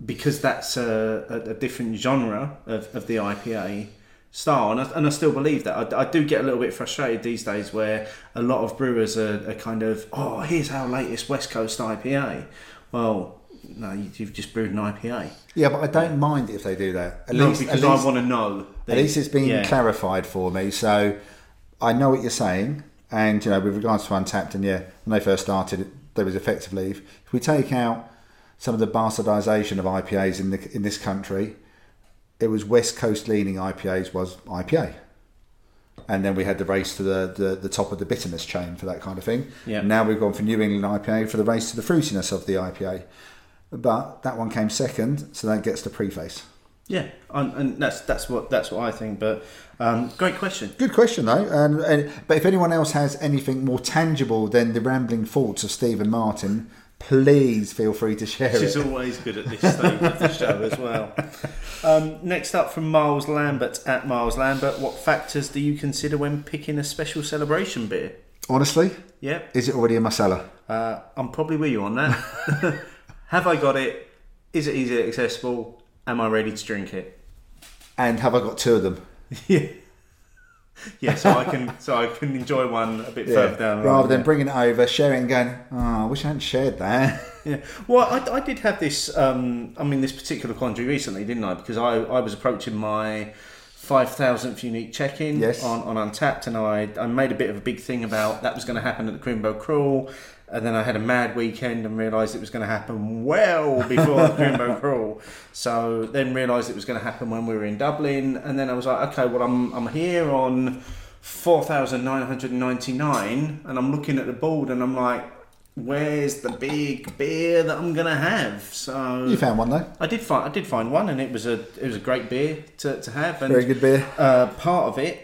because that's a, a, a different genre of, of the IPA style, and I, and I still believe that. I, I do get a little bit frustrated these days where a lot of brewers are, are kind of, oh, here's our latest West Coast IPA. Well, no, you, you've just brewed an IPA. Yeah, but I don't mind if they do that. At no, least, because least, I want to know. at least it's been yeah. clarified for me. So I know what you're saying. And, you know, with regards to Untappd, and yeah, when they first started, there was effectively, if we take out some of the bastardisation of IPAs in, the, in this country, it was West Coast leaning IPAs was IPA. And then we had the race to the, the, the top of the bitterness chain for that kind of thing. Yeah. Now we've gone for New England IPA for the race to the fruitiness of the IPA. But that one came second, so that gets the preface. Yeah, and, and that's that's what that's what I think. But um, great question. Good question though, and, and but if anyone else has anything more tangible than the rambling thoughts of Stephen Martin, please feel free to share She's it. always good at this stage of the show as well. Um, next up from Miles Lambert at Miles Lambert, what factors do you consider when picking a special celebration beer? Honestly, Yeah. is it already in my cellar? uh, I'm probably with you on that. Have I got it? Is it easily accessible? Am I ready to drink it? And have I got two of them? Yeah. Yeah, so I can so I can enjoy one a bit further down. Rather than yeah. bringing it over, sharing and going, oh, I wish I hadn't shared that. Yeah. Well, I, I did have this. Um, I mean, this particular quandary recently, didn't I? Because I, I was approaching my five thousandth unique check-in Yes. on, on Untappd, and I I made a bit of a big thing about that was going to happen at the Crimbo Crawl, and then I had a mad weekend and realised it was going to happen well before the Crimbo Crawl. So then realised it was going to happen when we were in Dublin, and then I was like, okay, well I'm I'm here on four thousand nine hundred ninety nine, and I'm looking at the board, and I'm like. Where's the big beer that I'm gonna have? So you found one though. I did find I did find one, and it was a it was a great beer to, to have. And, Very good beer. Uh, part of it,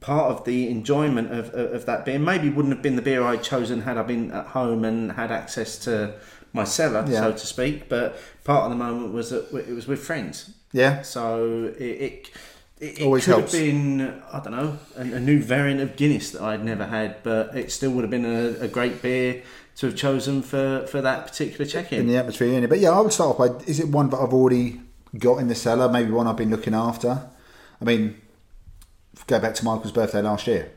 part of the enjoyment of, of, of that beer, maybe wouldn't have been the beer I'd chosen had I been at home and had access to my cellar, Yeah. so to speak. But part of the moment was that it was with friends, Yeah. so it. it it, it Always could helps. have been, I don't know, a, a new variant of Guinness that I'd never had, but it still would have been a, a great beer to have chosen for, for that particular check-in. in the atmosphere in it. But yeah, I would start off by is it one that I've already got in the cellar? Maybe one I've been looking after. I mean, go back to Michael's birthday last year.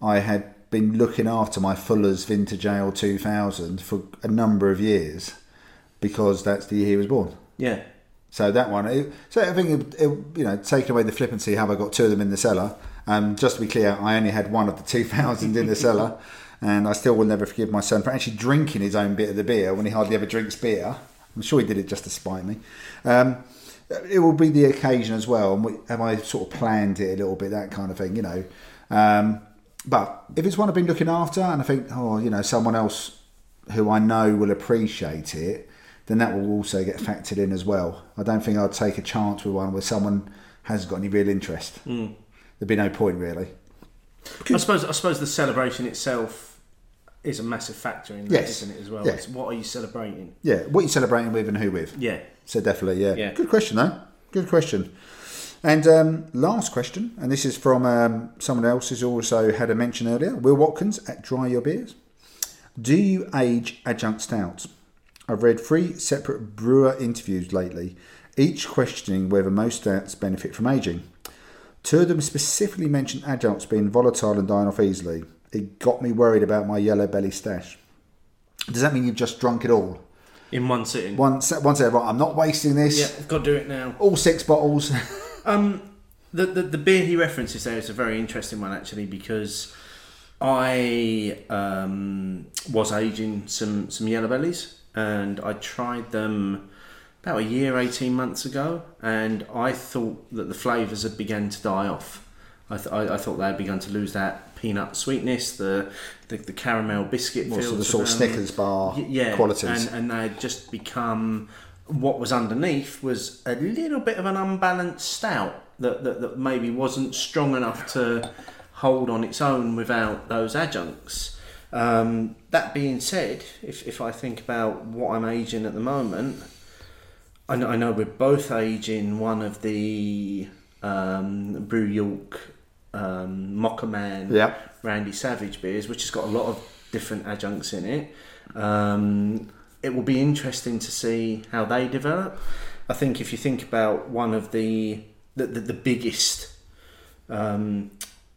I had been looking after my Fuller's Vintage Ale 2000 for a number of years because that's the year he was born. yeah. So that one, it, so I think it, it, you know, taking away the flippancy, have I got two of them in the cellar? Um, just to be clear, I only had one of the two thousand in the cellar, and I still will never forgive my son for actually drinking his own bit of the beer when he hardly ever drinks beer. I'm sure he did it just to spite me. Um, it will be the occasion as well, and we, have I sort of planned it a little bit, that kind of thing, you know. Um, but if it's one I've been looking after, and I think, oh, you know, someone else who I know will appreciate it, then that will also get factored in as well. I don't think I'd take a chance with one where someone hasn't got any real interest. Hmm. There'd be no point really. I suppose I suppose the celebration itself is a massive factor in that, Yes. not it, as well? Yeah. It's what are you celebrating? Yeah, what are you celebrating with and who with? Yeah. So definitely, yeah. Yeah. Good question though. Good question. And um, last question, and this is from um, someone else who's also had a mention earlier. Will Watkins at Dry Your Beers. Do you age adjunct stouts? I've read three separate brewer interviews lately, each questioning whether most stouts benefit from aging. Two of them specifically mentioned adjuncts being volatile and dying off easily. It got me worried about my yellow belly stash. Does that mean you've just drunk it all? In one sitting. Once, once right, I'm not wasting this. Yeah, I've got to do it now. All six bottles. Um, the, the the beer he references there is a very interesting one actually because I um, was aging some some yellow bellies and I tried them about a year, eighteen months ago, and I thought that the flavours had begun to die off. I, th- I, I thought they had begun to lose that peanut sweetness, the the, the caramel biscuit More feel. sort of, sort of. Snickers bar Y- yeah, qualities. and, and they just become what was underneath was a little bit of an unbalanced stout that, that, that maybe wasn't strong enough to hold on its own without those adjuncts. Um, that being said, if, if I think about what I'm aging at the moment, I know, I know we're both aging one of the um, Brew York um, Mocha Man Yeah. Randy Savage beers, which has got a lot of different adjuncts in it. Um, it will be interesting to see how they develop. I think if you think about one of the the, the, the biggest um,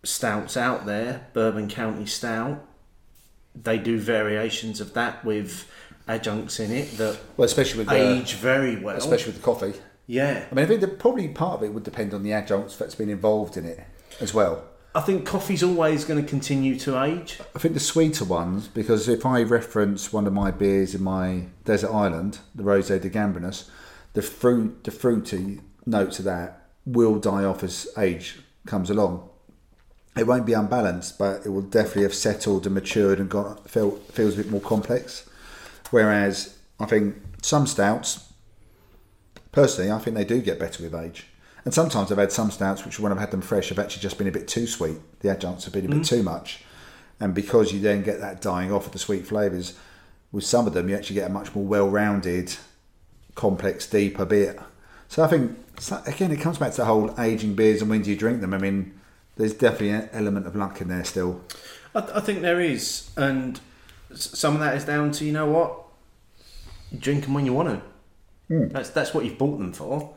stouts out there, Bourbon County Stout, they do variations of that with adjuncts in it that well, especially with age very well. especially with the coffee. yeah, I mean, I think that probably part of it would depend on the adjuncts that's been involved in it as well. I think coffee's always going to continue to age. I think the sweeter ones, because if I reference one of my beers in my desert island, the Rosé de Gambrinus, the fruit, the fruity notes of that will die off as age comes along. It won't be unbalanced, but it will definitely have settled and matured and got feel, feels a bit more complex. Whereas I think some stouts, personally, I think they do get better with age. And sometimes I've had some stouts which, when I've had them fresh, have actually just been a bit too sweet. The adjuncts have been a bit mm. too much. And because you then get that dying off of the sweet flavours, with some of them, you actually get a much more well rounded, complex, deeper beer. So I think, again, it comes back to the whole aging beers and when do you drink them. I mean, there's definitely an element of luck in there still. I, I think there is, and some of that is down to you know what you drink them when you want to. Hmm. That's that's what you've bought them for.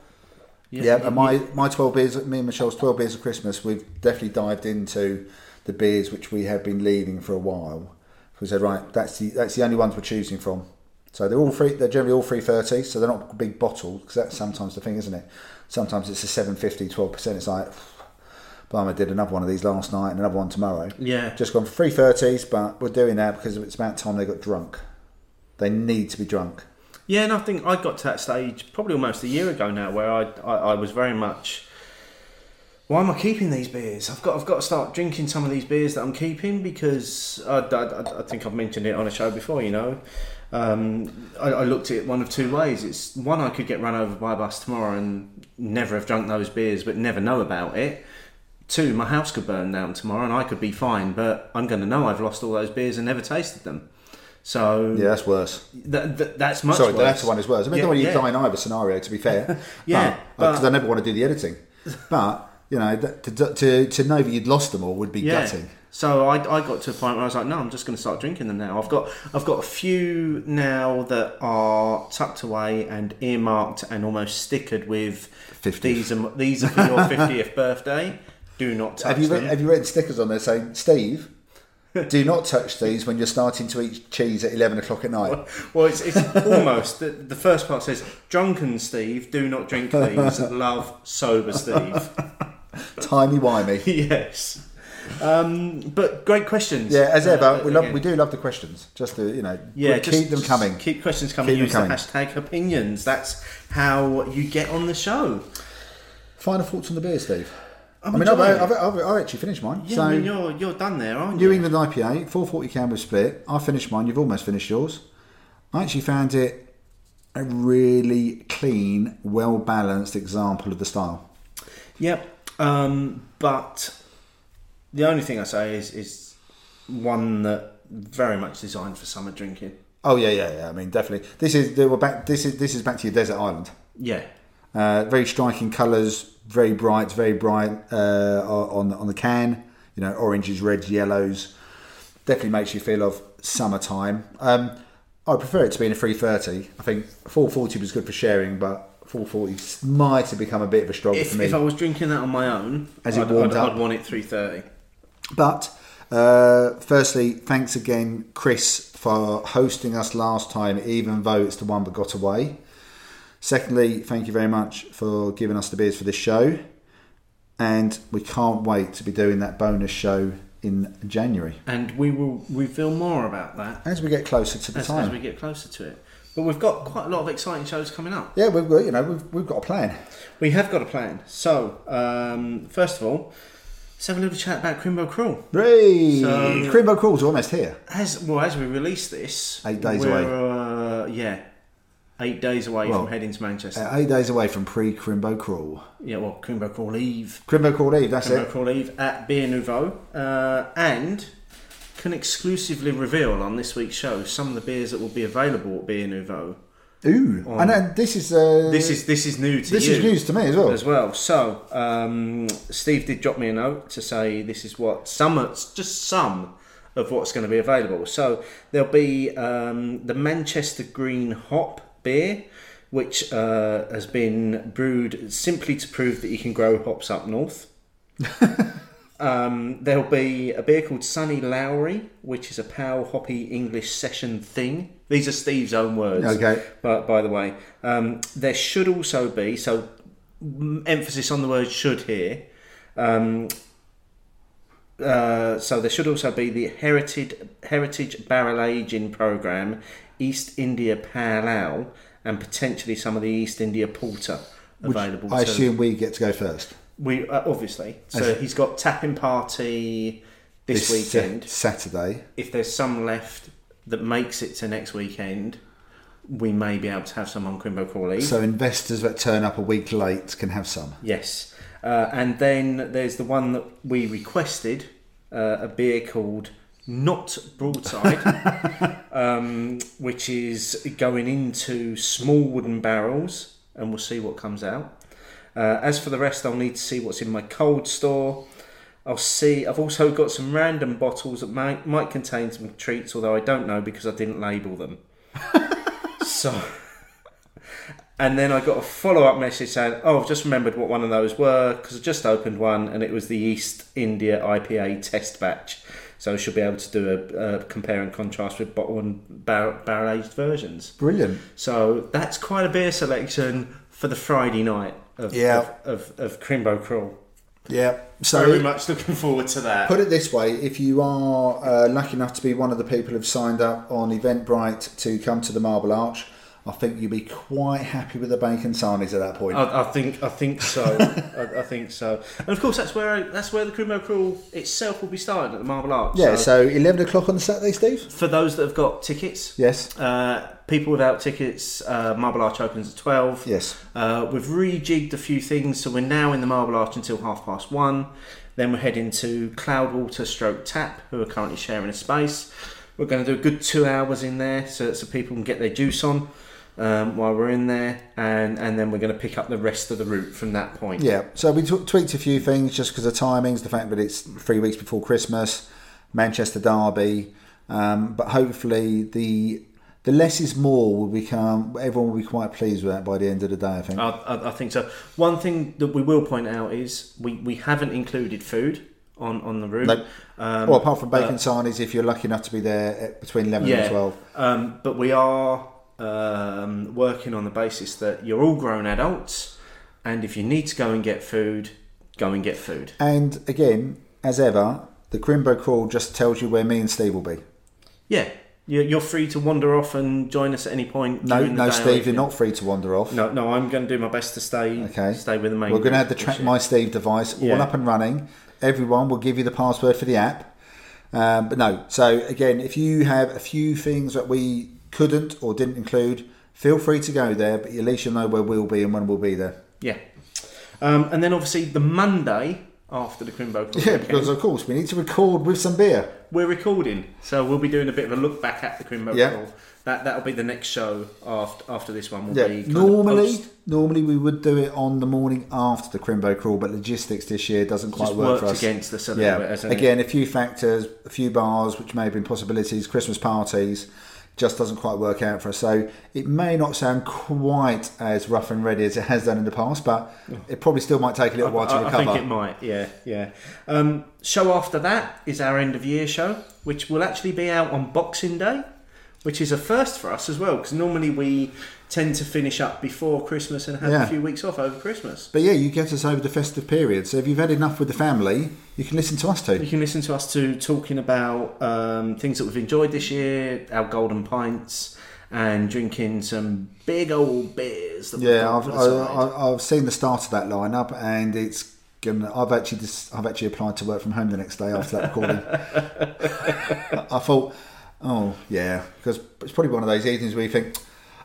Yeah, and my, my 12 beers, me and Michelle's 12 beers of Christmas, we've definitely dived into the beers which we have been leaving for a while. We said, right, that's the that's the only ones we're choosing from. So they're all free. They're generally all 330, so they're not big bottles because that's sometimes the thing, isn't it? Sometimes it's a 750, 12 percent. It's like, blimey, did another one of these last night and another one tomorrow. Yeah. just gone for 330s, but we're doing that because it's about time they got drunk. They need to be drunk. Yeah, and I think I got to that stage probably almost a year ago now, where I, I, I was very much. Why am I keeping these beers? I've got I've got to start drinking some of these beers that I'm keeping because I, I, I think I've mentioned it on a show before. You know, um, I, I looked at it one of two ways. It's one I could get run over by a bus tomorrow and never have drunk those beers, but never know about it. Two, my house could burn down tomorrow and I could be fine, but I'm going to know I've lost all those beers and never tasted them. So Yeah, that's worse. Th- th- that's much Sorry, worse. the latter one is worse. I mean, Yeah, don't you yeah. die in either scenario, to be fair. Yeah, uh, because but- I never want to do the editing. But you know, that, to, to to know that you'd lost them all would be Yeah. gutting. So I, I got to a point where I was like, no, I'm just going to start drinking them now. I've got I've got a few now that are tucked away and earmarked and almost stickered with 50th. these are these are for your 50th birthday. Do not touch Have you them. have you written stickers on there saying, "Steve, do not touch these when you're starting to eat cheese at eleven o'clock at night"? well, it's, it's almost the, the first part says, "Drunken Steve, do not drink these. Love, sober Steve." Tiny wimey. yes. Um, but great questions. Yeah, as ever, Uh, we love we do love the questions. Just to you know, Yeah, keep them coming. Keep questions coming. Keep Use them the coming. hashtag opinions. That's how you get on the show. Final thoughts on the beer, Steve. I'm I mean, I've, I've. I've, I've actually finished mine. Yeah, so I mean, you're you're done there, aren't New you? New England IPA, 440 Canberra split. I finished mine. You've almost finished yours. I actually found it a really clean, well balanced example of the style. Yep. Um, but the only thing I say is is one that very much designed for summer drinking. Oh yeah, yeah, yeah. I mean, definitely. This is they were back. This is this is back to your desert island. Yeah. Uh, very striking colours, very bright, very bright uh, on on the can. You know, oranges, reds, yellows. Definitely makes you feel of summertime. Um, I prefer it to be in a 330. I think 440 was good for sharing, but 440 might have become a bit of a struggle If, for me. if I was drinking that on my own, As it I'd, warmed I'd, up. I'd want it three thirty. But uh, firstly, thanks again, Chris, for hosting us last time, even though it's the one that got away. Secondly, thank you very much for giving us the beers for this show. And we can't wait to be doing that bonus show in January And we will reveal more about that as we get closer to the as, time. as we get closer to it. But we've got quite a lot of exciting shows coming up. Yeah, we've got, you know we've, we've got a plan. We have got a plan. So, um, first of all, let's have a little chat about Crimbo Crawl. Hooray! So- Crimbo Crawl's almost here. As well as we release this, Eight days we're, away. Uh, yeah, eight days away Well, from heading to Manchester. Uh, eight days away from pre Crimbo Crawl. yeah, well, Crimbo Crawl Eve, Crimbo Crawl Eve, that's Crimbo it. Crawl Eve at Beer Nouveau, uh, and can exclusively reveal on this week's show some of the beers that will be available at Beer Nouveau. Ooh, On- and this is uh, This is this is new to this you. is news to me as well. as well. So, um, Steve did drop me a note to say this is what some, just some of what's going to be available. So there'll be um, the Manchester Green Hop beer, which uh, has been brewed simply to prove that you can grow hops up north. Um, there'll be a beer called Sunny Lowry, which is a pale hoppy English session thing. These are Steve's own words. Okay. But by the way, um, there should also be so m- emphasis on the word "should" here. Um, uh, so there should also be the Heritage Heritage Barrel Aging Program, East India Pale Ale, and potentially some of the East India Porter Which available. I too. assume we get to go first. We uh, obviously. So he's got tapping party this, Sa- weekend. Saturday. If there's some left that makes it to next weekend, we may be able to have some on Crimbo Crawley. So investors that turn up a week late can have some. yes, uh, and then there's the one that we requested, uh, a beer called Not Broadside, um, which is going into small wooden barrels, and we'll see what comes out. Uh, as for the rest, I'll need to see what's in my cold store. I'll see. I've also got some random bottles that might might contain some treats, although I don't know because I didn't label them. So, and then I got a follow up message saying, "Oh, I've just remembered what one of those were because I just opened one, and it was the East India IPA test batch." So she'll be able to do a, a compare and contrast with bottle and barrel, barrel aged versions. Brilliant. So that's quite a beer selection for the Friday night of Yeah. of, of, of Crimbo Crawl. Yeah. So Very much looking forward to that. Put it this way: if you are uh, lucky enough to be one of the people who've signed up on Eventbrite to come to the Marble Arch, I think you'd be quite happy with the bacon sarnies at that point. I, I think I think so. I, I think so. And of course, that's where that's where the Crimbo Crawl itself will be starting at the Marble Arch. yeah. So So eleven o'clock on the Saturday, Steve. for those that have got tickets, Yes. uh, people without tickets, uh, Marble Arch opens at twelve. Yes. Uh, we've rejigged a few things, so we're now in the Marble Arch until half past one. Then we're heading to Cloudwater Stroke Tap, who are currently sharing a space. We're going to do a good two hours in there, so so people can get their juice on um, while we're in there, and and then we're going to pick up the rest of the route from that point. Yeah. So we t- tweaked a few things just because of timings, the fact that it's three weeks before Christmas, Manchester Derby, um, but hopefully the the less is more will become. Everyone will be quite pleased with that by the end of the day. I think. I, I, I think so. One thing that we will point out is we, we haven't included food on, on the route. Nope. Um, well, apart from bacon but- sarnies, if you're lucky enough to be there at between eleven yeah, and twelve. Um, but we are um, working on the basis that you're all grown adults, and if you need to go and get food, go and get food. And again, as ever, the Crimbo Crawl just tells you where me and Steve will be. Yeah, you're, free to wander off and join us at any point. No, the no, Steve, you're not free to wander off. No, no, I'm going to do my best to stay. Okay. Stay with the main. We're going to have the Track My Steve device all Yeah. up and running. Everyone will give you the password for the app. Um, but no, so again, if you have a few things that we couldn't or didn't include, feel free to go there, but at least you'll know where we'll be and when we'll be there. Yeah. Um, and then obviously the Monday after the Crimbo. Crawl Yeah, weekend, because of course we need to record with some beer. we're recording, so we'll be doing a bit of a look back at the Crimbo Yeah. Crawl. That that'll be the next show after after this one. Will Yeah, be normally, normally we would do it on the morning after the Crimbo Crawl, but logistics this year doesn't quite work for us. against us a Yeah, bit. hasn't it? again, a few factors, a few bars, which may have been possibilities, Christmas parties, just doesn't quite work out for us. So it may not sound quite as rough and ready as it has done in the past, but it probably still might take a little while to I, I recover. think it might. Yeah, yeah. Um, show after that is our end of year show, which will actually be out on Boxing Day, which is a first for us as well, because normally we tend to finish up before Christmas and have Yeah. a few weeks off over Christmas. But yeah, you get us over the festive period. So if you've had enough with the family, you can listen to us too. You can listen to us too, talking about um, things that we've enjoyed this year, our golden pints, and drinking some big old beers. That Yeah, I've, I. I, I've seen the start of that lineup, and it's gonna. I've actually just, I've actually applied to work from home the next day after that recording. I thought, oh yeah, because it's probably one of those evenings where you think,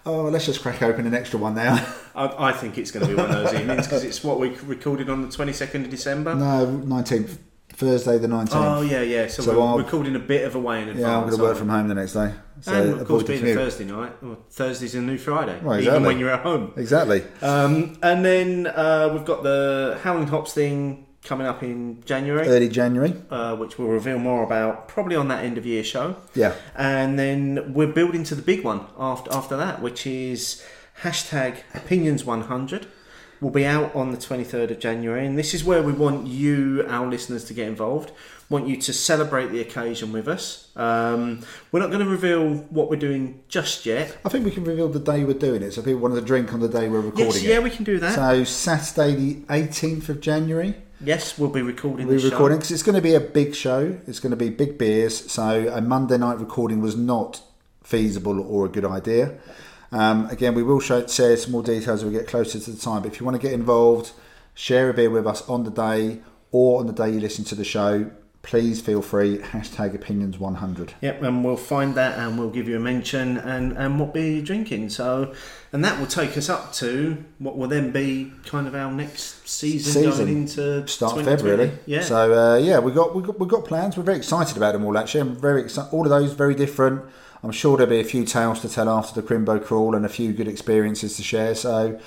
oh, let's just crack open an extra one now. I, I think it's going to be one of those evenings because it's what we recorded on the 22nd of December. no, nineteenth, Thursday the nineteenth. Oh yeah, yeah. So, So we're recording a bit of a way in advance. yeah, I'm going to work from home the next day. So and of course, being a. Thursday night, well, Thursday's a new Friday, Right, even when you're at home. Exactly. Um, and then uh, we've got the Howling Hops thing coming up in January, Early January. uh, which we'll reveal more about probably on that end of year show. Yeah. And then we're building to the big one after after that, which is hashtag Opinions 100. We'll be out on the 23rd of January, and this is where we want you, our listeners, to get involved. Want you to celebrate the occasion with us. Um, we're not going to reveal what we're doing just yet. I think we can reveal the day we're doing it, so people wanted to drink on the day we're recording Yes, it. yeah, we can do that. So Saturday the 18th of January. Yes, we'll be recording. The show. recording because it's going to be a big show. It's going to be big beers. So a Monday night recording was not feasible or a good idea. Um, again, we will show, share some more details as we get closer to the time. But if you want to get involved, share a beer with us on the day or on the day you listen to the show. Please feel free. Hashtag opinions 100. Yep, and we'll find that and we'll give you a mention and, and what beer you're drinking. So, and that will take us up to what will then be kind of our next season, Season. going into Start of 2020. February, really. Yeah. So uh, yeah, we got we got we got plans. We're very excited about them all. Actually, I'm very excited. All of those very different. I'm sure there'll be a few tales to tell after the Crimbo crawl and a few good experiences to share. So,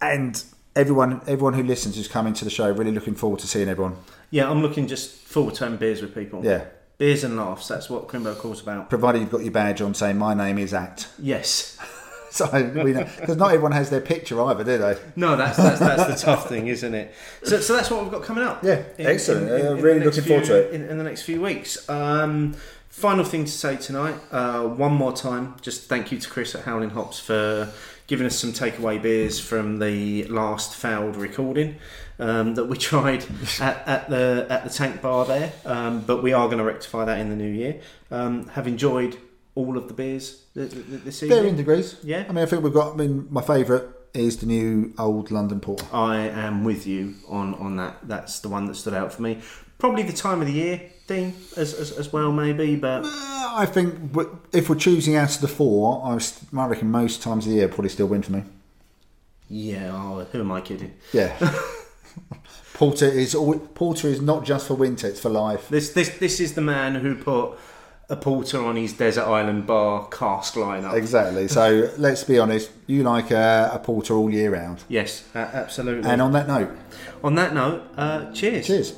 and everyone everyone who listens who's coming to the show, really looking forward to seeing everyone. yeah, I'm looking just forward to having beers with people. Yeah, Beers and laughs, that's what Crimbo calls about. provided you've got your badge on saying my name is at. Yes. so because not everyone has their picture either, do they? No, that's that's, that's the tough thing, isn't it? So, so that's what we've got coming up. Yeah, excellent. Uh, really looking forward to it. in, in the next few weeks. Um, final thing to say tonight. Uh, one more time, just thank you to Chris at Howling Hops for giving us some takeaway beers from the last failed recording. Um, that we tried at, at the at the tank bar there, um, but we are going to rectify that in the new year. Um, have enjoyed all of the beers th- th- th- this evening. Varying degrees. Yeah. I mean, I think we've got. I mean, my favourite is the new old London Porter. I am with you on, on that. That's the one that stood out for me. Probably the time of the year thing as, as, as well, maybe. But Uh, I think if we're choosing out of the four, I, was, I reckon most times of the year probably still win for me. yeah, oh, who am I kidding? Yeah. Porter is Porter is not just for winter; it's for life. This this this is the man who put a porter on his desert island bar cask lineup. Exactly. So let's be honest. You like a, a porter all year round. Yes, a- absolutely. And on that note, on that note, uh, cheers. cheers.